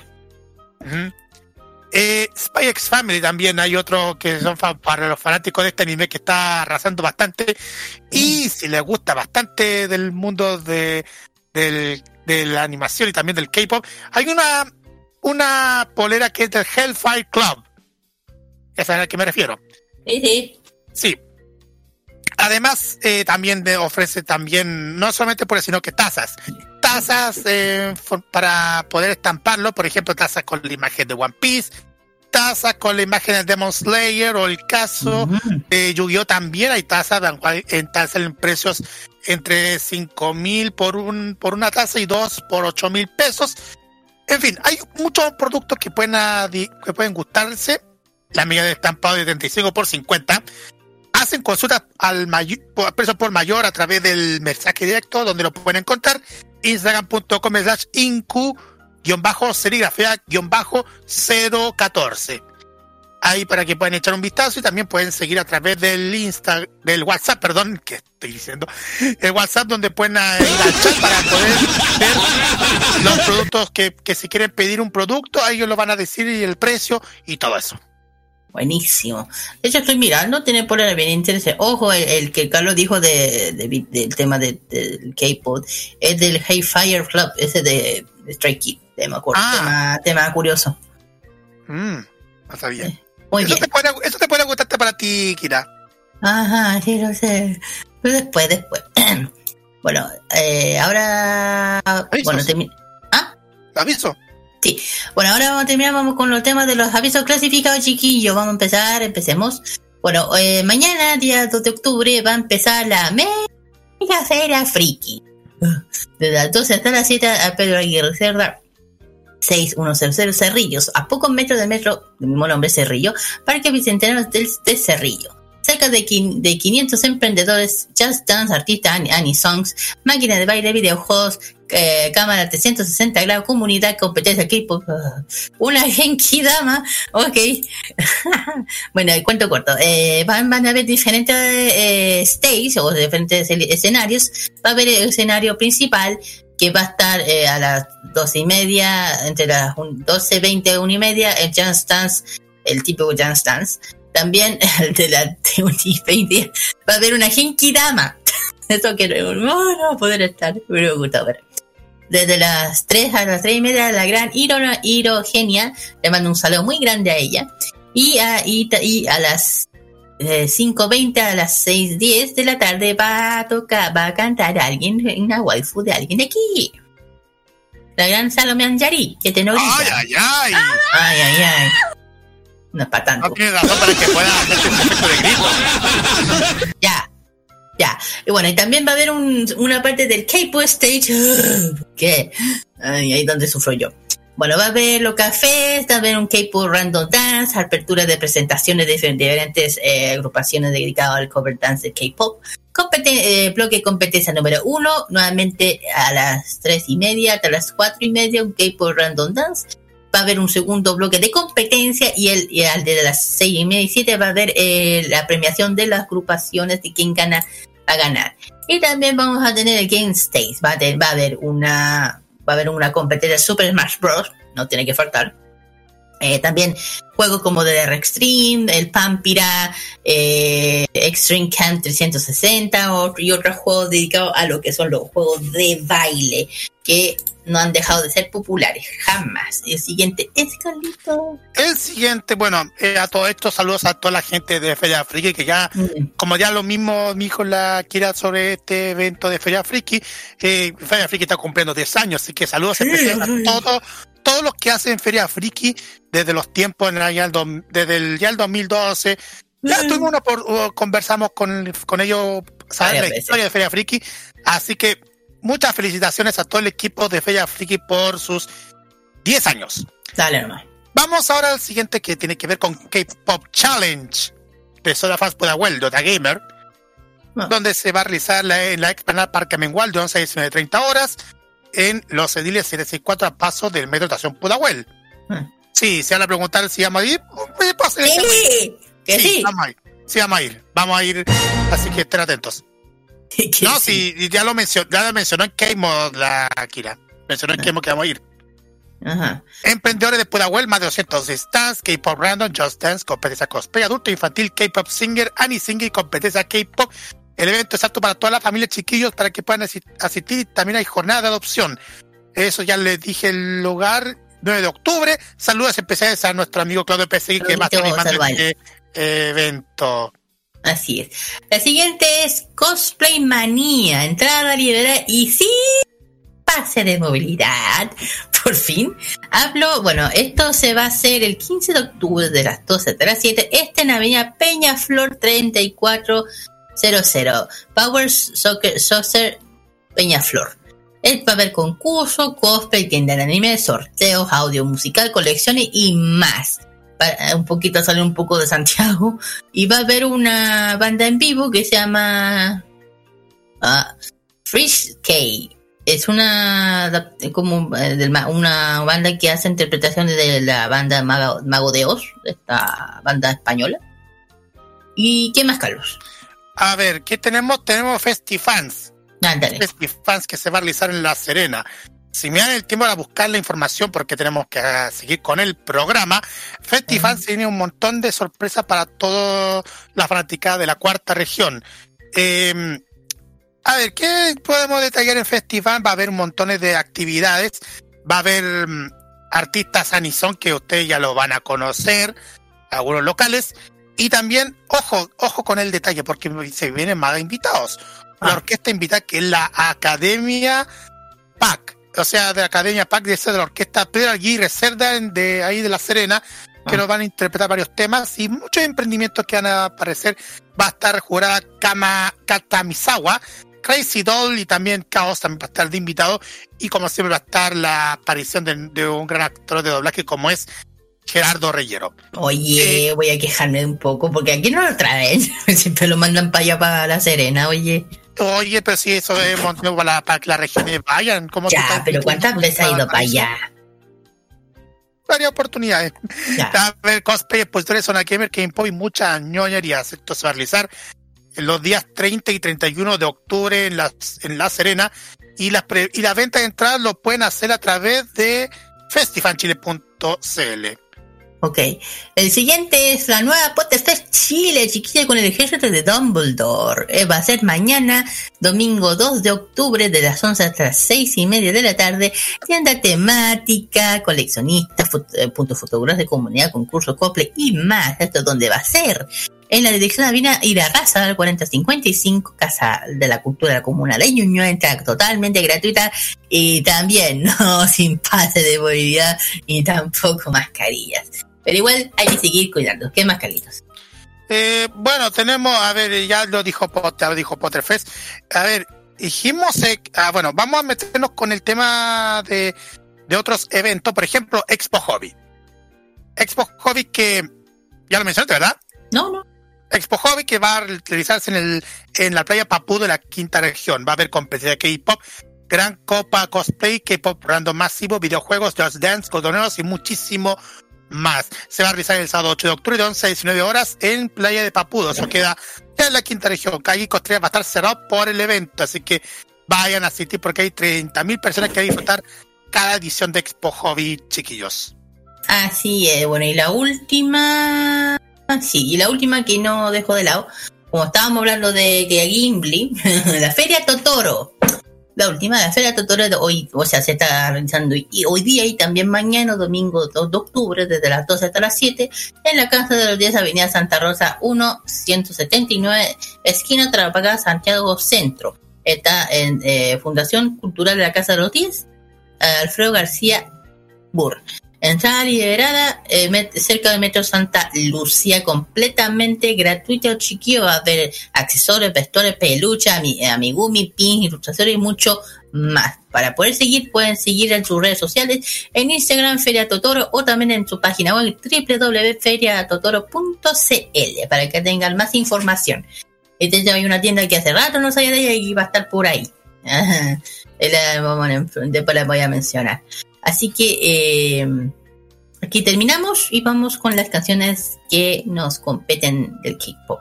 Eh, Spy X Family también hay otro que son para los fanáticos de este anime que está arrasando bastante. Y si les gusta bastante del mundo de, del- de la animación y también del K-pop, hay una, una polera que es del Hellfire Club. ¿Ya saben a qué me refiero? Sí, sí. Sí. Además, eh, también de- ofrece también, no solamente por sino que tazas. Tazas eh, for- para poder estamparlo, por ejemplo, tazas con la imagen de One Piece, tazas con la imagen de Demon Slayer o el caso de Yu-Gi-Oh! también hay tazas, en tazas en precios entre 5 mil por, un, por una taza y dos por 8 mil pesos. En fin, hay muchos productos que pueden, que pueden gustarse. La medida de estampado de 35 por 50 hacen consulta al mayor, precio por mayor a través del mensaje directo donde lo pueden encontrar instagram.com slash incu guion bajo serigrafía guion bajo 014 ahí para que puedan echar un vistazo y también pueden seguir a través del Insta del WhatsApp perdón que estoy diciendo el WhatsApp donde pueden eh, ir chat para poder ver los productos que, que si quieren pedir un producto ellos lo van a decir y el precio y todo eso Buenísimo. De hecho, estoy mirando, tiene por ahí bien interesante. Ojo, el, el que Carlos dijo de, de- del tema de- del K-pop es del Hey Fire Club, ese de, de Strike Kid. Tema, cur- tema, tema curioso. Mm, está bien. Muy eso, bien. Te puede, eso te puede gustarte para ti, Kira. Ajá, sí, lo sé. Pero después, después. bueno, eh, ahora. Bueno, termi- ¿Aviso? Sí. Bueno, ahora vamos a terminar, vamos con los temas de los avisos clasificados, chiquillos. Vamos a empezar, empecemos. Bueno, eh, mañana, día 2 de octubre, va a empezar la Mega Feria Friki. De las 12 hasta las 7 a Pedro Aguirre Cerda. 6100 Cerrillos, a pocos metros del metro, del mismo nombre Cerrillo, Parque Bicentenario del, de Cerrillo. Cerca de, de 500 emprendedores, just dance, artistas, ani- Anisongs, máquina de baile, videojuegos, eh, cámara 360 grados, comunidad, competencia, ah, una Genki Dama, ok. bueno, el cuento corto. Eh, van, van a haber diferentes eh, stages o diferentes escen- escenarios. Va a haber el escenario principal que va a estar eh, a las doce y media, entre las un- 12, 20, una y media, el Jazz Dance, el típico Jazz Dance. También de las de va a haber una Genki Dama. Eso que no, no va a poder estar, ver. Desde las 3 a las 3 y media, la gran Hiro, Hiro Genia, le mando un saludo muy grande a ella. Y a, y, y a las eh, 5.20 a las 6.10 de la tarde va a tocar, va a cantar alguien, una waifu de alguien de aquí. La gran Salome Anjari, que te no ¡Ay, ay, ay! Ay, ay, ay. No es para tanto. No tienes razón para que pueda hacerte un efecto de grito. Ya. Ya. Y bueno, y también va a haber un- una parte del K-pop stage. que ahí donde sufro yo. Bueno, va a haber los cafés, va a haber un K-pop random dance, apertura de presentaciones de diferentes eh, agrupaciones dedicadas al cover dance de K-pop. Eh, bloque competencia número uno, nuevamente a las tres y media hasta las cuatro y media, un K-pop random dance. Va a haber un segundo bloque de competencia y el, al de las seis y media y siete va a haber eh, la premiación de las agrupaciones de quien gana a ganar. Y también vamos a tener el Game Stage. Va a, tener- va a haber una va a haber una competencia Super Smash Bros. No tiene que faltar. Eh, también juegos como DDR Extreme, el Pampira, eh, Extreme Camp 360 otro- y otros juegos dedicados a lo que son los juegos de baile que no han dejado de ser populares jamás. El siguiente es Carlito. El siguiente, bueno, eh, a todo esto, saludos a toda la gente de Feria Friki, que ya, como ya lo mismo mi hijo la quiera sobre este evento de Feria Friki, eh, Feria Friki está cumpliendo 10 años, así que saludos especiales a todos, todos los que hacen Feria Friki desde los tiempos en el desde el ya el 2012. Ya tuvimos una por, conversamos con, con ellos, Varias la historia de Feria Friki, así que muchas felicitaciones a todo el equipo de Feria Friki por sus 10 años. Dale nomás. Vamos ahora al siguiente que tiene que ver con K-Pop Challenge de Soda Fans Pudahuel, Dota Gamer, donde se va a realizar la, en la explanada Parque Amengual de 11 a 19 30 horas en los ediles 764 a paso del metro de estación Pudahuel. Sí, se van a preguntar si vamos a ir. me pasa el- Sí, que sí. Vamos a ir. Sí, vamos a ir. Vamos a ir. Así que estén atentos. no, sí, ya lo mencionó, ya lo mencionó en K-Mod la Kira. Mencionó en K-Mod que vamos a ir. Ajá. Emprendedores de Pudahuel, más de 200 stands, K-pop random, Just Dance, competencia cosplay, adulto infantil, K-pop singer, Annie Singer, competencia K-pop. El evento es apto para toda la familia, chiquillos, para que puedan asi- asistir. También hay jornada de adopción. Eso ya les dije el lugar, 9 de octubre. Saludos especiales a nuestro amigo Claudio PSI, que Salval. este evento. Así es. La siguiente es Cosplay Manía. Entrada liberada y sí, pase de movilidad. Por fin. Hablo, bueno, esto se va a hacer el 15 de octubre de las 12 hasta las 7. Este en Avenida Peñaflor 3400. Power Soccer, Soccer Peñaflor. El haber concurso, cosplay, tienda de anime, sorteos, audio musical, colecciones y más. Un poquito sale un poco de Santiago y va a haber una banda en vivo que se llama Freeze K. Es una adap- como eh, una banda que hace interpretaciones de la banda Mago, Mago de Oz, esta banda española. ¿Y qué más, Carlos? A ver, ¿qué tenemos? Tenemos Festifans. Ándale. Festifans que se va a realizar en La Serena. Si me dan el tiempo para buscar la información, porque tenemos que ah, seguir con el programa, Festifans tiene un montón de sorpresas para toda la fanática de la cuarta región. Eh, a ver, ¿qué podemos detallar en Festifans? Va a haber montones de actividades. Va a haber mm, artistas Anison que ustedes ya lo van a conocer, algunos locales. Y también, ojo, ojo con el detalle, porque se vienen más invitados. La orquesta invitada que es la Academia PAC, o sea, de la Academia PAC de la orquesta Pedro Aguirre Cerda de ahí de La Serena, que nos van a interpretar varios temas y muchos emprendimientos que van a aparecer. Va a estar jurada Kama Katamizawa, Crazy Doll y también Chaos también va a estar de invitado. Y como siempre va a estar la aparición de, de un gran actor de doblaje como es Gerardo Reyero. Oye, voy a quejarme un poco porque aquí no lo traen. Siempre lo mandan para allá, para La Serena, oye. Oye, pero si eso es motivo para, para que las regiones vayan. ¿cómo Ya, pero ¿cuántas veces ha ido para allá? varias oportunidades. A ver, cosplay, expositores, zona gamer, game y muchas ñoñerías. Esto se va a realizar en los días 30 y 31 de octubre en La, en la Serena. Y las pre- y la venta de entradas lo pueden hacer a través de festifanchile.cl. Ok. El siguiente es la nueva Potterfest Chile, chiquilla, con el ejército de Dumbledore. Eh, va a ser mañana, domingo 2 de octubre, de las 11 hasta las 6 y media de la tarde. Tienda temática, coleccionistas, fot- eh, puntos fotográficos de comunidad, concurso, cosplay y más. Esto es donde va a ser. En la dirección Avina Irarraza, al 4055, Casa de la Cultura de la Comuna de Ñuñoa, entrada totalmente gratuita y también no sin pase de movilidad y tampoco mascarillas. Pero igual hay que seguir cuidando. ¿Qué mascarillas? Eh, bueno, tenemos, a ver, ya lo dijo Potter, dijo Potterfest. A ver, dijimos, eh, ah, bueno, vamos a meternos con el tema de, de otros eventos, por ejemplo, Expo Hobby. Expo Hobby que, ya lo mencionaste, ¿verdad? No, no. Expo Hobby que va a realizarse en, el, en la playa Papú de la quinta región. Va a haber competencia de K-pop, gran copa cosplay, K-pop random masivo, videojuegos, Just Dance, cotoneros y muchísimo más. Se va a realizar el sábado 8 de octubre de 11 a 19 horas en Playa de Papudo. Eso queda en la quinta región. Calle Costrera va a estar cerrado por el evento, así que vayan a asistir porque hay 30.000 personas que van a disfrutar cada edición de Expo Hobby, chiquillos. Así es, bueno, y la última. Sí, y la última que no dejo de lado, como estábamos hablando de que Gimli, la Feria Totoro. La última la Feria Totoro de hoy, o sea, se está realizando y hoy día y también mañana, domingo 2 de octubre, desde las 12 hasta las 7, en la Casa de los 10, Avenida Santa Rosa 1, 179, esquina Tarapacá, Santiago Centro. Está en eh, Fundación Cultural de la Casa de los 10, Alfredo García Burr. Entrada liberada eh, cerca del Metro Santa Lucía, completamente gratuita, chiquillo. Va a haber accesorios, vestuarios, peluches, ami- amigumi, pins, ilustraciones y mucho más. Para poder seguir, pueden seguir en sus redes sociales, en Instagram Feria Totoro o también en su página web www.feriatotoro.cl para que tengan más información. Este hay una tienda que hace rato no sabía de ella y va a estar por ahí. La- a- Después la voy a mencionar. Así que eh, aquí terminamos y vamos con las canciones que nos competen del K-pop.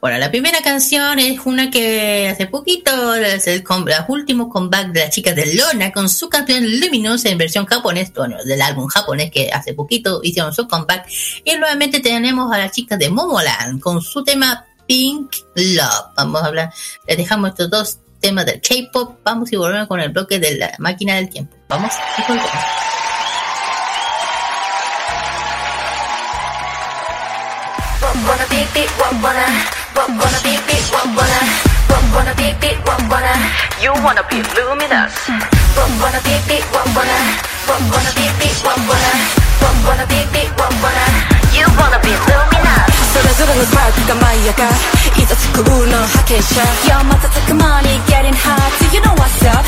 Bueno, la primera canción es una que hace poquito, es el, último comeback de las chicas de Lona con su canción Luminous en versión japonés, bueno, del álbum japonés que hace poquito hicieron su comeback. Y nuevamente tenemos a las chicas de Momoland con su tema Pink Love. Vamos a hablar, les dejamos estos dos temas del K-pop. Vamos y volvemos con el bloque de la máquina del tiempo. Vamos y volvemos. wanna beep beep wanna wanna beep beep wanna wanna beep beep wanna. You wanna be luminous. Wanna beep beep wanna wanna beep beep wanna wanna beep beep wanna. You wanna be luminous それぞれのスパークが舞い上がいざつくの派遣者 Yo 瞬く間に getting hot Do you know what's up?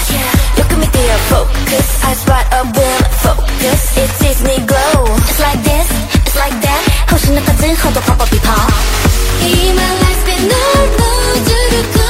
よく見てよ focus Eyes wide open focus It gives me glow It's like this It's like that星の数ほどパパピパ今 let's be normal 重力の swing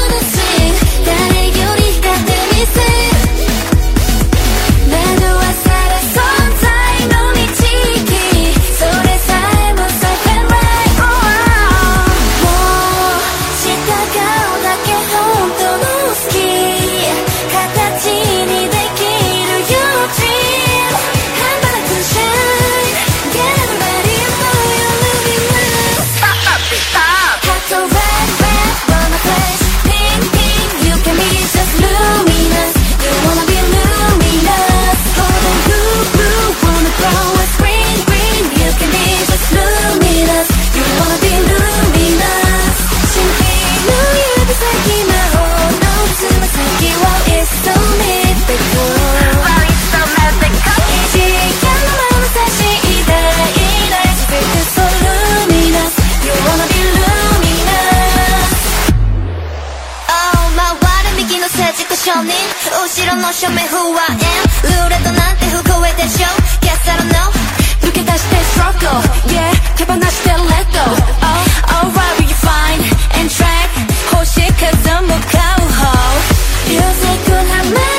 成熟少年後ろの正面不安ルーレットなんて不公平でしょ Guess I don't know 抜け出して struggle Yeah 手放して let go Oh alright will you find and track 星数向かう方 Music はまる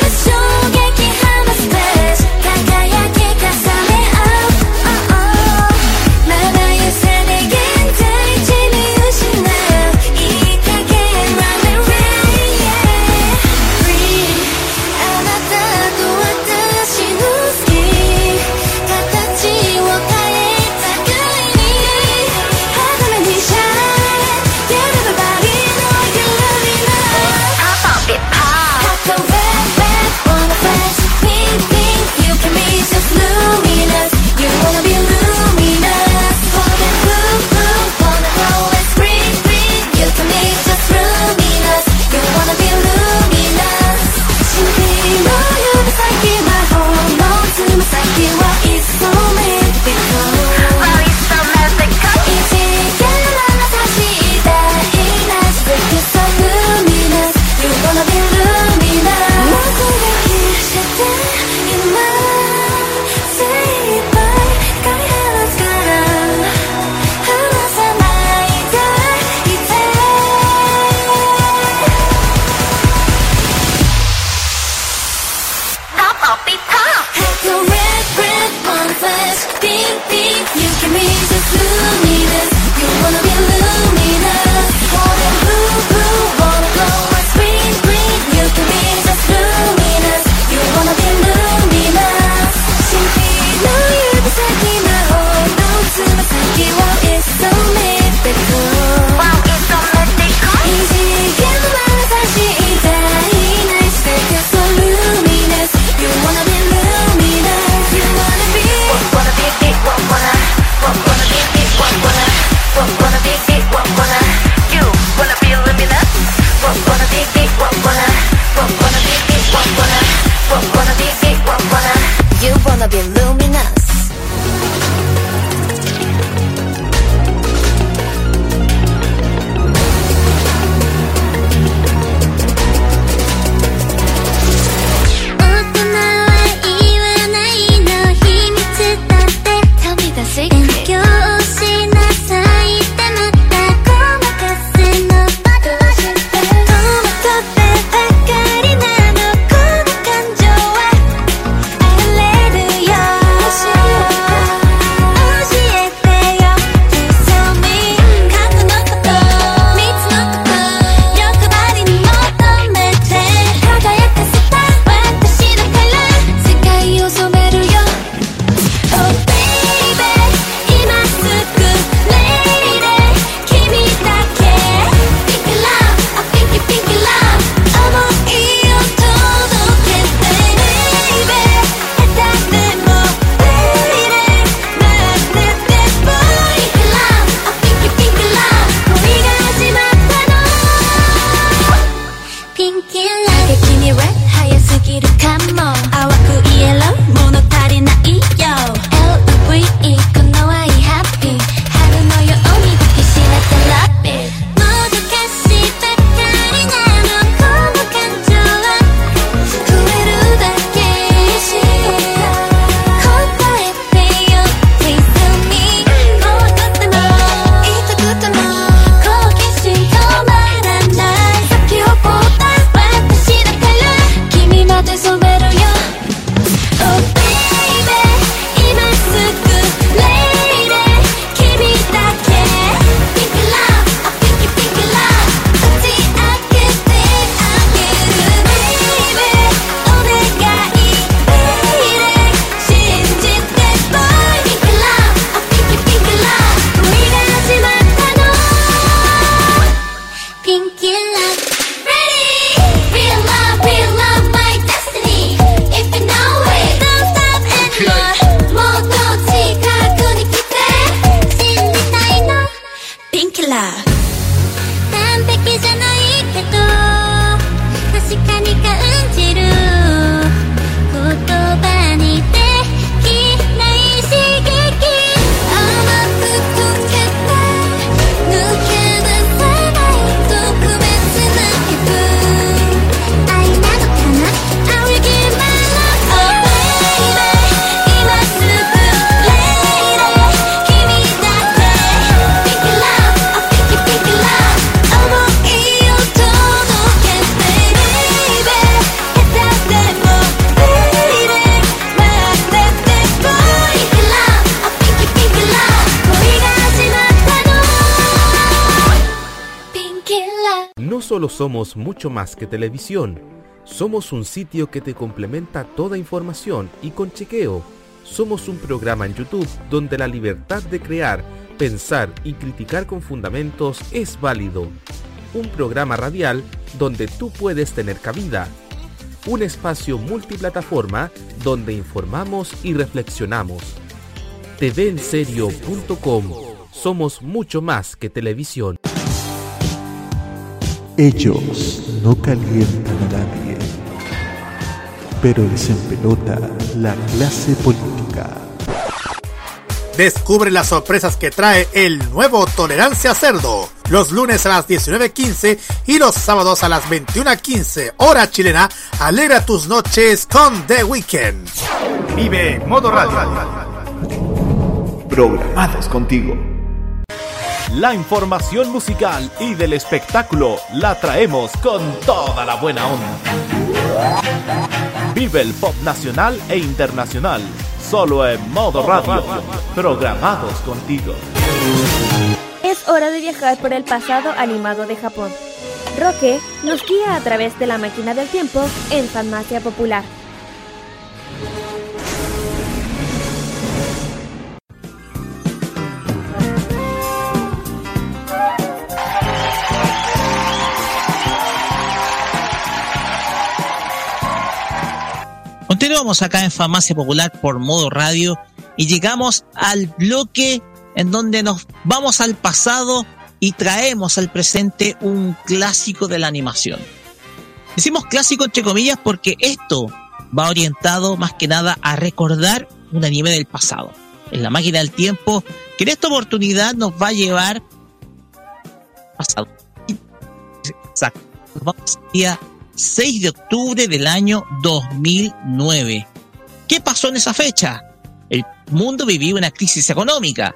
mucho más que televisión, somos un sitio que te complementa toda información y con chequeo. Somos un programa en YouTube donde la libertad de crear, pensar y criticar con fundamentos es válido. Un programa radial donde tú puedes tener cabida. Un espacio multiplataforma donde informamos y reflexionamos. TVenserio.com Somos mucho más que televisión. Ellos no calientan a nadie, pero les empelota la clase política. Descubre las sorpresas que trae el nuevo Tolerancia Cerdo. Los lunes a las 19.15 y los sábados a las 21.15 hora chilena. Alegra tus noches con The Weekend. Vive Modo Radio. Programados contigo. La información musical y del espectáculo la traemos con toda la buena onda. Vive el pop nacional e internacional, solo en modo radio. Programados contigo. Es hora de viajar por el pasado animado de Japón. Roque nos guía a través de la máquina del tiempo en Farmacia Popular. Continuamos acá en Farmacia Popular por modo radio y llegamos al bloque en donde nos vamos al pasado y traemos al presente un clásico de la animación. Decimos clásico entre comillas porque esto va orientado más que nada a recordar un anime del pasado. En la máquina del tiempo, que en esta oportunidad nos va a llevar pasado. Exacto. Nos vamos día 6 de octubre del año 2009. ¿Qué pasó en esa fecha? El mundo vivía una crisis económica,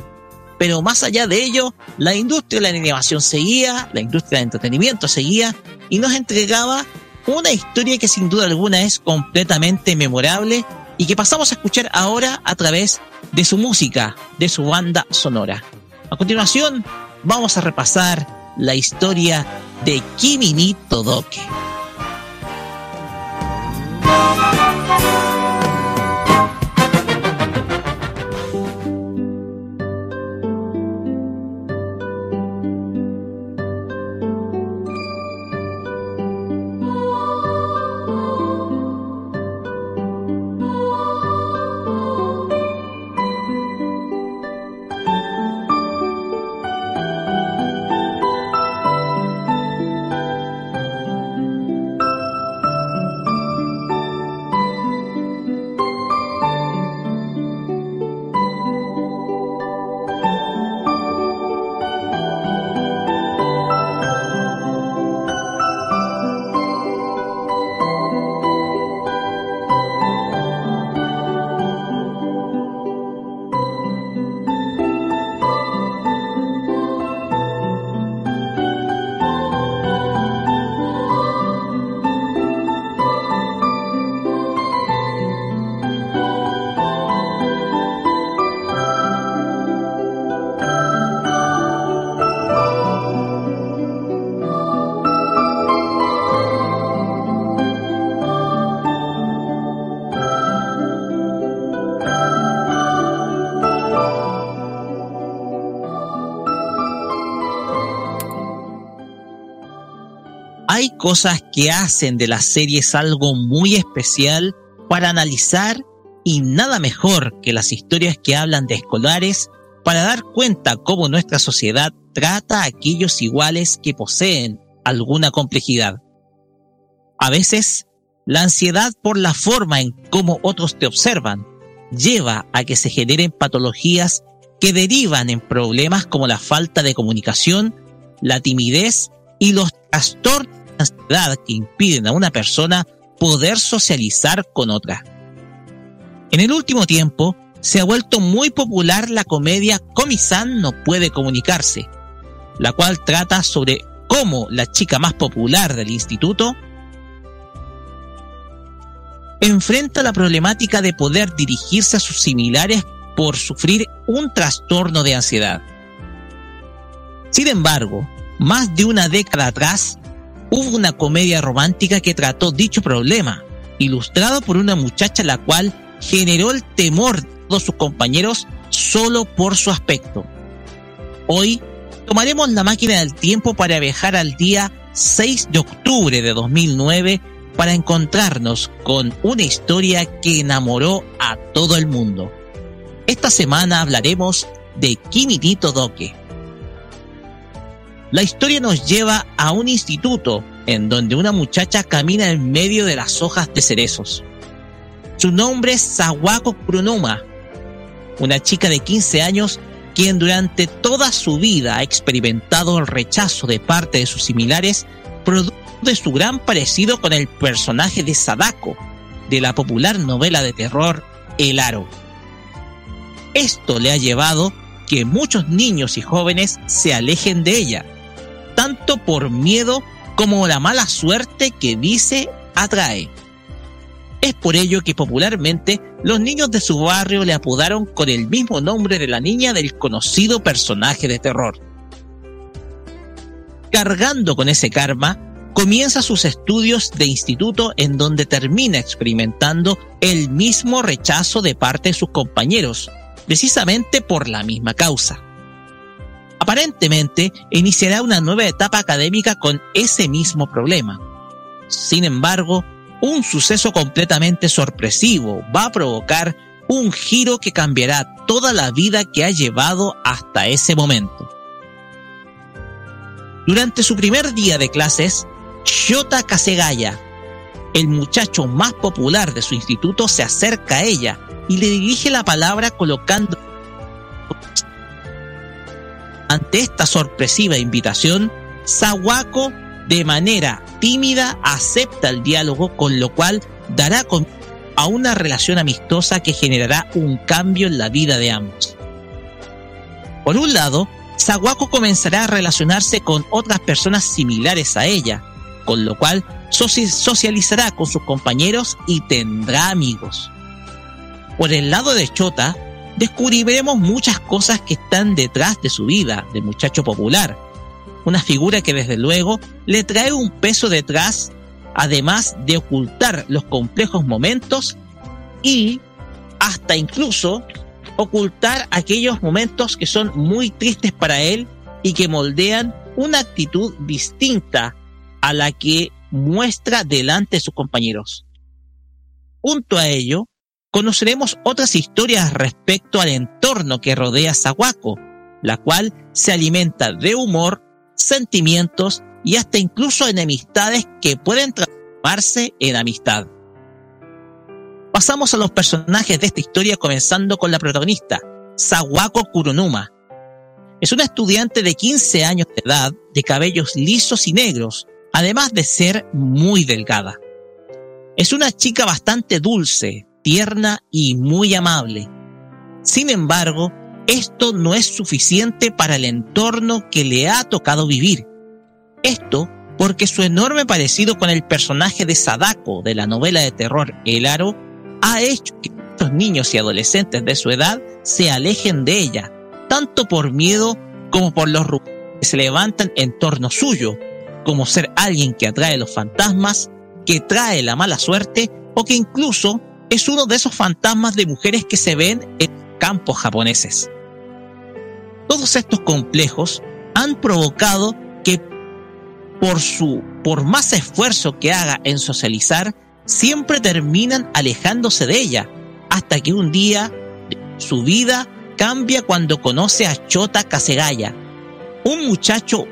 pero más allá de ello, la industria de la animación seguía, la industria del entretenimiento seguía y nos entregaba una historia que sin duda alguna es completamente memorable y que pasamos a escuchar ahora a través de su música, de su banda sonora. A continuación, vamos a repasar la historia de Kimi ni. Hay cosas que hacen de las series algo muy especial para analizar y nada mejor que las historias que hablan de escolares para dar cuenta cómo nuestra sociedad trata a aquellos iguales que poseen alguna complejidad. A veces, la ansiedad por la forma en cómo otros te observan lleva a que se generen patologías que derivan en problemas como la falta de comunicación, la timidez y los trastornos ansiedad que impiden a una persona poder socializar con otra. En el último tiempo, se ha vuelto muy popular la comedia Comisan no puede comunicarse, la cual trata sobre cómo la chica más popular del instituto enfrenta la problemática de poder dirigirse a sus similares por sufrir un trastorno de ansiedad. Sin embargo, más de una década atrás, hubo una comedia romántica que trató dicho problema, ilustrado por una muchacha la cual generó el temor de todos sus compañeros solo por su aspecto. Hoy tomaremos la máquina del tiempo para viajar al día 6 de octubre de 2009 para encontrarnos con una historia que enamoró a todo el mundo. Esta semana hablaremos de Kimitito Doke. La historia nos lleva a un instituto en donde una muchacha camina en medio de las hojas de cerezos. Su nombre es Sawako Kurunoma, una chica de 15 años quien durante toda su vida ha experimentado el rechazo de parte de sus similares producto de su gran parecido con el personaje de Sadako de la popular novela de terror El Aro. Esto le ha llevado que muchos niños y jóvenes se alejen de ella, tanto por miedo como la mala suerte que dice atrae. Es por ello que popularmente los niños de su barrio le apodaron con el mismo nombre de la niña del conocido personaje de terror. Cargando con ese karma, comienza sus estudios de instituto en donde termina experimentando el mismo rechazo de parte de sus compañeros, precisamente por la misma causa. Aparentemente, iniciará una nueva etapa académica con ese mismo problema. Sin embargo, un suceso completamente sorpresivo va a provocar un giro que cambiará toda la vida que ha llevado hasta ese momento. Durante su primer día de clases, Shota Kasegaya, el muchacho más popular de su instituto, se acerca a ella y le dirige la palabra colocando... Ante esta sorpresiva invitación, Sawako de manera tímida acepta el diálogo, con lo cual dará a una relación amistosa que generará un cambio en la vida de ambos. Por un lado, Sawako comenzará a relacionarse con otras personas similares a ella, con lo cual socializará con sus compañeros y tendrá amigos. Por el lado de Chota, descubriremos muchas cosas que están detrás de su vida de muchacho popular, una figura que desde luego le trae un peso detrás, además de ocultar los complejos momentos y hasta incluso ocultar aquellos momentos que son muy tristes para él y que moldean una actitud distinta a la que muestra delante de sus compañeros. Junto a ello, conoceremos otras historias respecto al entorno que rodea Sawako, la cual se alimenta de humor sentimientos y hasta incluso enemistades que pueden transformarse en amistad. Pasamos a los personajes de esta historia comenzando con la protagonista, Sawako Kurunuma. Es una estudiante de 15 años de edad, de cabellos lisos y negros, además de ser muy delgada. Es una chica bastante dulce, tierna y muy amable. Sin embargo, esto no es suficiente para el entorno que le ha tocado vivir. Esto porque su enorme parecido con el personaje de Sadako de la novela de terror El Aro ha hecho que muchos niños y adolescentes de su edad se alejen de ella, tanto por miedo como por los rumores que se levantan en torno suyo, como ser alguien que atrae los fantasmas, que trae la mala suerte o que incluso es uno de esos fantasmas de mujeres que se ven en campos japoneses. Todos estos complejos han provocado que por su por más esfuerzo que haga en socializar, siempre terminan alejándose de ella, hasta que un día su vida cambia cuando conoce a Chota Kasegaya, Un muchacho,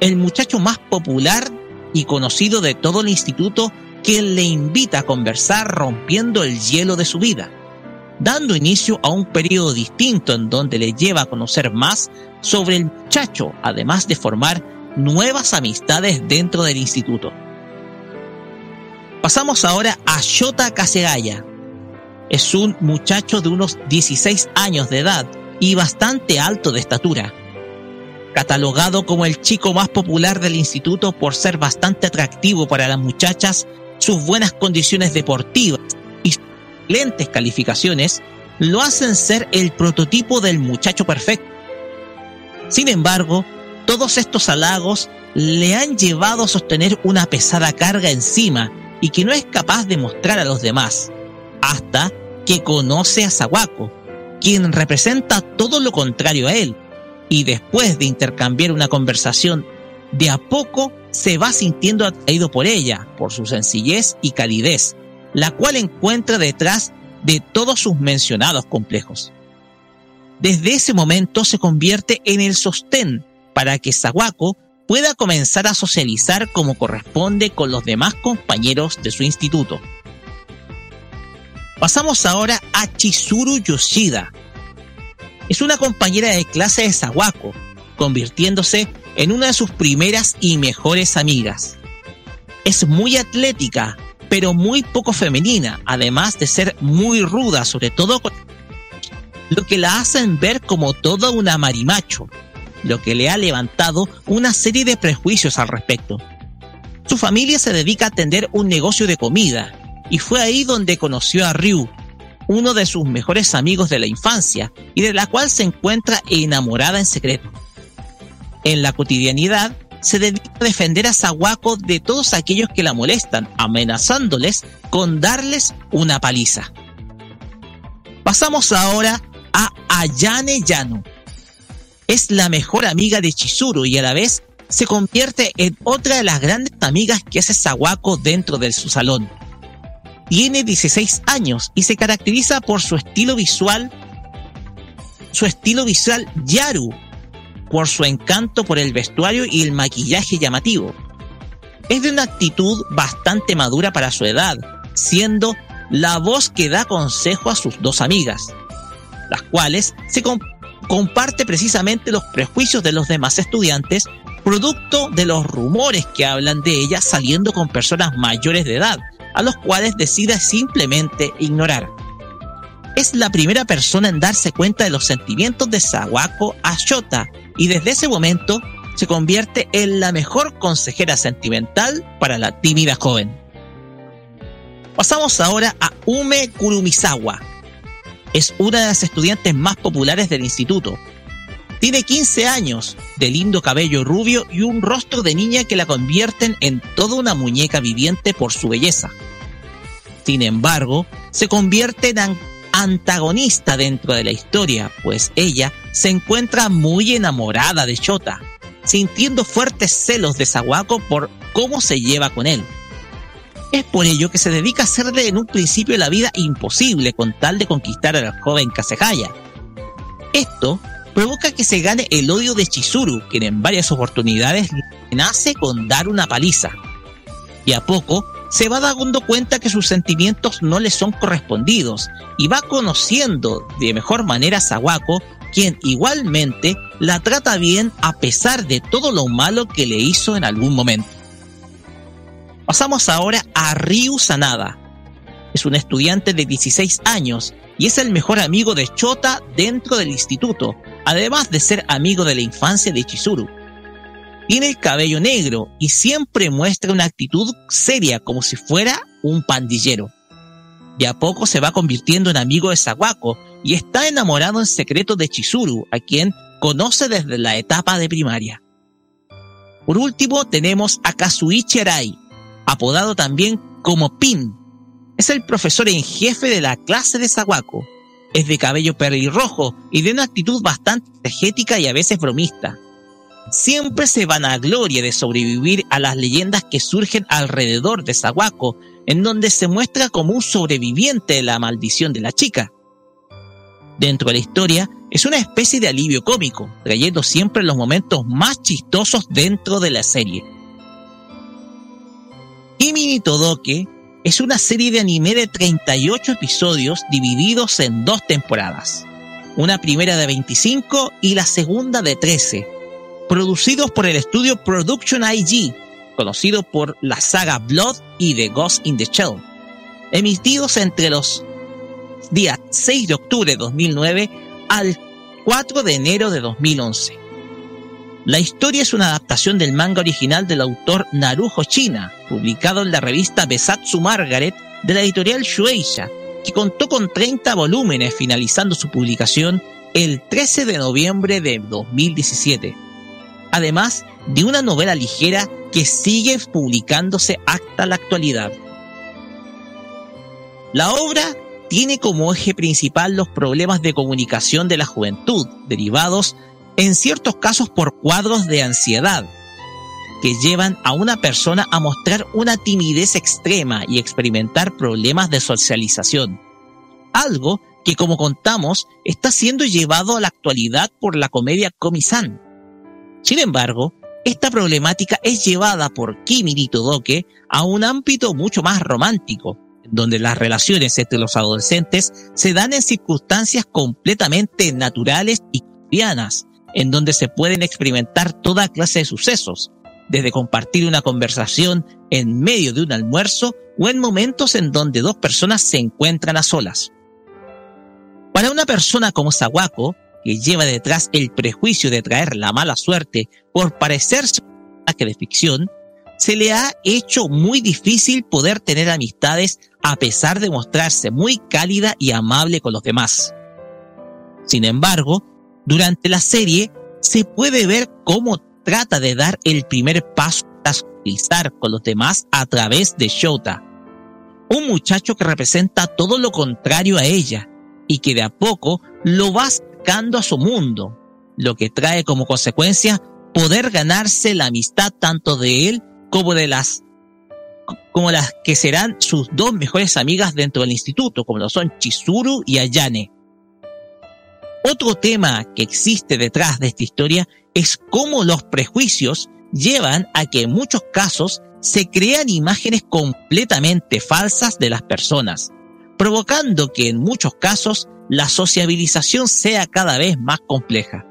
el muchacho más popular y conocido de todo el instituto, quien le invita a conversar rompiendo el hielo de su vida, dando inicio a un periodo distinto en donde le lleva a conocer más sobre el muchacho, además de formar nuevas amistades dentro del instituto. Pasamos ahora a Shota Kasegaya. Es un muchacho de unos 16 años de edad y bastante alto de estatura. Catalogado como el chico más popular del instituto por ser bastante atractivo para las muchachas, sus buenas condiciones deportivas y sus excelentes calificaciones lo hacen ser el prototipo del muchacho perfecto. Sin embargo, todos estos halagos le han llevado a sostener una pesada carga encima y que no es capaz de mostrar a los demás, hasta que conoce a Sawako, quien representa todo lo contrario a él, y después de intercambiar una conversación, de a poco se va sintiendo atraído por ella, por su sencillez y calidez, la cual encuentra detrás de todos sus mencionados complejos. Desde ese momento se convierte en el sostén para que Sawako pueda comenzar a socializar como corresponde con los demás compañeros de su instituto. Pasamos ahora a Chizuru Yoshida. Es una compañera de clase de Sawako, convirtiéndose en una de sus primeras y mejores amigas. Es muy atlética, pero muy poco femenina, además de ser muy ruda, sobre todo con lo que la hacen ver como toda una marimacho, lo que le ha levantado una serie de prejuicios al respecto. Su familia se dedica a atender un negocio de comida, y fue ahí donde conoció a Ryu, uno de sus mejores amigos de la infancia, y de la cual se encuentra enamorada en secreto. En la cotidianidad, se dedica a defender a Sawako de todos aquellos que la molestan, amenazándoles con darles una paliza. Pasamos ahora a Ayane Yano. Es la mejor amiga de Chizuru y a la vez se convierte en otra de las grandes amigas que hace Sawako dentro de su salón. Tiene 16 años y se caracteriza por su estilo visual, su estilo visual Yaru, por su encanto por el vestuario y el maquillaje llamativo. Es de una actitud bastante madura para su edad, siendo la voz que da consejo a sus dos amigas, las cuales se comparte precisamente los prejuicios de los demás estudiantes, producto de los rumores que hablan de ella saliendo con personas mayores de edad, a los cuales decide simplemente ignorar. Es la primera persona en darse cuenta de los sentimientos de Sawako a Shota y desde ese momento se convierte en la mejor consejera sentimental para la tímida joven. Pasamos ahora a Ume Kurumisawa. Es una de las estudiantes más populares del instituto. Tiene 15 años, de lindo cabello rubio y un rostro de niña que la convierten en toda una muñeca viviente por su belleza. Sin embargo, se convierte en antagonista dentro de la historia, pues ella se encuentra muy enamorada de Shota, sintiendo fuertes celos de Sawako por cómo se lleva con él. Es por ello que se dedica a hacerle en un principio la vida imposible con tal de conquistar al joven Kasehaya. Esto provoca que se gane el odio de Chizuru, quien en varias oportunidades nace con dar una paliza. Y a poco se va dando cuenta que sus sentimientos no le son correspondidos y va conociendo de mejor manera a Sawako, quien igualmente la trata bien a pesar de todo lo malo que le hizo en algún momento. Pasamos ahora a Ryu Sanada. Es un estudiante de 16 años y es el mejor amigo de Chota dentro del instituto, además de ser amigo de la infancia de Chizuru. Tiene el cabello negro y siempre muestra una actitud seria como si fuera un pandillero. De a poco se va convirtiendo en amigo de Sawako y está enamorado en secreto de Chizuru, a quien conoce desde la etapa de primaria. Por último tenemos a Kazuichi Arai, apodado también como Pin. Es el profesor en jefe de la clase de Sawako. Es de cabello pelirrojo y de una actitud bastante energética y a veces bromista siempre se van a gloria de sobrevivir a las leyendas que surgen alrededor de Sawako, en donde se muestra como un sobreviviente de la maldición de la chica. dentro de la historia es una especie de alivio cómico, trayendo siempre los momentos más chistosos dentro de la serie. Kimi ni Todoke es una serie de anime de 38 episodios divididos en dos temporadas, una primera de 25 y la segunda de 13, producidos por el estudio Production IG, conocido por la saga Blood y The Ghost in the Shell, emitidos entre los días 6 de octubre de 2009 al 4 de enero de 2011. La historia es una adaptación del manga original del autor Narujo China, publicado en la revista Besatsu Margaret de la editorial Shueisha, que contó con 30 volúmenes finalizando su publicación el 13 de noviembre de 2017. Además de una novela ligera que sigue publicándose hasta la actualidad. La obra tiene como eje principal los problemas de comunicación de la juventud, derivados en ciertos casos por cuadros de ansiedad, que llevan a una persona a mostrar una timidez extrema y experimentar problemas de socialización. Algo que, como contamos, está siendo llevado a la actualidad por la comedia Komi-san. Sin embargo, esta problemática es llevada por Kimi Nitodoke a un ámbito mucho más romántico, donde las relaciones entre los adolescentes se dan en circunstancias completamente naturales y cotidianas, en donde se pueden experimentar toda clase de sucesos, desde compartir una conversación en medio de un almuerzo o en momentos en donde dos personas se encuentran a solas. Para una persona como Sawako, que lleva detrás el prejuicio de traer la mala suerte por parecerse a que de ficción, se le ha hecho muy difícil poder tener amistades a pesar de mostrarse muy cálida y amable con los demás. Sin embargo, durante la serie se puede ver cómo trata de dar el primer paso a socializar con los demás a través de Shota, un muchacho que representa todo lo contrario a ella y que de a poco lo va a su mundo, lo que trae como consecuencia poder ganarse la amistad tanto de él como de las como las que serán sus dos mejores amigas dentro del instituto, como lo son Chizuru y Ayane. Otro tema que existe detrás de esta historia es cómo los prejuicios llevan a que en muchos casos se crean imágenes completamente falsas de las personas, provocando que en muchos casos la sociabilización sea cada vez más compleja.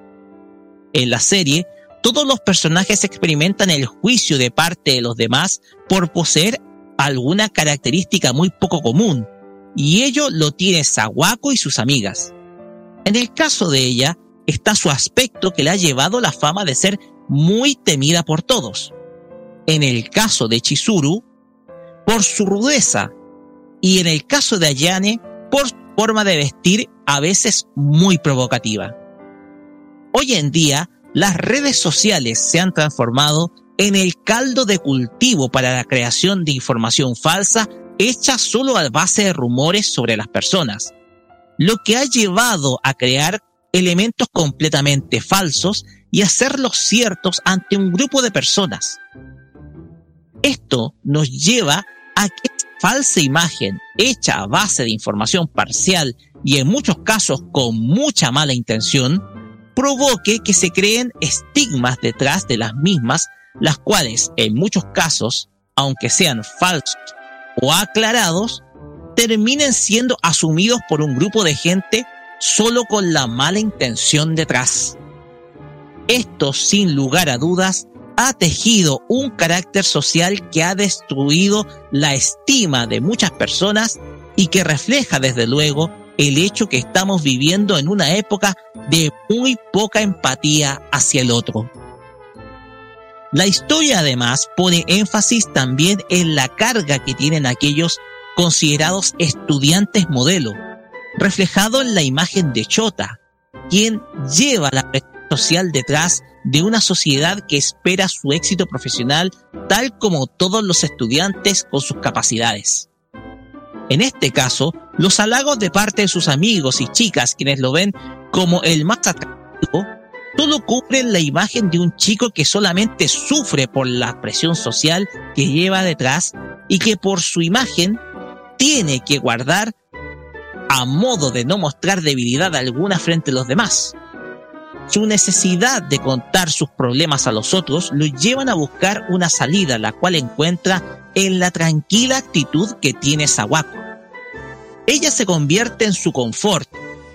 En la serie, todos los personajes experimentan el juicio de parte de los demás por poseer alguna característica muy poco común, y ello lo tiene Sawako y sus amigas. En el caso de ella, está su aspecto que le ha llevado la fama de ser muy temida por todos. En el caso de Chizuru, por su rudeza, y en el caso de Ayane, por forma de vestir a veces muy provocativa. Hoy en día, las redes sociales se han transformado en el caldo de cultivo para la creación de información falsa hecha solo a base de rumores sobre las personas, lo que ha llevado a crear elementos completamente falsos y hacerlos ciertos ante un grupo de personas. Esto nos lleva a que falsa imagen hecha a base de información parcial y en muchos casos con mucha mala intención, provoque que se creen estigmas detrás de las mismas, las cuales en muchos casos, aunque sean falsos o aclarados, terminen siendo asumidos por un grupo de gente solo con la mala intención detrás. Esto, sin lugar a dudas, ha tejido un carácter social que ha destruido la estima de muchas personas y que refleja desde luego el hecho que estamos viviendo en una época de muy poca empatía hacia el otro. La historia además pone énfasis también en la carga que tienen aquellos considerados estudiantes modelo, reflejado en la imagen de Chota, quien lleva la social detrás de una sociedad que espera su éxito profesional tal como todos los estudiantes con sus capacidades. En este caso, los halagos de parte de sus amigos y chicas quienes lo ven como el más atractivo, todo cubren la imagen de un chico que solamente sufre por la presión social que lleva detrás y que por su imagen tiene que guardar a modo de no mostrar debilidad alguna frente a los demás. Su necesidad de contar sus problemas a los otros lo llevan a buscar una salida, la cual encuentra en la tranquila actitud que tiene Sawako. Ella se convierte en su confort,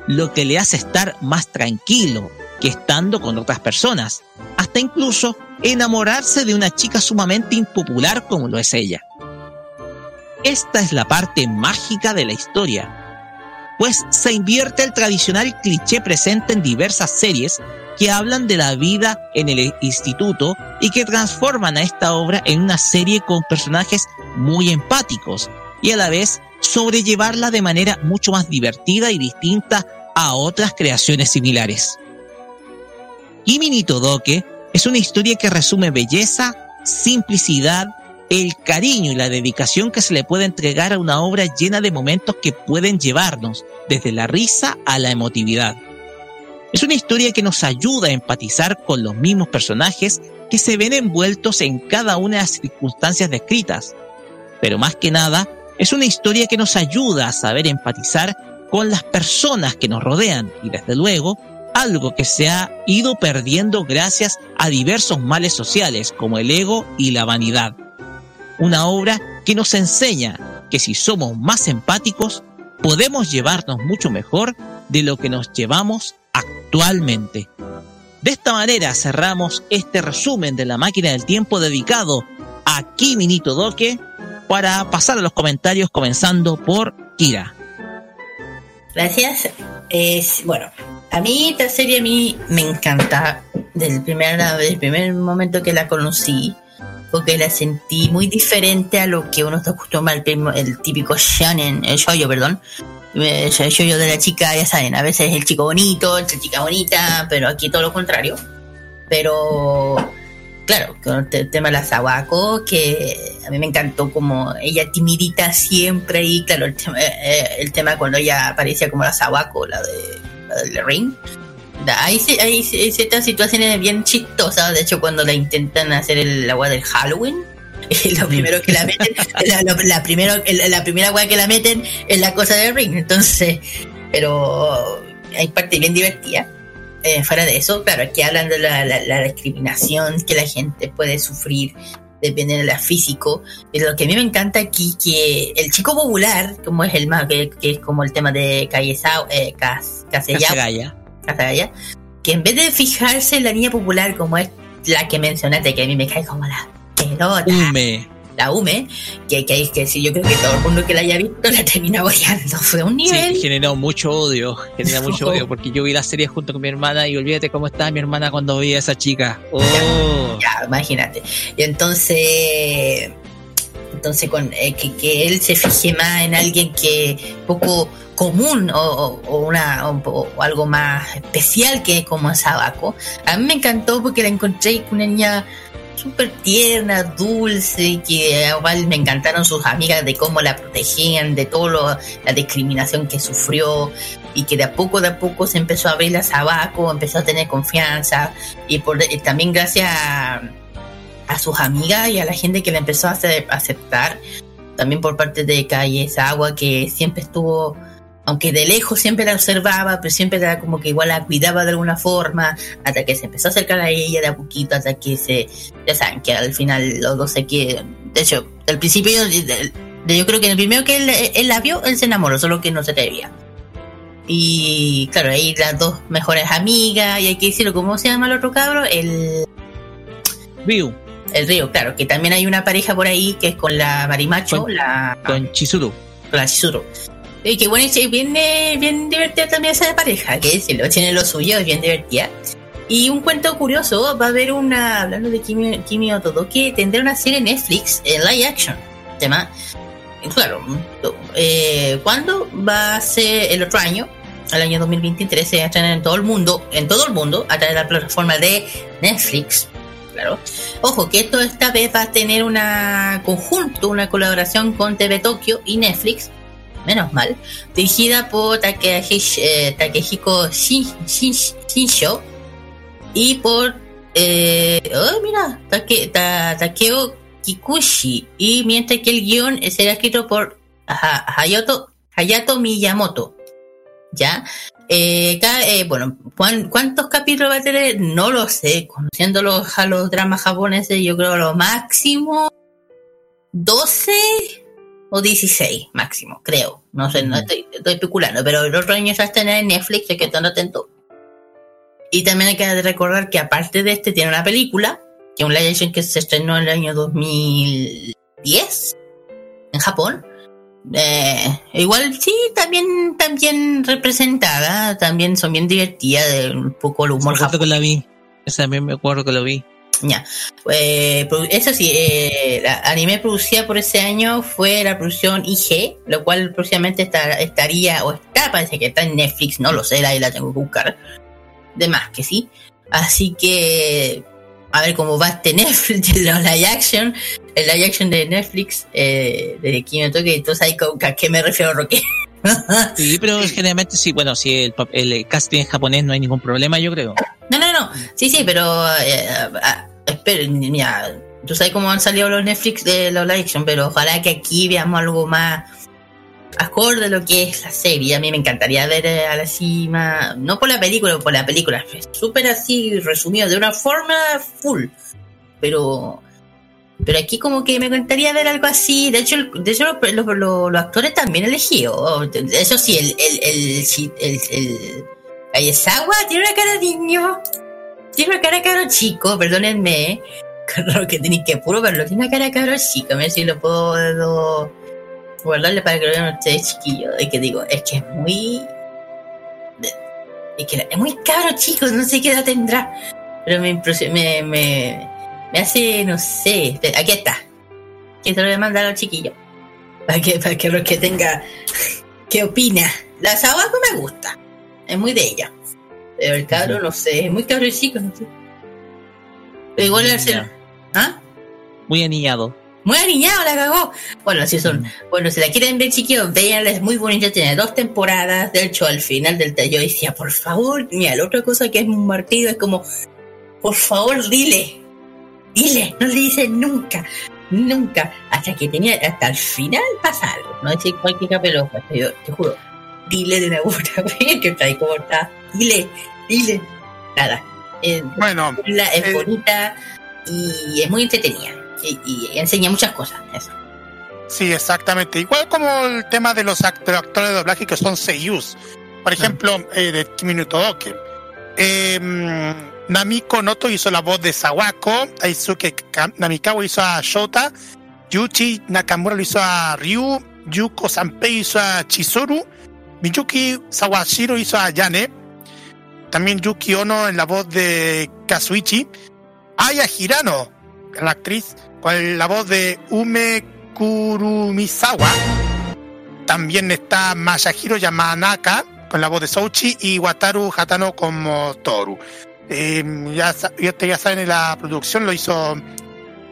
lo que le hace estar más tranquilo que estando con otras personas, hasta incluso enamorarse de una chica sumamente impopular como lo es ella. Esta es la parte mágica de la historia, pues se invierte el tradicional cliché presente en diversas series que hablan de la vida en el instituto y que transforman a esta obra en una serie con personajes muy empáticos y a la vez sobrellevarla de manera mucho más divertida y distinta a otras creaciones similares. Kimi ni es una historia que resume belleza, simplicidad, el cariño y la dedicación que se le puede entregar a una obra llena de momentos que pueden llevarnos desde la risa a la emotividad. Es una historia que nos ayuda a empatizar con los mismos personajes que se ven envueltos en cada una de las circunstancias descritas. Pero más que nada, es una historia que nos ayuda a saber empatizar con las personas que nos rodean y desde luego algo que se ha ido perdiendo gracias a diversos males sociales como el ego y la vanidad. Una obra que nos enseña que si somos más empáticos, podemos llevarnos mucho mejor de lo que nos llevamos actualmente. De esta manera cerramos este resumen de la máquina del tiempo dedicado a Kimi Doke para pasar a los comentarios comenzando por Kira. Gracias. Es, bueno, a mí esta serie a mí me encanta desde el primer, desde el primer momento que la conocí porque la sentí muy diferente a lo que uno está acostumbrado el, el típico shonen, el shoyo, perdón. El shoyo de la chica, ya saben, a veces es el chico bonito, la chica bonita, pero aquí todo lo contrario. Pero claro, con el tema de la Sawako, que a mí me encantó como ella timidita siempre y claro, el tema, eh, tema cuando ella aparecía como la Sawako, la de, la del ring, hay, hay, ciertas situaciones bien chistosas. De hecho, cuando la intentan hacer el agua del Halloween, lo primero que la meten, la, primero, la primera agua que la meten es la cosa del ring. Entonces, pero hay parte bien divertida. Eh, fuera de eso, claro, aquí hablan de la, discriminación que la gente puede sufrir depende de la físico. Pero lo que a mí me encanta aquí que el chico popular, como es el más, que, es como el tema de Calle eh, que en vez de fijarse en la niña popular como es la que mencionaste, que a mí me cae como la pelota. La UME, que, que, que sí, yo creo que todo el mundo que la haya visto la termina odiando. Fue un nivel. Sí, generó mucho odio, genera mucho odio, porque yo vi la serie junto con mi hermana y olvídate cómo estaba mi hermana cuando veía a esa chica. Oh. Ya, imagínate. Y entonces, entonces con, eh, que, que él se fije más en alguien que poco común o, una, algo más especial que como Sabaco. A mí me encantó porque la encontré con una niña súper tierna, dulce, que igual me encantaron sus amigas de cómo la protegían, de toda la discriminación que sufrió y que de a poco, de a poco se empezó a abrir a Sabaco, empezó a tener confianza y por, también gracias a, sus amigas y a la gente que la empezó a aceptar, también por parte de Calle Agua que siempre estuvo aunque de lejos siempre la observaba, pero siempre era como que igual la cuidaba de alguna forma, hasta que se empezó a acercar a ella de a poquito, hasta que se, ya saben, que al final los dos se quieren. De hecho, al principio, yo creo que el primero que él, la vio, él se enamoró, solo que no se atrevía. Y claro, ahí las dos mejores amigas, y hay que decirlo, ¿cómo se llama el otro cabro? El... Ryu. El Río, claro, que también hay una pareja por ahí que es con la Marimacho, la... Con Chizuru. Con la Chizuru. Y que bueno, es bien, bien divertida también esa pareja, que si lo tiene lo suyo, es bien divertida. Y un cuento curioso, va a haber una, hablando de Kimi, Kimi que tendrá una serie en Netflix en live action. Tema, claro, eh, ¿cuándo? Va a ser el otro año, el año 2023, se va en todo el mundo, en todo el mundo, a través de la plataforma de Netflix. Claro. Ojo, que esto esta vez va a tener una conjunto, una colaboración con TV Tokyo y Netflix menos mal, dirigida por eh, Takehiko Shinsho y por, eh, oh, mira, Takeo Kikuchi, y mientras que el guion será escrito por Hayato, Miyamoto. ¿Ya? Eh, bueno, ¿cuán- ¿cuántos capítulos va a tener? No lo sé. Conociendo los, a los dramas japoneses, yo creo lo máximo 12 o 16 máximo, creo. No sé, no estoy, estoy especulando, pero el otro año ya está en Netflix, hay que estar atento. Y también hay que recordar que aparte de este tiene una película, que es un live action que se estrenó en el año 2010 en Japón. Eh, igual sí, también, también representada, también son bien divertidas, de un poco el humor Me acuerdo que la vi. Esa también me acuerdo que lo vi. Ya. Eh, eso sí, eh, la anime producida por ese año fue la producción IG, lo cual próximamente está- estaría, o está, parece que está en Netflix, no lo sé, ahí la tengo que buscar. De más que sí. Así que, a ver cómo va este Netflix, la live action, el live action de Netflix, eh, de Kimi Toque, entonces ahí ¿a qué me refiero, Roque? Sí, pero generalmente sí, bueno, si el, el casting en japonés no hay ningún problema, yo creo. No, no, no. Sí, sí, pero. Eh, ah, espera, mira. Tú sabes cómo han salido los Netflix de los live action, pero ojalá que aquí veamos algo más acorde a lo que es la serie. A mí me encantaría ver eh, a la cima. No por la película, por la película. Súper así resumido, de una forma full. Pero. Pero aquí como que me encantaría ver algo así. De hecho, de hecho los, actores también elegidos. Eso sí, el, el, el, el, Aizawa tiene una cara de niño. Tiene una cara caro chico, perdónenme. Claro que tenéis que puro verlo. Tiene una cara caro chico. A ver si lo puedo guardarle para que lo vean ustedes chiquillos. Es que digo, es que es muy. Es que es muy caro chico, no sé qué edad tendrá. Pero me impresiona, me, me, me hace, no sé. Aquí está. Que se lo voy a mandar al chiquillo. Para que, para que lo que tenga. ¿Qué opina? La Sawako me gusta. Es muy de ella. Pero el cabro, no sé, es muy cabro chico, no sé. Pero igual el ser. ¿Ah? Muy aniñado. Muy aniñado, la cagó. Bueno, así son. Bueno, si la quieren ver, chiquillos, véanla, es muy bonita. Tiene dos temporadas. De hecho, al final del taller yo decía, por favor, mira, la otra cosa que es un martillo es como, por favor, dile. Dile, no le dicen nunca. Nunca. Hasta que tenía, hasta el final pasa algo. No decir cualquier capelo, yo te juro. Dile de buena vez que está ahí como está. Dile, dile. Nada. Eh, bueno, es bonita y es muy entretenida. Y, y enseña muchas cosas. Eso. Sí, exactamente. Igual como el tema de los, act- actores de doblaje que son seiyus. Por ejemplo, eh, de Kimi no Todoke. Eh, Namiko Noto hizo la voz de Sawako. Daisuke Ka- Namikawa hizo a Shota. Yuchi Nakamura lo hizo a Ryu. Yuko Sanpei hizo a Chizuru. Miyuki Sawashiro hizo a Yane. También Yuki Ono en la voz de Kazuichi. Aya Hirano, la actriz, con la voz de Ume Kurumisawa. También está Masahiro Yamanaka con la voz de Souchi y Wataru Hatano como Toru. Eh, ya, ya, saben, la producción lo hizo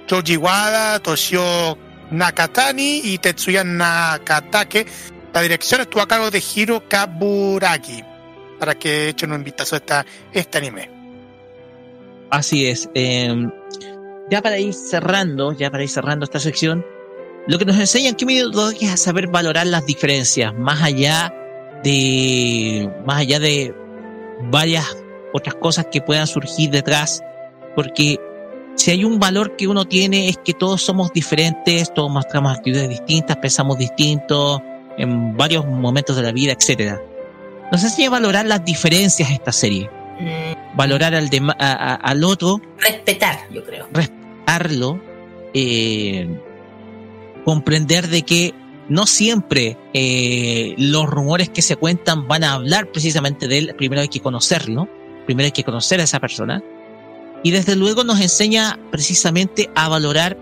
Joji Wada, Toshio Nakatani y Tetsuya Nakatake. La dirección estuvo a cargo de Hiro Kaburaki. Para que echen un vistazo a esta, este anime. Así es. eh, ya para ir cerrando, ya para ir cerrando esta sección, lo que nos enseña Todoke es a saber valorar las diferencias, más allá de, más allá de varias otras cosas que puedan surgir detrás, porque si hay un valor que uno tiene es que todos somos diferentes, todos mostramos actitudes distintas, pensamos distintos en varios momentos de la vida, etcétera. Nos enseña a valorar las diferencias esta serie, valorar al, dema- a- a- al otro Respetar, yo creo. respetarlo, eh, comprender de que no siempre eh, los rumores que se cuentan van a hablar precisamente de él. Primero hay que conocerlo, primero hay que conocer a esa persona. Y desde luego nos enseña precisamente a valorar,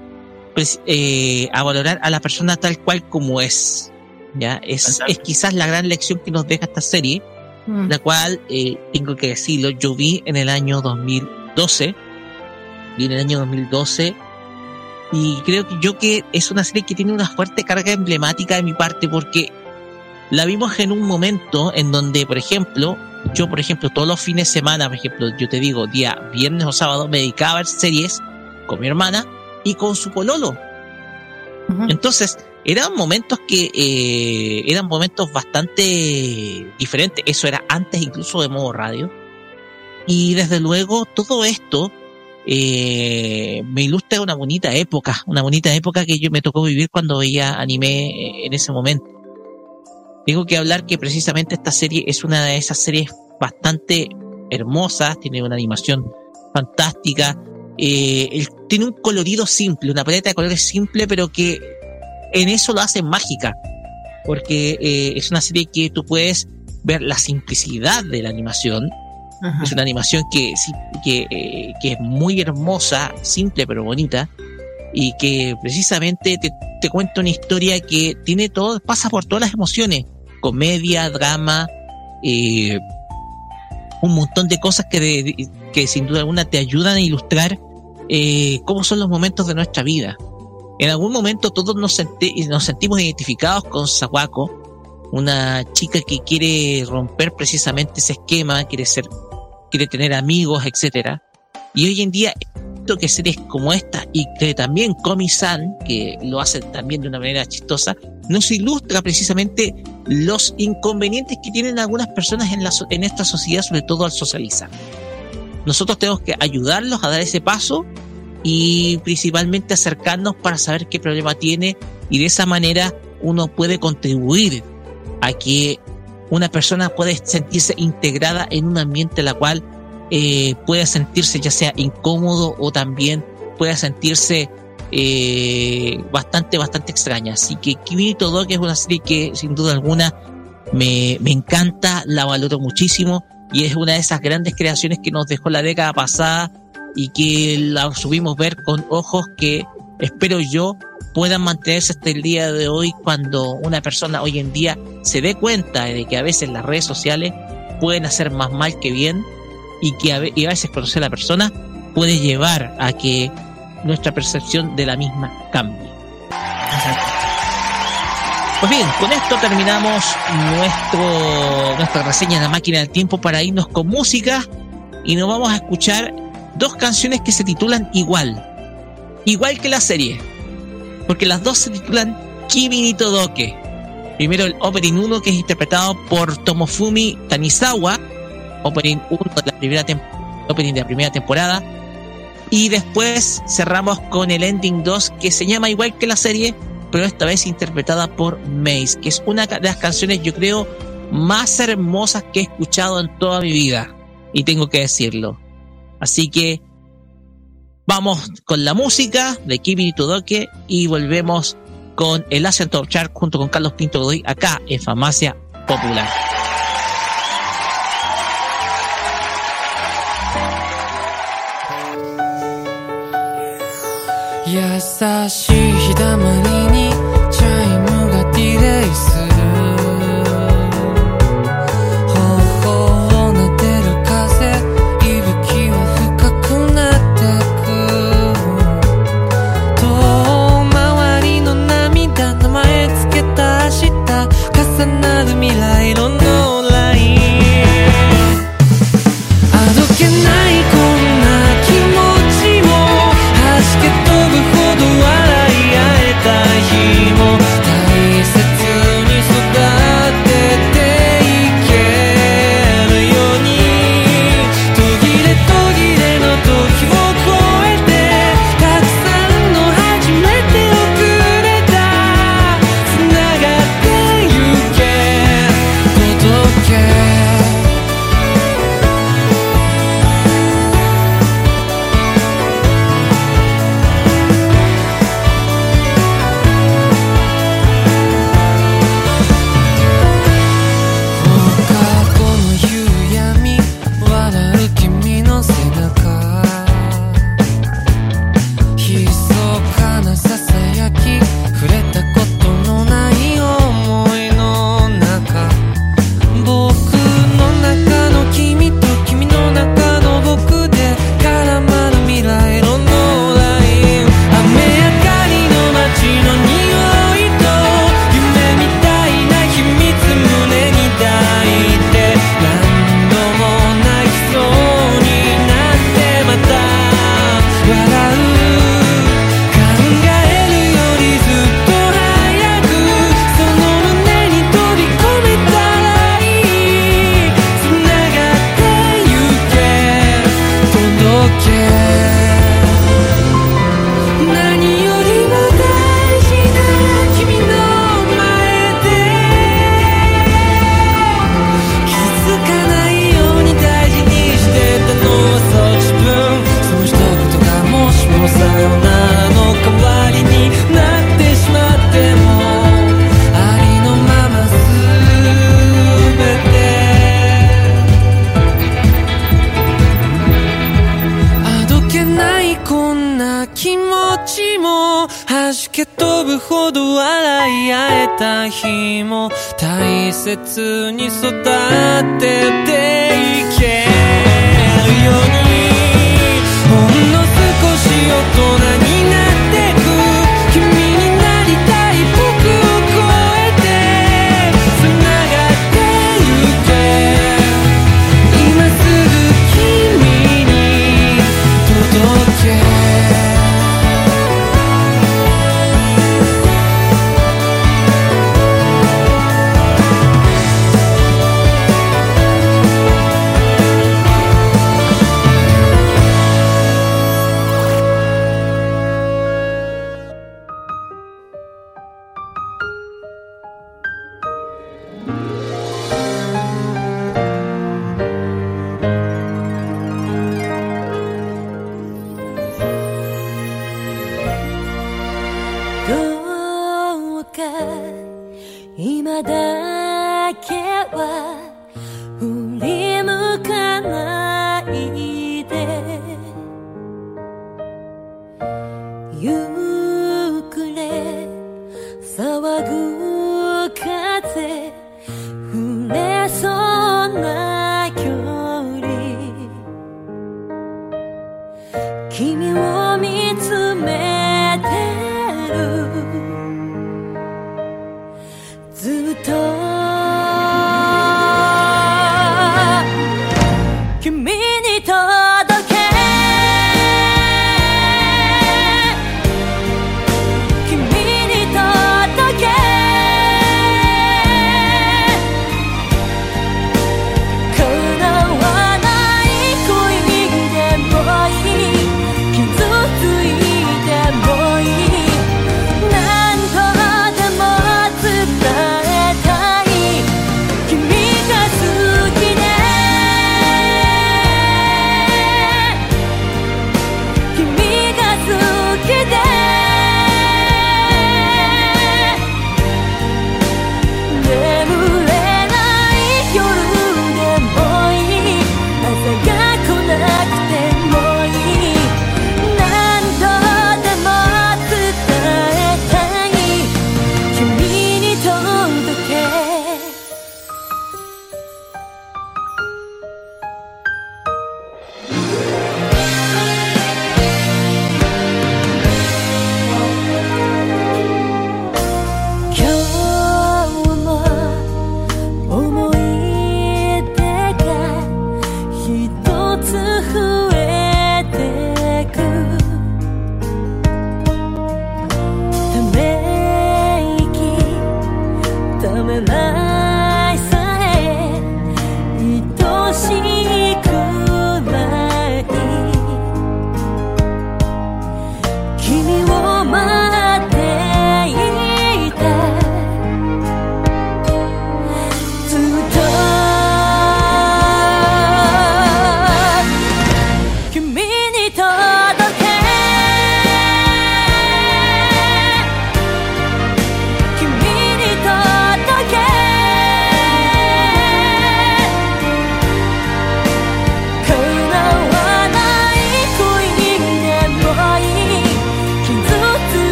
pues, eh, a valorar a la persona tal cual como es. Ya es, es quizás la gran lección que nos deja esta serie, Mm. la cual eh, tengo que decirlo, yo vi en el año 2012 vi en el año 2012 y creo que yo que es una serie que tiene una fuerte carga emblemática de mi parte porque la vimos en un momento en donde, por ejemplo, yo, por ejemplo, todos los fines de semana, por ejemplo, yo te digo, día viernes o sábado, me dedicaba a ver series con mi hermana y con su pololo. Entonces, eran momentos que eh, eran momentos bastante diferentes. Eso era antes incluso de modo radio. Y desde luego todo esto eh, me ilustra una bonita época, una bonita época que yo me tocó vivir cuando veía anime eh, en ese momento. Tengo que hablar que precisamente esta serie es una de esas series bastante hermosas, tiene una animación fantástica, eh, tiene un colorido simple, una paleta de colores simple, pero que en eso lo hace mágica, porque eh, es una serie que tú puedes ver la simplicidad de la animación. Es una animación que, que, eh, que es muy hermosa, simple pero bonita, y que precisamente te, te cuenta una historia que tiene todo, pasa por todas las emociones, comedia, drama, eh, un montón de cosas que, que sin duda alguna te ayudan a ilustrar eh, cómo son los momentos de nuestra vida. En algún momento todos nos, senti- nos sentimos identificados con Sawako, una chica que quiere romper precisamente ese esquema, quiere ser, quiere tener amigos, etcétera. Y hoy en día, que series como esta y que también Komi-san, que lo hace también de una manera chistosa, nos ilustra precisamente los inconvenientes que tienen algunas personas en, esta sociedad, sobre todo al socializar. Nosotros tenemos que ayudarlos a dar ese paso y principalmente acercarnos para saber qué problema tiene y de esa manera uno puede contribuir a que una persona pueda sentirse integrada en un ambiente en la cual eh, pueda sentirse ya sea incómodo o también pueda sentirse eh, bastante, bastante extraña. Así que Kimi Todo, que es una serie que sin duda alguna me, me encanta, la valoro muchísimo y es una de esas grandes creaciones que nos dejó la década pasada y que la subimos ver con ojos que espero yo puedan mantenerse hasta el día de hoy cuando una persona hoy en día se dé cuenta de que a veces las redes sociales pueden hacer más mal que bien y que a veces conocer a la persona puede llevar a que nuestra percepción de la misma cambie. Pues bien, con esto terminamos nuestro, nuestra reseña de la máquina del tiempo para irnos con música y nos vamos a escuchar dos canciones que se titulan igual, igual que la serie, porque las dos se titulan Kimi Todoke. Primero el opening 1 que es interpretado por Tomofumi Tanizawa, opening 1 de la primera opening de la primera temporada. Y después cerramos con el ending 2 que se llama igual que la serie, pero esta vez interpretada por Mace, que es una de las canciones yo creo más hermosas que he escuchado en toda mi vida. Y tengo que decirlo. Así que vamos con la música de Kimi Todoke y volvemos con el Asian Top Chart junto con Carlos Pinto Godoy acá en Farmacia Popular. しい日だまりにチャイムがディレイする頬を撫でる風息吹は深くなってく遠回りの涙名前つけた明日重なる未来の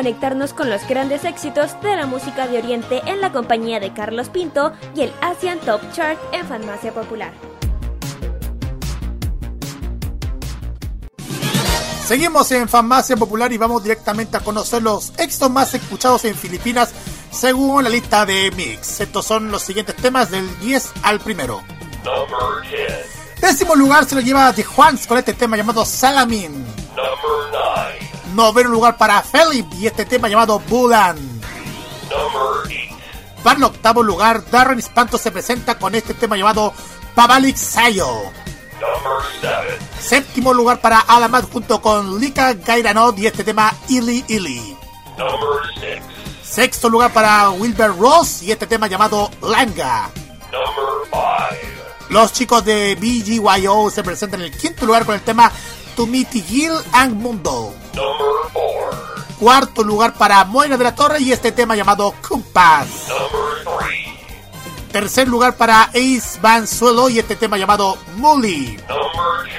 conectarnos con los grandes éxitos de la música de Oriente en la compañía de Carlos Pinto y el Asian Top Chart en Farmacia Popular. Seguimos en Farmacia Popular y vamos directamente a conocer los éxitos más escuchados en Filipinas según la lista de Mix. Estos son los siguientes temas del 10 al primero. Number 10. Décimo lugar se lo lleva The Juans con este tema llamado Salamin. Number 9. Noveno lugar para Philip y este tema llamado Bulan. Number 8. Para el octavo lugar, Darren Espanto se presenta con este tema llamado Pavalik Sayo. Number 7. Séptimo lugar para Alamat junto con Lika Gairanot y este tema Ili Ili. Number 6. Sexto lugar para Wilber Ross y este tema llamado Langa. Number 5. Los chicos de BGYO se presentan en el quinto lugar con el tema Tumiti Gil and Mundo. Number 4. Cuarto lugar para Moira de la Torre y este tema llamado 3. Tercer lugar para Ace Van Suelo y este tema llamado Mully. Number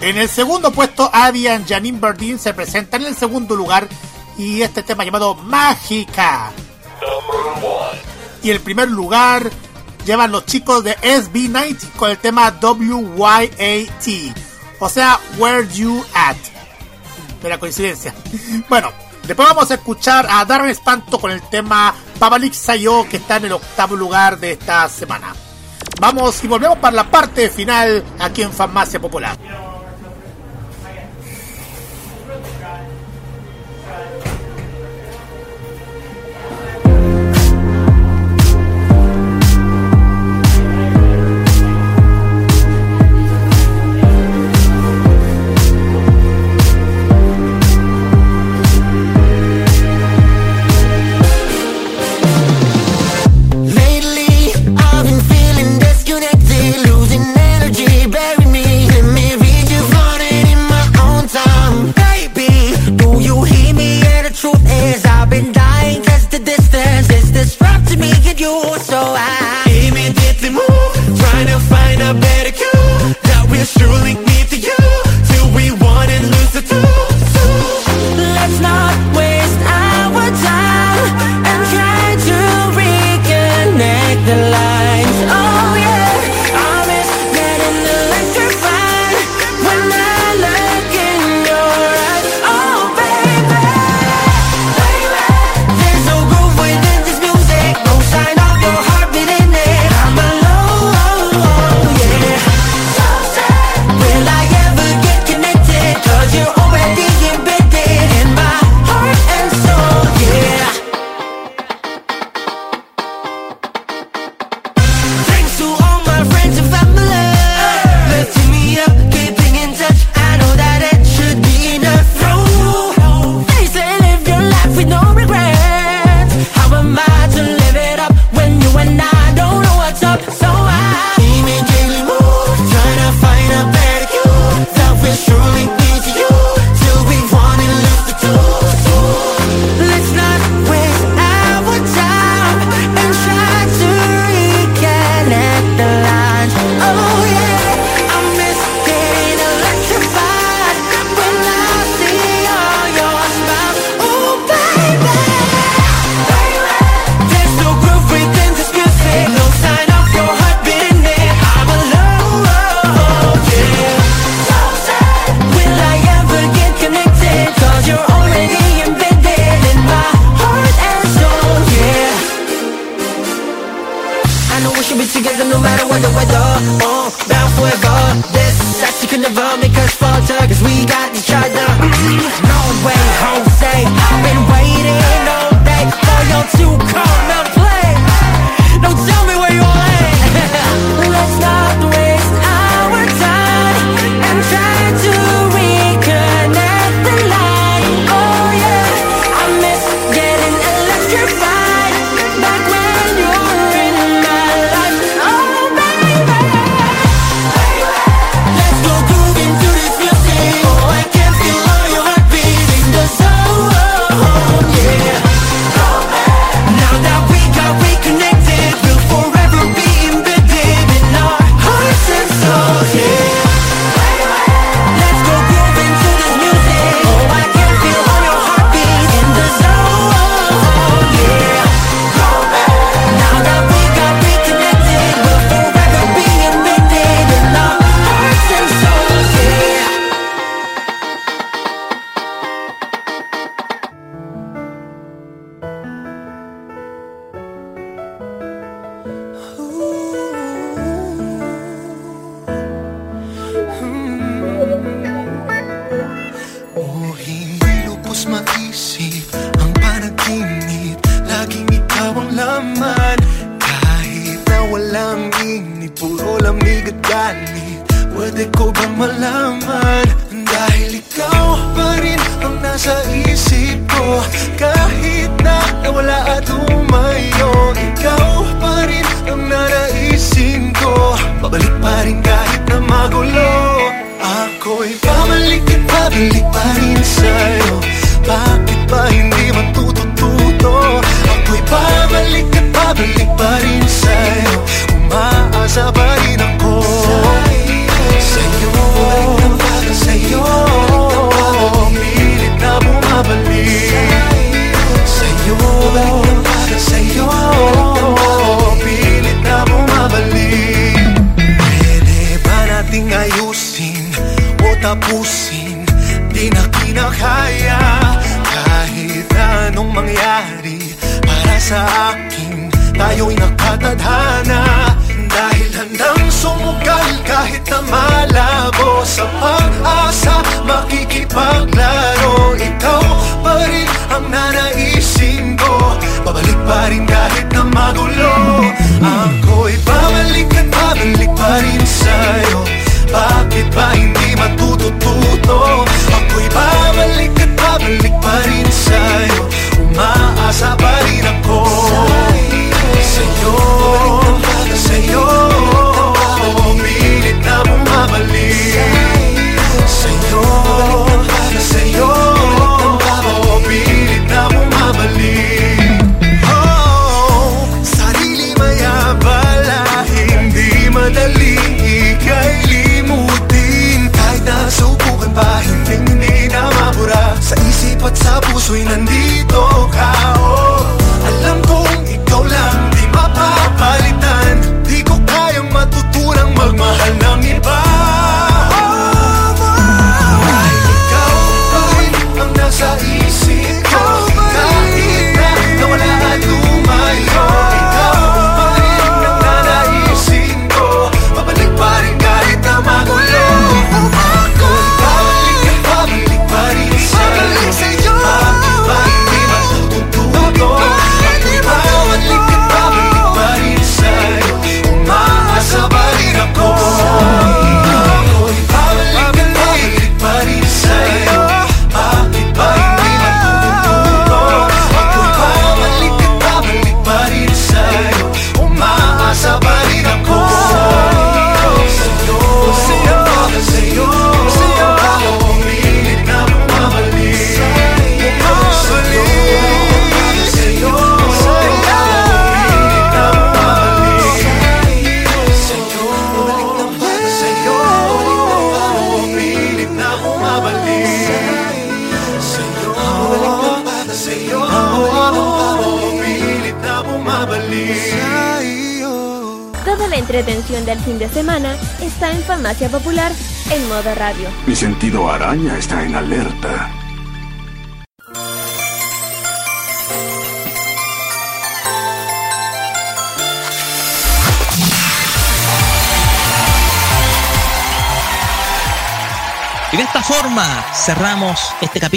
2. En el segundo puesto, y Janine Berdin se presentan en el segundo lugar y este tema llamado Mágica. Number 1. Y el primer lugar llevan los chicos de SB90 con el tema WYAT. O sea, Where You At. Mera coincidencia. Bueno, después vamos a escuchar a Darren Espanto con el tema Pavalik Sayo que está en el octavo lugar de esta semana. Vamos y volvemos para la parte final aquí en Farmacia Popular. to me and you So I immediately move Trying to find a better cue That will surely lead to you Till we want and lose the two, two. Let's not wait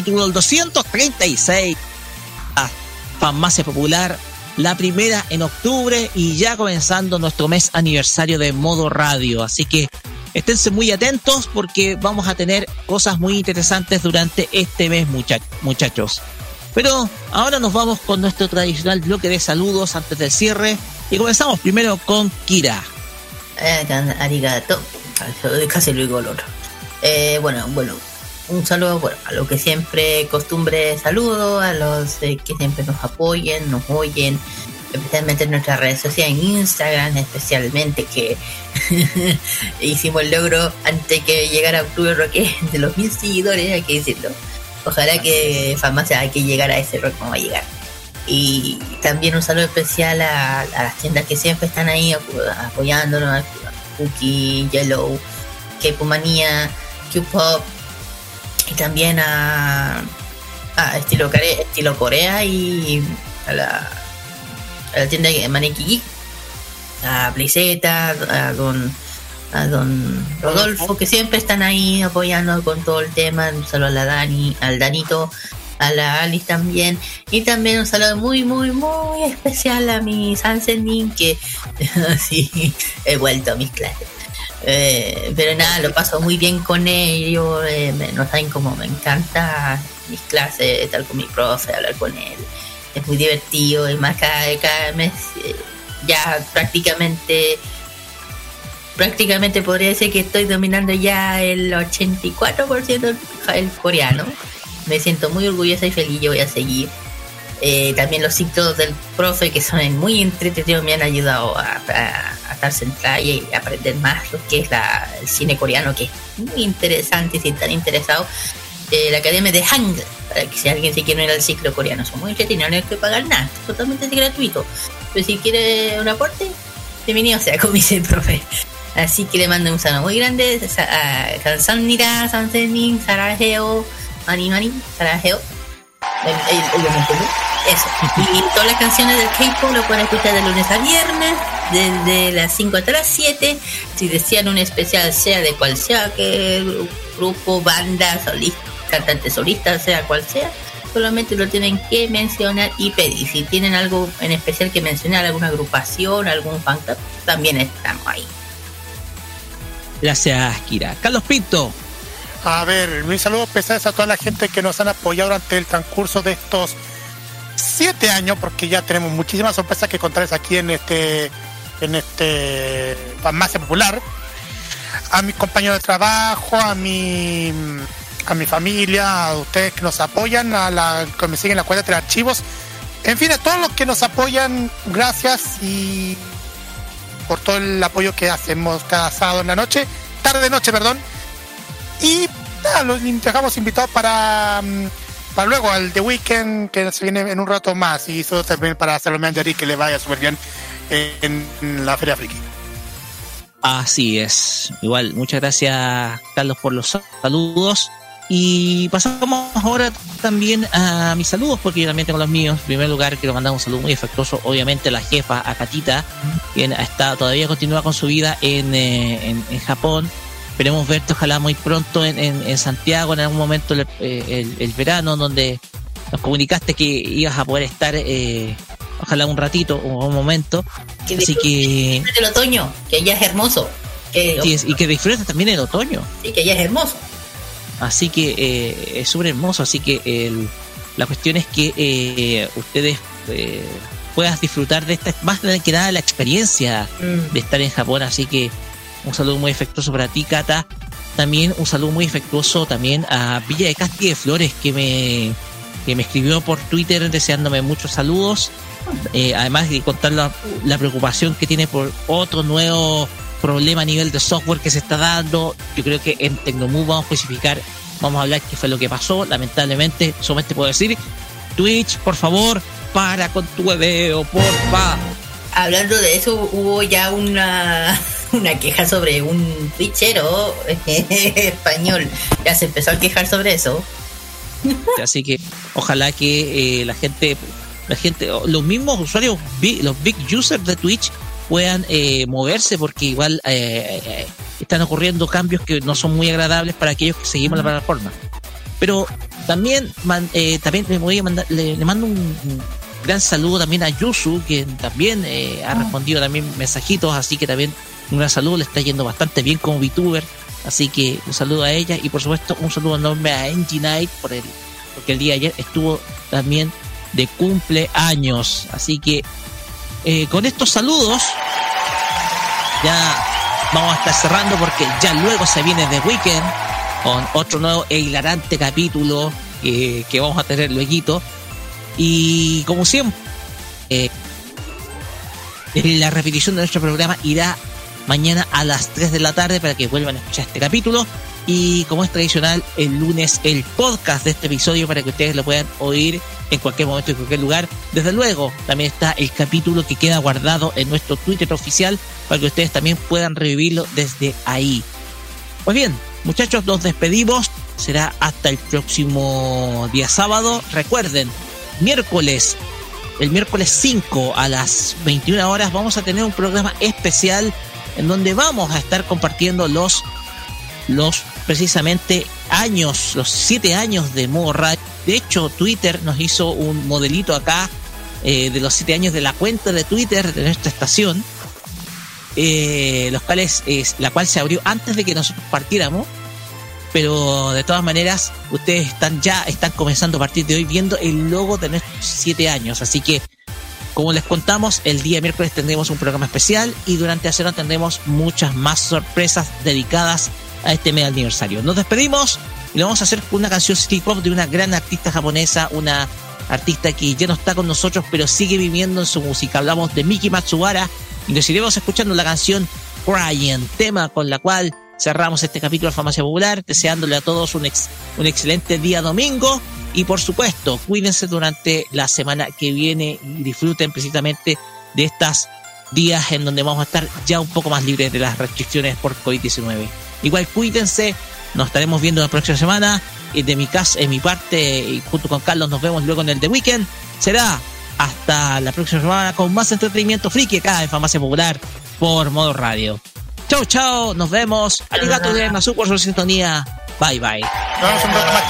capítulo del 236 a Farmacia Popular, la primera en octubre y ya comenzando nuestro mes aniversario de modo radio. Así que esténse muy atentos porque vamos a tener cosas muy interesantes durante este mes, mucha- muchachos. Pero ahora nos vamos con nuestro tradicional bloque de saludos antes del cierre y comenzamos primero con Kira. Eh, arigato. Casi. Eh, bueno, bueno, un saludo bueno, a los que siempre costumbre saludo, a los eh, que siempre nos apoyen, nos oyen, especialmente en nuestras redes sociales, en Instagram especialmente, que hicimos el logro antes que llegara Octubre Roque de los mil seguidores, hay que decirlo. Ojalá que Farmacia hay que llegar a ese rock como va a llegar. Y también un saludo especial a, a las tiendas que siempre están ahí apo- apoyándonos, a Cookie, Yellow, K-Manía, Q-Pop, y también a, a estilo, Core- estilo Corea y a la, tienda de Maneki a Playzeta, a Don, a Don Rodolfo, que siempre están ahí apoyando con todo el tema. Un saludo a la Dani, al Danito, a la Alice también. Y también un saludo muy, muy, muy especial a mi Sansenin, que sí, he vuelto a mis clases. Eh, pero nada, lo paso muy bien con ellos, eh, me- no saben cómo me encanta mis clases, estar con mi profe, hablar con él. Es muy divertido y más cada, cada mes eh, ya prácticamente prácticamente podría decir que estoy dominando ya el 84% del el coreano. Me siento muy orgullosa y feliz, yo voy a seguir. Eh, también los ciclos del profe que son muy entretenidos me han ayudado a, a- a estar centrada y aprender más lo que es la- el cine coreano, que es muy interesante si están interesados. eh, la Academia de Hangul, para que si alguien se quiere ir al ciclo coreano, son muy entretenidos, no hay que pagar nada, es totalmente gratuito. Pero si quiere un aporte, bienvenido sea, como dice el profe. Así que le mando un saludo muy grande a Kalsanira, Sansenin, Sarajeo, Mani Mani, Sarajeo. El- el- Obviamente, ¿no? Eso. Y todas las canciones del K-pop lo pueden escuchar de lunes a viernes, desde las 5 hasta las 7. Si desean un especial, sea de cual sea, que gru- grupo, banda, solista, cantante solista, sea cual sea, solamente lo tienen que mencionar y pedir. Si tienen algo en especial que mencionar, alguna agrupación, algún fan club, también estamos ahí. Gracias, Kira. Carlos Pinto. A ver, mis saludos especiales a toda la gente que nos han apoyado durante el transcurso de estos siete años, porque ya tenemos muchísimas sorpresas que contarles aquí en este en este farmacia popular. A mis compañeros de trabajo, a mi a mi familia, a ustedes que nos apoyan, a la que me siguen en la cuenta de archivos, en fin, a todos los que nos apoyan, gracias y por todo el apoyo que hacemos cada sábado en la noche, tarde de noche, perdón. Y nada, los dejamos invitados para, mm, para luego, al The Weekend, que se viene en un rato más. Y eso también para Salomé Angeri, que le vaya súper bien en, la Feria Friki. Así es. Igual, muchas gracias, Carlos, por los saludos. Y pasamos ahora también a mis saludos, porque también tengo los míos. En primer lugar, quiero mandar un saludo muy afectuoso, obviamente, a la jefa, a Katita, quien está, todavía continúa con su vida en, eh, en, en Japón. Esperemos verte, ojalá muy pronto en, en, en Santiago, en algún momento el, eh, el- el verano, donde nos comunicaste que ibas a poder estar, eh, ojalá un ratito o un momento. Que Así que. El otoño, que ya es hermoso. Que, Sí, es- y que disfrutes también el otoño. sí, que ya es hermoso. Así que eh, es súper hermoso. Así que el- la cuestión es que eh, ustedes puedan disfrutar de esta, más que nada la experiencia Mm. de estar en Japón. Así que un saludo muy afectuoso para ti, Kata. También un saludo muy afectuoso también a Villa de Casti de Flores, que me, que me escribió por Twitter deseándome muchos saludos. Eh, además de contar la, la preocupación que tiene por otro nuevo problema a nivel de software que se está dando. Yo creo que en Tecnomove vamos a especificar, vamos a hablar qué fue lo que pasó. Lamentablemente, solamente puedo decir, Twitch, por favor, para con tu video, porfa. Hablando de eso, hubo ya una, una queja sobre un fichero español. Ya se empezó a quejar sobre eso. Así que ojalá que eh, la gente, la gente, los mismos usuarios, los big users de Twitch puedan eh, moverse porque igual eh, eh, están ocurriendo cambios que no son muy agradables para aquellos que seguimos la plataforma. Pero también, man- eh, también le voy a mandar, le, le mando un, un gran saludo también a Yusu, que también eh, ha respondido también mensajitos, así que también gran saludo, le está yendo bastante bien como VTuber, así que un saludo a ella y por supuesto un saludo enorme a Angie Knight por el, porque el día de ayer estuvo también de cumpleaños, así que eh, con estos saludos ya vamos a estar cerrando porque ya luego se viene The Weekend con otro nuevo e hilarante capítulo que vamos a tener luego. Y como siempre, eh, la repetición de nuestro programa irá mañana a las 3 de la tarde para que vuelvan a escuchar este capítulo. Y como es tradicional, el lunes el podcast de este episodio para que ustedes lo puedan oír en cualquier momento, en cualquier lugar. Desde luego, también está el capítulo que queda guardado en nuestro Twitter oficial para que ustedes también puedan revivirlo desde ahí. Pues bien, muchachos, nos despedimos. Será hasta el próximo día sábado. Recuerden, miércoles, el miércoles 5 a las 21 horas vamos a tener un programa especial en donde vamos a estar compartiendo los, los precisamente años, los siete años de modo radio. De hecho, Twitter nos hizo un modelito acá eh, de los siete años de la cuenta de Twitter de nuestra estación, eh, es la cual se abrió antes de que nosotros partiéramos. Pero de todas maneras, ustedes están ya están comenzando a partir de hoy viendo el logo de nuestros siete años. Así que, como les contamos, el día miércoles tendremos un programa especial y durante semana tendremos muchas más sorpresas dedicadas a este medio aniversario. Nos despedimos y lo vamos a hacer con una canción City Pop de una gran artista japonesa, una artista que ya no está con nosotros, pero sigue viviendo en su música. Hablamos de Miki Matsubara y nos iremos escuchando la canción Crying, tema con la cual cerramos este capítulo de Farmacia Popular, deseándole a todos un, ex- un excelente día domingo y por supuesto, cuídense durante la semana que viene y disfruten precisamente de estas días en donde vamos a estar ya un poco más libres de las restricciones por COVID-19. Igual cuídense, nos estaremos viendo la próxima semana. Y de mi casa, en mi parte, y junto con Carlos, nos vemos luego en el The Weekend. Será hasta la próxima semana con más entretenimiento friki acá en Farmacia Popular por modo radio. Chau, chau, nos vemos. Arigato de Nasu por su sintonía. Bye, bye. Vamos un rato más,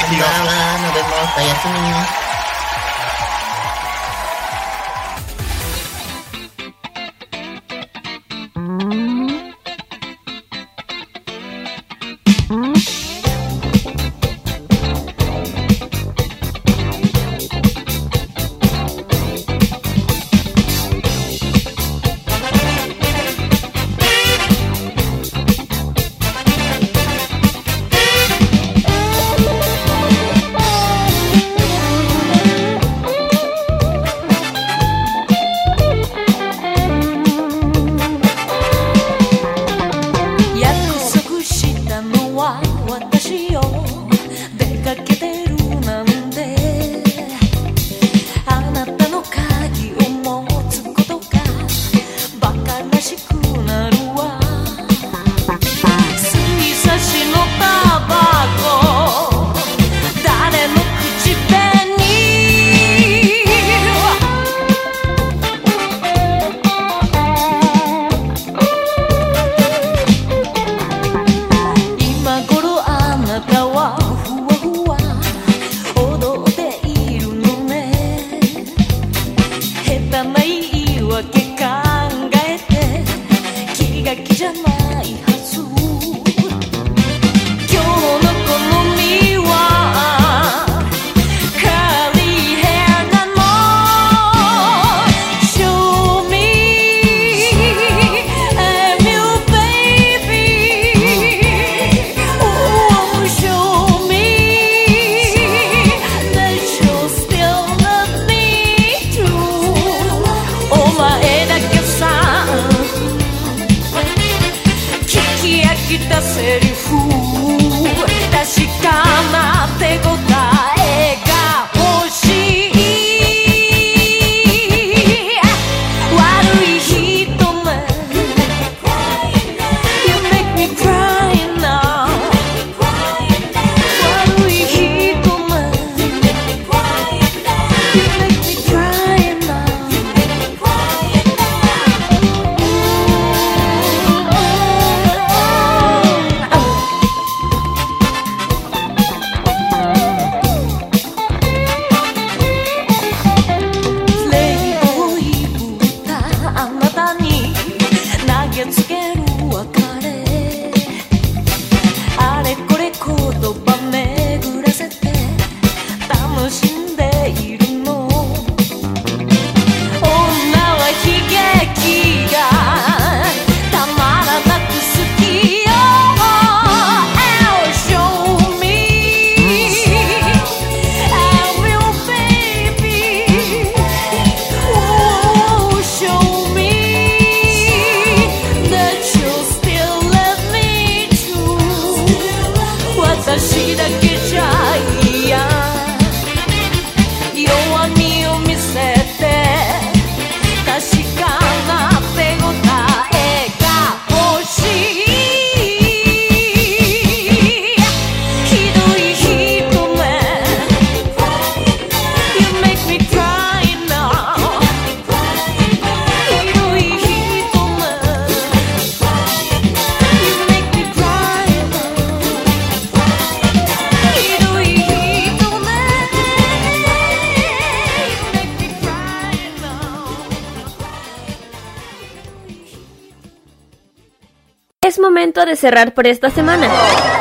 cerrar por esta semana.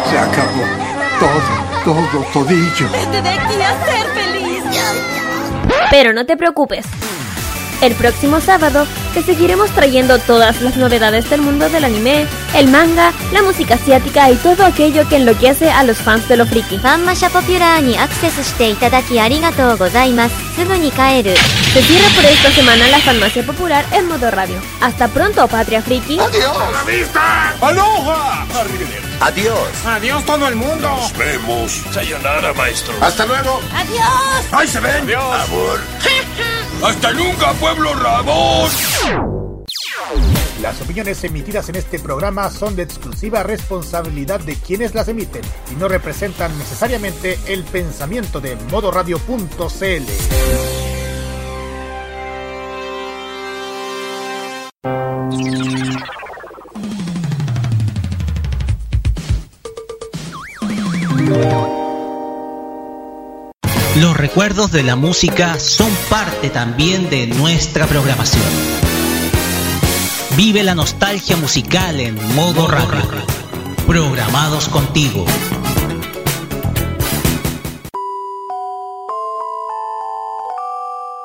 Se acabó. Todo, todo, todillo. Te dejé ser feliz. Pero no te preocupes. El próximo sábado te seguiremos trayendo todas las novedades del mundo del anime, el manga, la música asiática y todo aquello que enloquece a los fans de lo friki. ファンマシャポピュラーにアクセスしていただきありがとうございます。すぐに帰る。 Se cierra por esta semana la farmacia popular en modo radio. Hasta pronto, Patria Friki. ¡La vista! ¡Aloha! Adiós. Adiós todo el mundo. Nos vemos. Sayonara, maestro. Hasta luego. Adiós. ¡Ahí se ven! Adiós. Amor. Hasta nunca, pueblo rabón. Las opiniones emitidas en este programa son de exclusiva responsabilidad de quienes las emiten y no representan necesariamente el pensamiento de modoradio.cl. recuerdos de la música son parte también de nuestra programación. Vive la nostalgia musical en modo radio. Programados contigo.